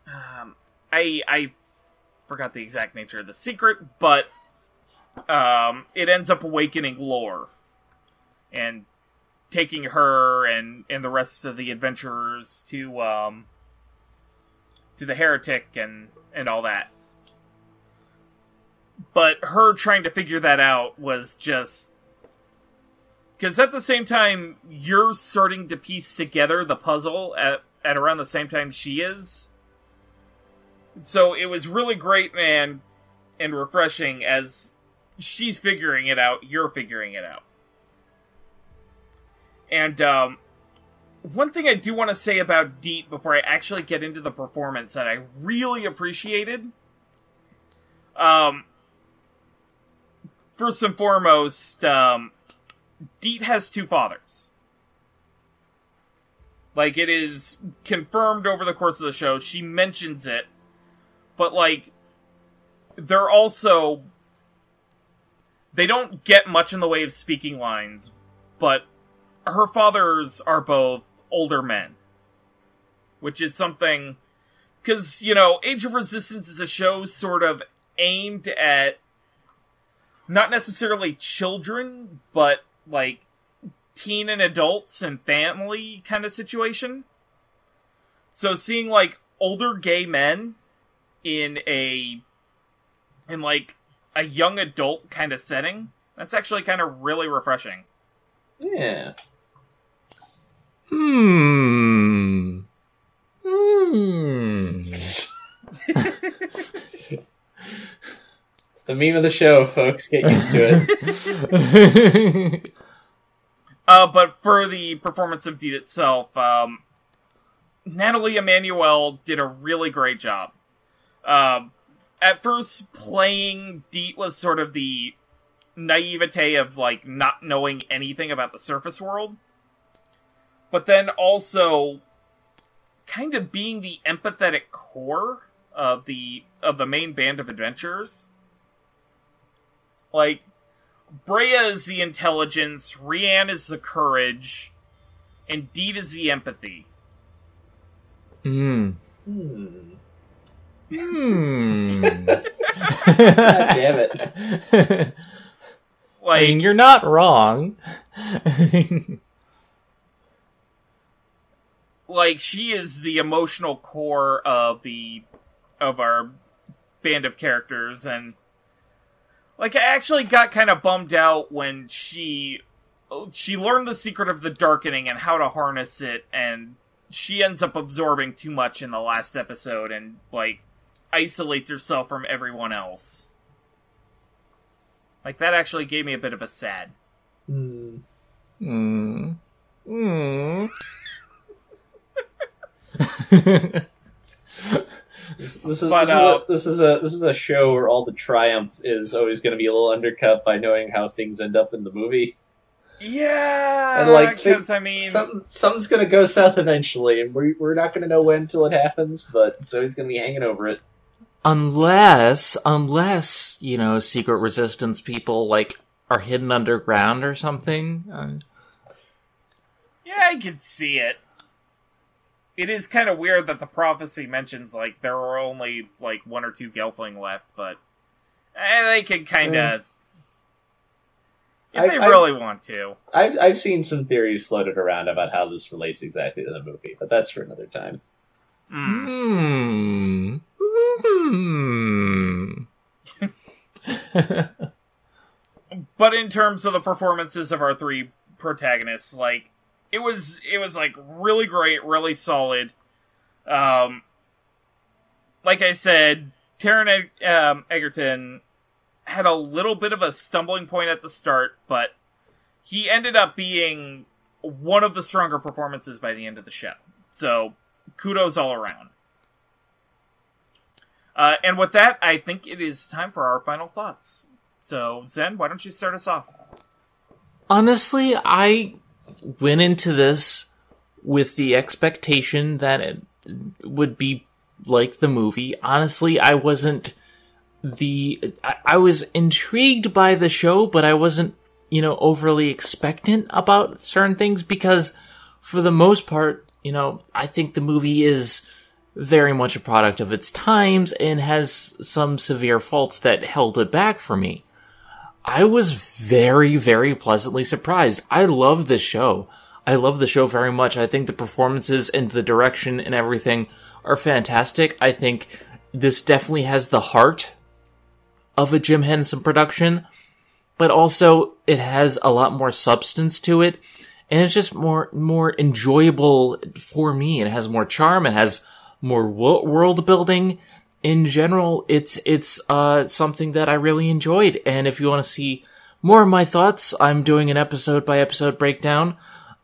Um, I I forgot the exact nature of the secret, but um, it ends up awakening lore and taking her and and the rest of the adventurers to um to the heretic and and all that. But her trying to figure that out was just because at the same time you're starting to piece together the puzzle at at around the same time she is so it was really great man, and refreshing as she's figuring it out you're figuring it out and um one thing I do want to say about Deet before I actually get into the performance that I really appreciated um first and foremost, um, Deet has two fathers. Like, it is confirmed over the course of the show. She mentions it. But, like, they're also. They don't get much in the way of speaking lines, but her fathers are both older men. Which is something. Because, you know, Age of Resistance is a show sort of aimed at not necessarily children, but like teen and adults and family kind of situation. So seeing like older gay men in a in like a young adult kind of setting, that's actually kind of really refreshing. Yeah. Hmm. Hmm. It's the meme of the show, folks. Get used to it. Uh, but for the performance of Deet itself, um, Nathalie Emmanuel did a really great job. Um, at first, playing Deet was sort of the naivete of like not knowing anything about the surface world, but then also kind of being the empathetic core of the of the main band of adventurers. Like Brea is the intelligence, Rian is the courage, and Deet is the empathy. Hmm. Hmm. Hmm. God damn it. Like I mean, you're not wrong. like she is the emotional core of the of our band of characters and like I actually got kind of bummed out when she she learned the secret of the darkening and how to harness it and she ends up absorbing too much in the last episode and like isolates herself from everyone else. Like that actually gave me a bit of a sad. Hmm. Hmm. Hmm. This, this is But, this, uh, is a, this is a this is a show where all the triumph is always going to be a little undercut by knowing how things end up in the movie. Yeah, And, like, because I mean, Some something's going to go south eventually, and we we're not going to know when until it happens, but it's always going to be hanging over it. Unless unless you know secret resistance people like are hidden underground or something uh, yeah, I can see it. It is kind of weird that the prophecy mentions like there are only like one or two Gelfling left, but eh, they can kind of. If I- they I- really want to. I've I've seen some theories floated around about how this relates exactly to the movie, but that's for another time. Hmm. Hmm. But in terms of the performances of our three protagonists like it was it was like really great really solid. Um like i said Taron Eg- um, egerton had a little bit of a stumbling point at the start but he ended up being one of the stronger performances by the end of the show. So kudos all around uh, and with that i think it is time for our final thoughts so, Zen, why don't you start us off? Honestly, I went into this with the expectation that it would be like the movie. Honestly, I wasn't the I, I was intrigued by the show, but I wasn't, you know, overly expectant about certain things because for the most part, you know, I think the movie is very much a product of its times and has some severe faults that held it back for me. I was very, very pleasantly surprised. I love this show. I love the show very much. I think the performances and the direction and everything are fantastic. I think this definitely has the heart of a Jim Henson production, but also it has a lot more substance to it, and it's just more more enjoyable for me. It has more charm. It has more world building in general, it's it's uh something that I really enjoyed. And if you want to see more of my thoughts, I'm doing an episode by episode breakdown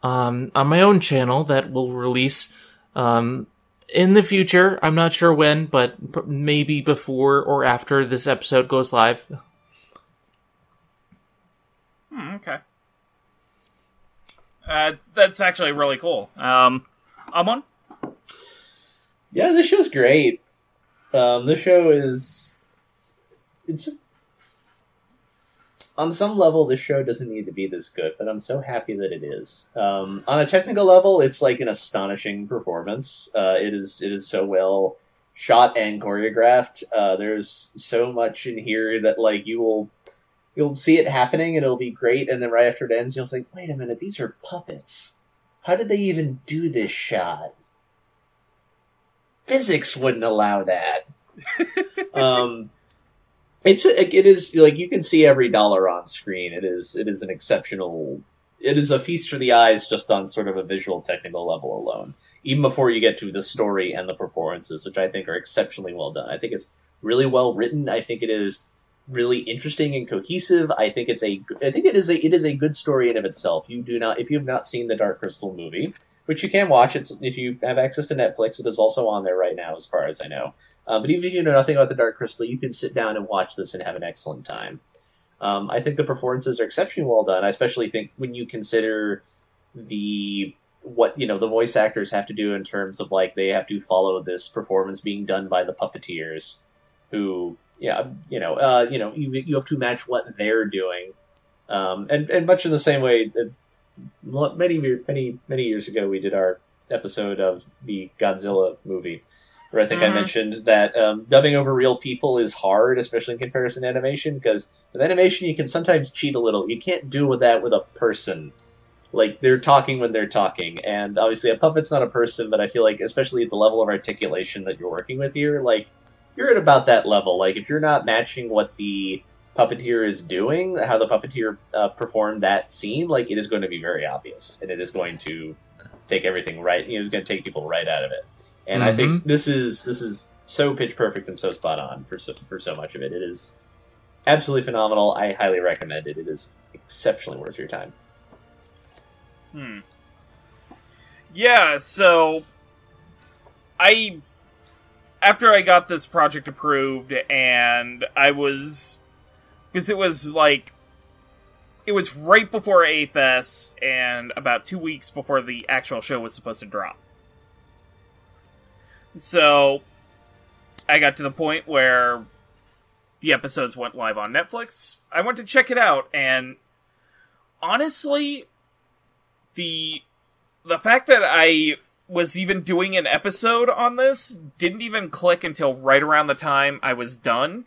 um, on my own channel that will release um, in the future. I'm not sure when, but maybe before or after this episode goes live. Hmm, okay. Uh, that's actually really cool. Um, Amon? Yeah, this show's great. Um, this show is it's just on some level this show doesn't need to be this good, but I'm so happy that it is. Um, on a technical level, it's like an astonishing performance. Uh, it is it is so well shot and choreographed. Uh, there's so much in here that like you will you'll see it happening and it'll be great, and then right after it ends, you'll think, wait a minute, these are puppets. How did they even do this shot? Physics wouldn't allow that. um, it's a, it is like you can see every dollar on screen. It is it is an exceptional. It is a feast for the eyes just on sort of a visual technical level alone. Even before you get to the story and the performances, which I think are exceptionally well done. I think it's really well written. I think it is really interesting and cohesive. I think it's a I think it is a it is a good story in of itself. You do not if you have not seen the Dark Crystal movie, which you can watch. It's if you have access to Netflix, it is also on there right now, as far as I know. Uh, but even if you know nothing about the Dark Crystal, you can sit down and watch this and have an excellent time. Um, I think the performances are exceptionally well done. I especially think when you consider the what you know the voice actors have to do in terms of like they have to follow this performance being done by the puppeteers, who yeah you know uh, you know you you have to match what they're doing, um, and and much in the same way that many many many years ago we did our episode of the Godzilla movie where I think I Mhm. mentioned that um, dubbing over real people is hard, especially in comparison to animation, because with animation you can sometimes cheat a little. You can't do with that with a person. Like they're talking when they're talking, and obviously a puppet's not a person, but I feel like especially at the level of articulation that you're working with here, like you're at about that level. Like if you're not matching what the puppeteer is doing, how the puppeteer uh, performed that scene, like it is going to be very obvious, and it is going to take everything right. You know, it's going to take people right out of it. And I think this is this is so pitch perfect and so spot on for so, for so much of it. It is absolutely phenomenal. I highly recommend it. It is exceptionally worth your time. Hmm. Yeah, so I after I got this project approved, and I was because it was like it was right before A-Fest and about two weeks before the actual show was supposed to drop. So I got to the point where the episodes went live on Netflix. I went to check it out, and honestly, the the fact that I was even doing an episode on this didn't even click until right around the time I was done.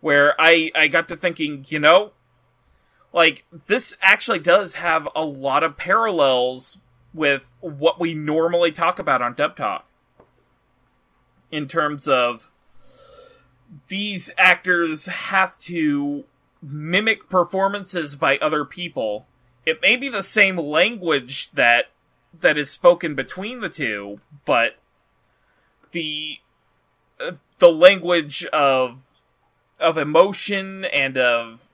Where I, I got to thinking, you know, like, this actually does have a lot of parallels with what we normally talk about on Dub Talk. In terms of these actors have to mimic performances by other people. It may be the same language that that is spoken between the two, but the uh, the language of of emotion and of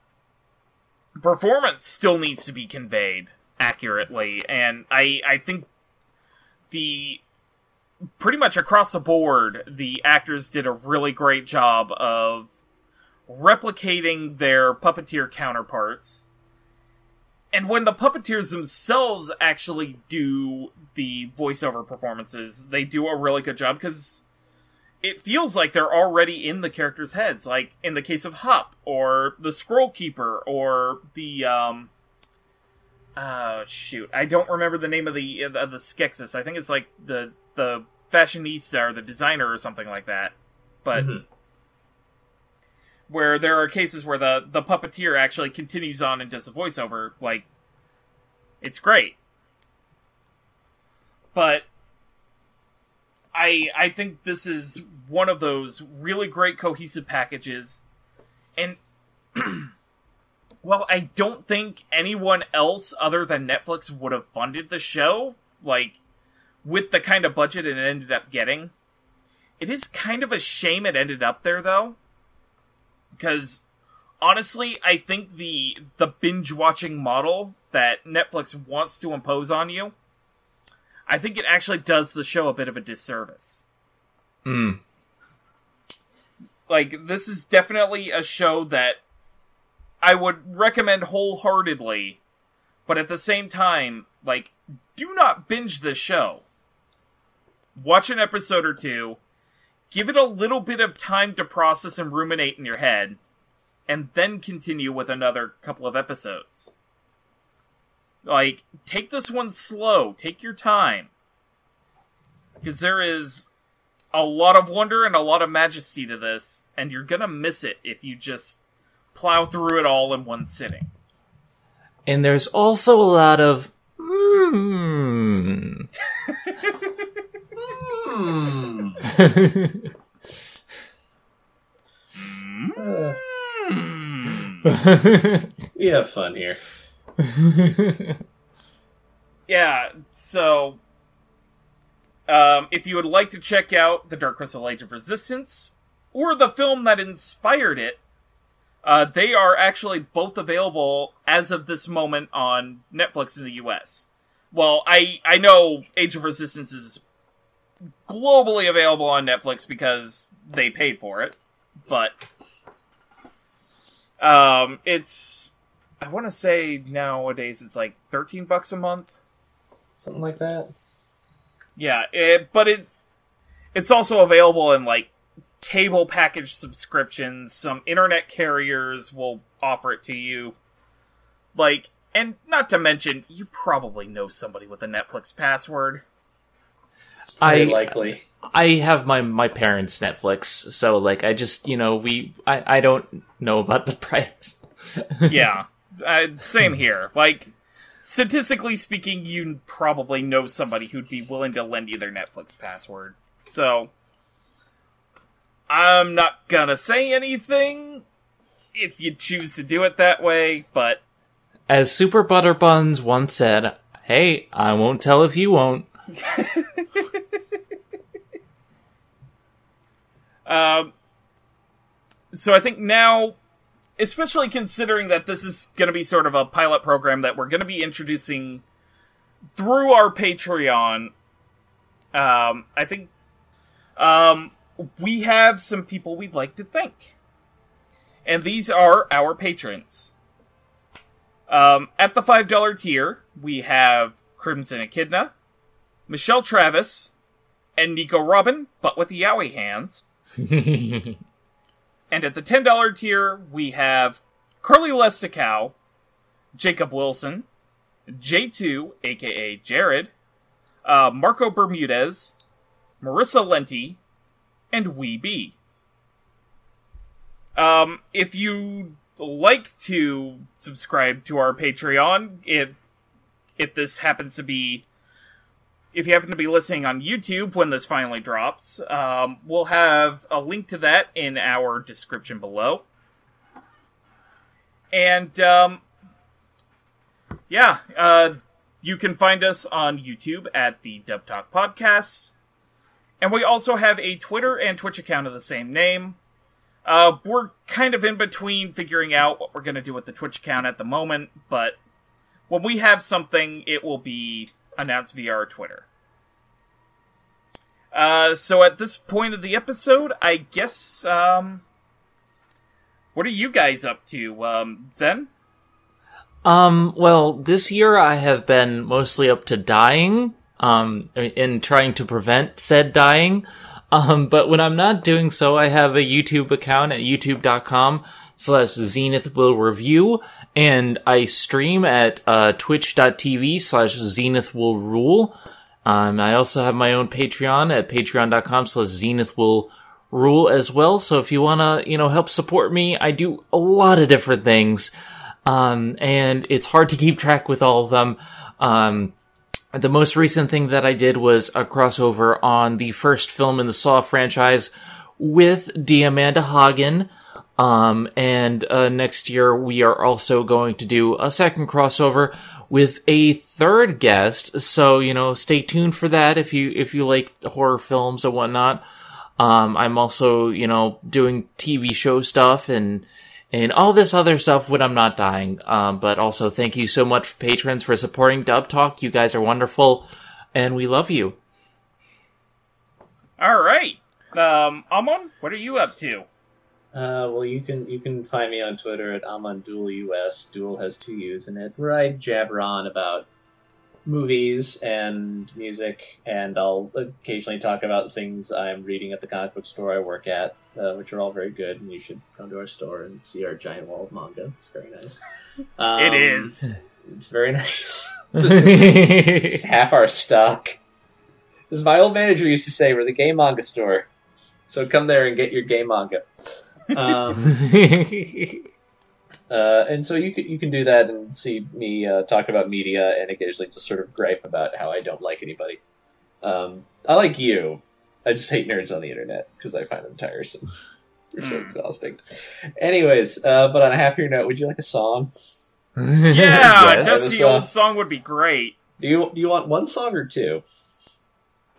performance still needs to be conveyed accurately. And i i think the pretty much across the board the actors did a really great job of replicating their puppeteer counterparts. And when the puppeteers themselves actually do the voiceover performances they do a really good job because it feels like they're already in the characters' heads, like in the case of Hup or the Scroll Keeper or the um. Oh shoot! I don't remember the name of the of the Skeksis. I think it's like the the fashionista or the designer or something like that. But Mhm. where there are cases where the the puppeteer actually continues on and does the voiceover, like it's great. But I I think this is one of those really great cohesive packages, and well, I don't think anyone else other than Netflix would have funded the show like with the kind of budget it ended up getting. It is kind of a shame it ended up there though, because honestly, I think the the binge watching model that Netflix wants to impose on you I think it actually does the show a bit of a disservice. Mm. Like, this is definitely a show that I would recommend wholeheartedly, but at the same time, like, do not binge this show. Watch an episode or two, give it a little bit of time to process and ruminate in your head, and then continue with another couple of episodes. Like, take this one slow, take your time. Because there is a lot of wonder and a lot of majesty to this, and you're gonna miss it if you just plow through it all in one sitting. And there's also a lot of mm. Uh, Hmm. we have fun here. yeah, so um, if you would like to check out the Dark Crystal Age of Resistance or the film that inspired it, uh, they are actually both available as of this moment on Netflix in the U.S. Well, I I know Age of Resistance is globally available on Netflix because they paid for it, but um, it's I want to say nowadays it's like thirteen bucks a month. Something like that. Yeah, it, but it's it's also available in like cable package subscriptions. Some internet carriers will offer it to you. Like, and not to mention, you probably know somebody with a Netflix password. I likely. I have my my parents' Netflix, so like I just you know we I I don't know about the price. Yeah, uh, same here. Like, statistically speaking, you probably know somebody who'd be willing to lend you their Netflix password. So, I'm not gonna say anything if you choose to do it that way, but As Super Butter Buns once said, "Hey, I won't tell if you won't." Um, so I think now, especially considering that this is going to be sort of a pilot program that we're going to be introducing through our Patreon, um, I think um, we have some people we'd like to thank. And these are our patrons. Um, at the $5 tier, we have Crimson Echidna, Michelle Travis, and Nico Robin, but with the Yowie hands. and at the $10 tier, we have Curly Lesticow, Jacob Wilson, J2, aka Jared, uh, Marco Bermudez, Marissa Lenti, and Wee B. Um, if you like to subscribe to our Patreon, if if this happens to be if you happen to be listening on YouTube when this finally drops, um, we'll have a link to that in our description below. And um, yeah, uh, you can find us on YouTube at the Dub Talk Podcast. And we also have a Twitter and Twitch account of the same name. Uh, we're kind of in between figuring out what we're going to do with the Twitch account at the moment, but when we have something, it will be announced our Twitter. Uh, so at this point of the episode, I guess, um, what are you guys up to, um, Zen? Um, well, this year I have been mostly up to dying, um, in trying to prevent said dying. Um, but when I'm not doing so, I have a YouTube account at youtube.com slash zenith will review, and I stream at, uh, twitch.tv slash zenith will rule. Um, I also have my own Patreon at patreon.com slash zenith will rule as well. So if you wanna, you know, help support me, I do a lot of different things. Um, and it's hard to keep track with all of them. Um, the most recent thing that I did was a crossover on the first film in the Saw franchise with Amanda Hagen. Um, and uh, next year we are also going to do a second crossover with a third guest. So you know, stay tuned for that if you if you like horror films and whatnot. Um, I'm also you know doing TV show stuff and and all this other stuff when I'm not dying. Um, but also thank you so much, for patrons, for supporting Dub Talk. You guys are wonderful, and we love you. All right, um, Amon, what are you up to? Uh, well, you can you can find me on Twitter at AmonDuelUS. Duel has two U's in it, where I jabber on about movies and music, and I'll occasionally talk about things I'm reading at the comic book store I work at, uh, which are all very good. And you should come to our store and see our giant wall of manga. It's very nice. Um, it is. It's very nice. it's, it's half our stock. As my old manager used to say, we're the gay manga store. So come there and get your gay manga. Um, uh, and so you can you can do that and see me uh, talk about media and occasionally just sort of gripe about how I don't like anybody. Um, I like you. I just hate nerds on the internet because I find them tiresome. They're so Hmm. exhausting. Anyways, uh, but on a happier note, would you like a song? Yeah, Yes. Dusty Old Song would be great. Do you do you want one song or two?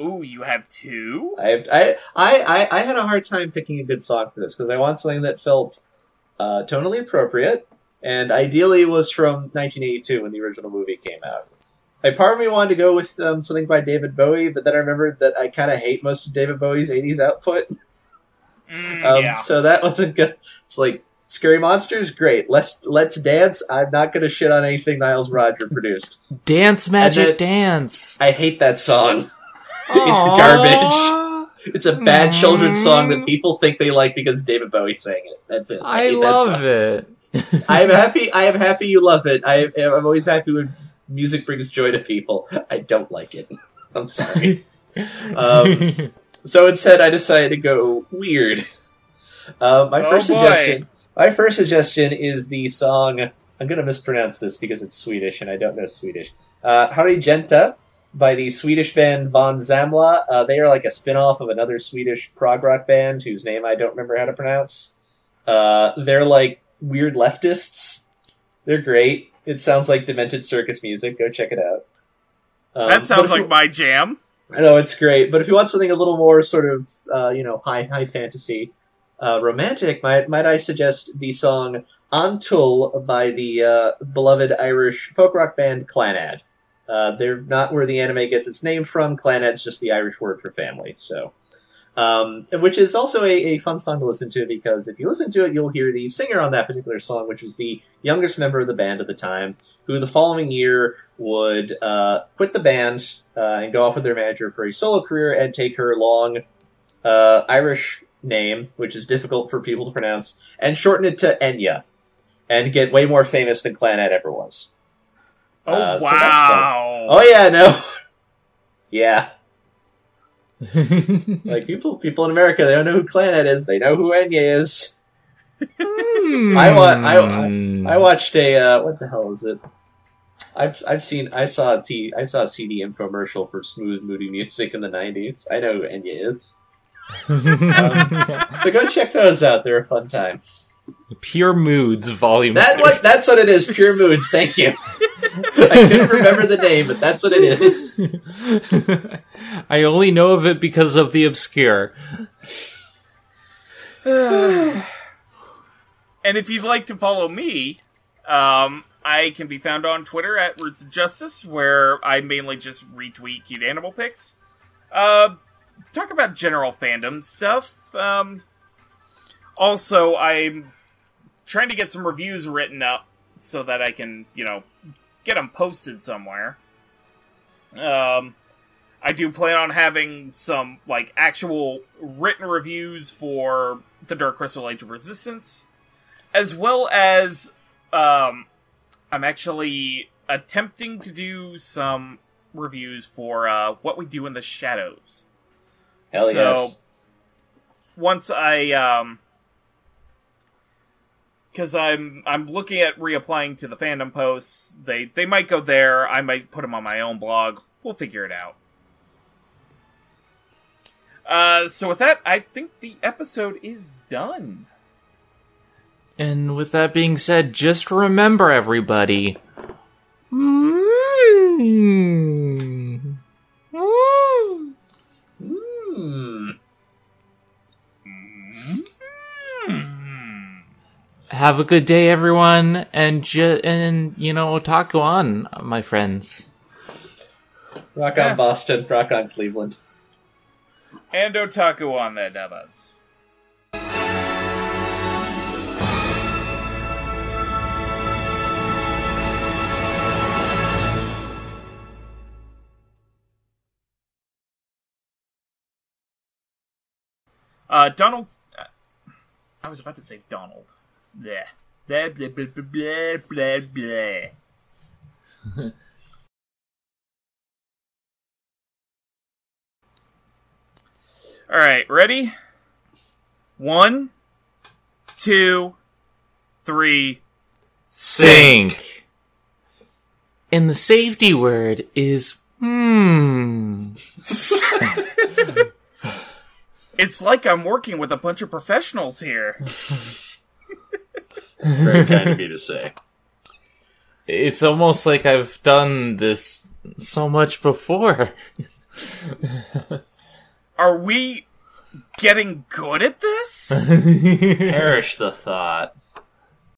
Ooh, you have two? I have I I I, I had a hard time picking a good song for this because I want something that felt uh, tonally appropriate and ideally was from 1982 when the original movie came out. A part of me wanted to go with um, something by David Bowie, but then I remembered that I kind of hate most of David Bowie's 80s output. Mm, Um, yeah. So that wasn't good. It's like Scary Monsters, great. Let's let's dance. I'm not gonna shit on anything Niles Roger produced. dance, magic, then- dance. I hate that song. Aw. garbage. It's a bad children's song that people think they like because David Bowie sang it. That's it. I that love it. I am happy. I am happy you love it. I, I'm always happy when music brings joy to people. I don't like it. I'm sorry. Um, so instead, I decided to go weird. Uh, my Oh, first boy. suggestion. My first suggestion is the song. I'm going to mispronounce this because it's Swedish and I don't know Swedish. Uh, Harry Genta by the Swedish band Von Zamla. Uh, they are like a spin-off of another Swedish prog rock band whose name I don't remember how to pronounce. Uh, they're like weird leftists. They're great. It sounds like demented circus music. Go check it out. Um, that sounds if you- like my jam. I know it's great, but if you want something a little more sort of uh, you know high high fantasy, uh, romantic, might might I suggest the song "Antul" by the uh, beloved Irish folk rock band Clannad. Uh, they're not where the anime gets its name from. Clannad's just the Irish word for family. So Um, which is also a, a fun song to listen to because if you listen to it, you'll hear the singer on that particular song, which is the youngest member of the band at the time, who the following year would uh, quit the band uh, and go off with their manager for a solo career and take her long uh, Irish name, which is difficult for people to pronounce, and shorten it to Enya, and get way more famous than Clannad ever was. Oh Uh, so wow! Oh yeah, no, yeah. Like people, people in America, they don't know who Clannad is. They know who Enya is. I wa- I- I watched a uh, what the hell is it? I've I've seen I saw a T I saw a CD infomercial for smooth moody music in the '90s. I know who Enya is. So go check those out. They're a fun time. Pure Moods Volume. That what that's what it is. Pure moods. Thank you. I couldn't remember the name, but that's what it is. I only know of it because of the obscure. and if you'd like to follow me, um, I can be found on Twitter at Roots of Justice, where I mainly just retweet cute animal pics. Uh, talk about general fandom stuff. Um, also, I'm trying to get some reviews written up so that I can, you know, get them posted somewhere. Um, I do plan on having some like actual written reviews for the Dark Crystal Age of Resistance, as well as um, I'm actually attempting to do some reviews for uh, what we do in the shadows. Hell So- yes. Once I um, because I'm I'm looking at reapplying to the fandom posts. They they might go there. I might put them on my own blog. We'll figure it out. Uh, so with that, I think the episode is done. And with that being said, just remember, everybody. Mm. Mm. Have a good day, everyone, and ju- and you know, otaku on, my friends. Rock Yeah. on Boston. Rock on Cleveland. And otaku on that, Devas. Uh, Donald. uh, I was about to say Donald. Blah, blah, blah, blah, blah, blah, blah. All right, ready? One, two, three, Sink. And the safety word is hmm. It's like I'm working with a bunch of professionals here. Very kind of you to say. It's almost like I've done this so much before. Are we getting good at this? Perish the thought.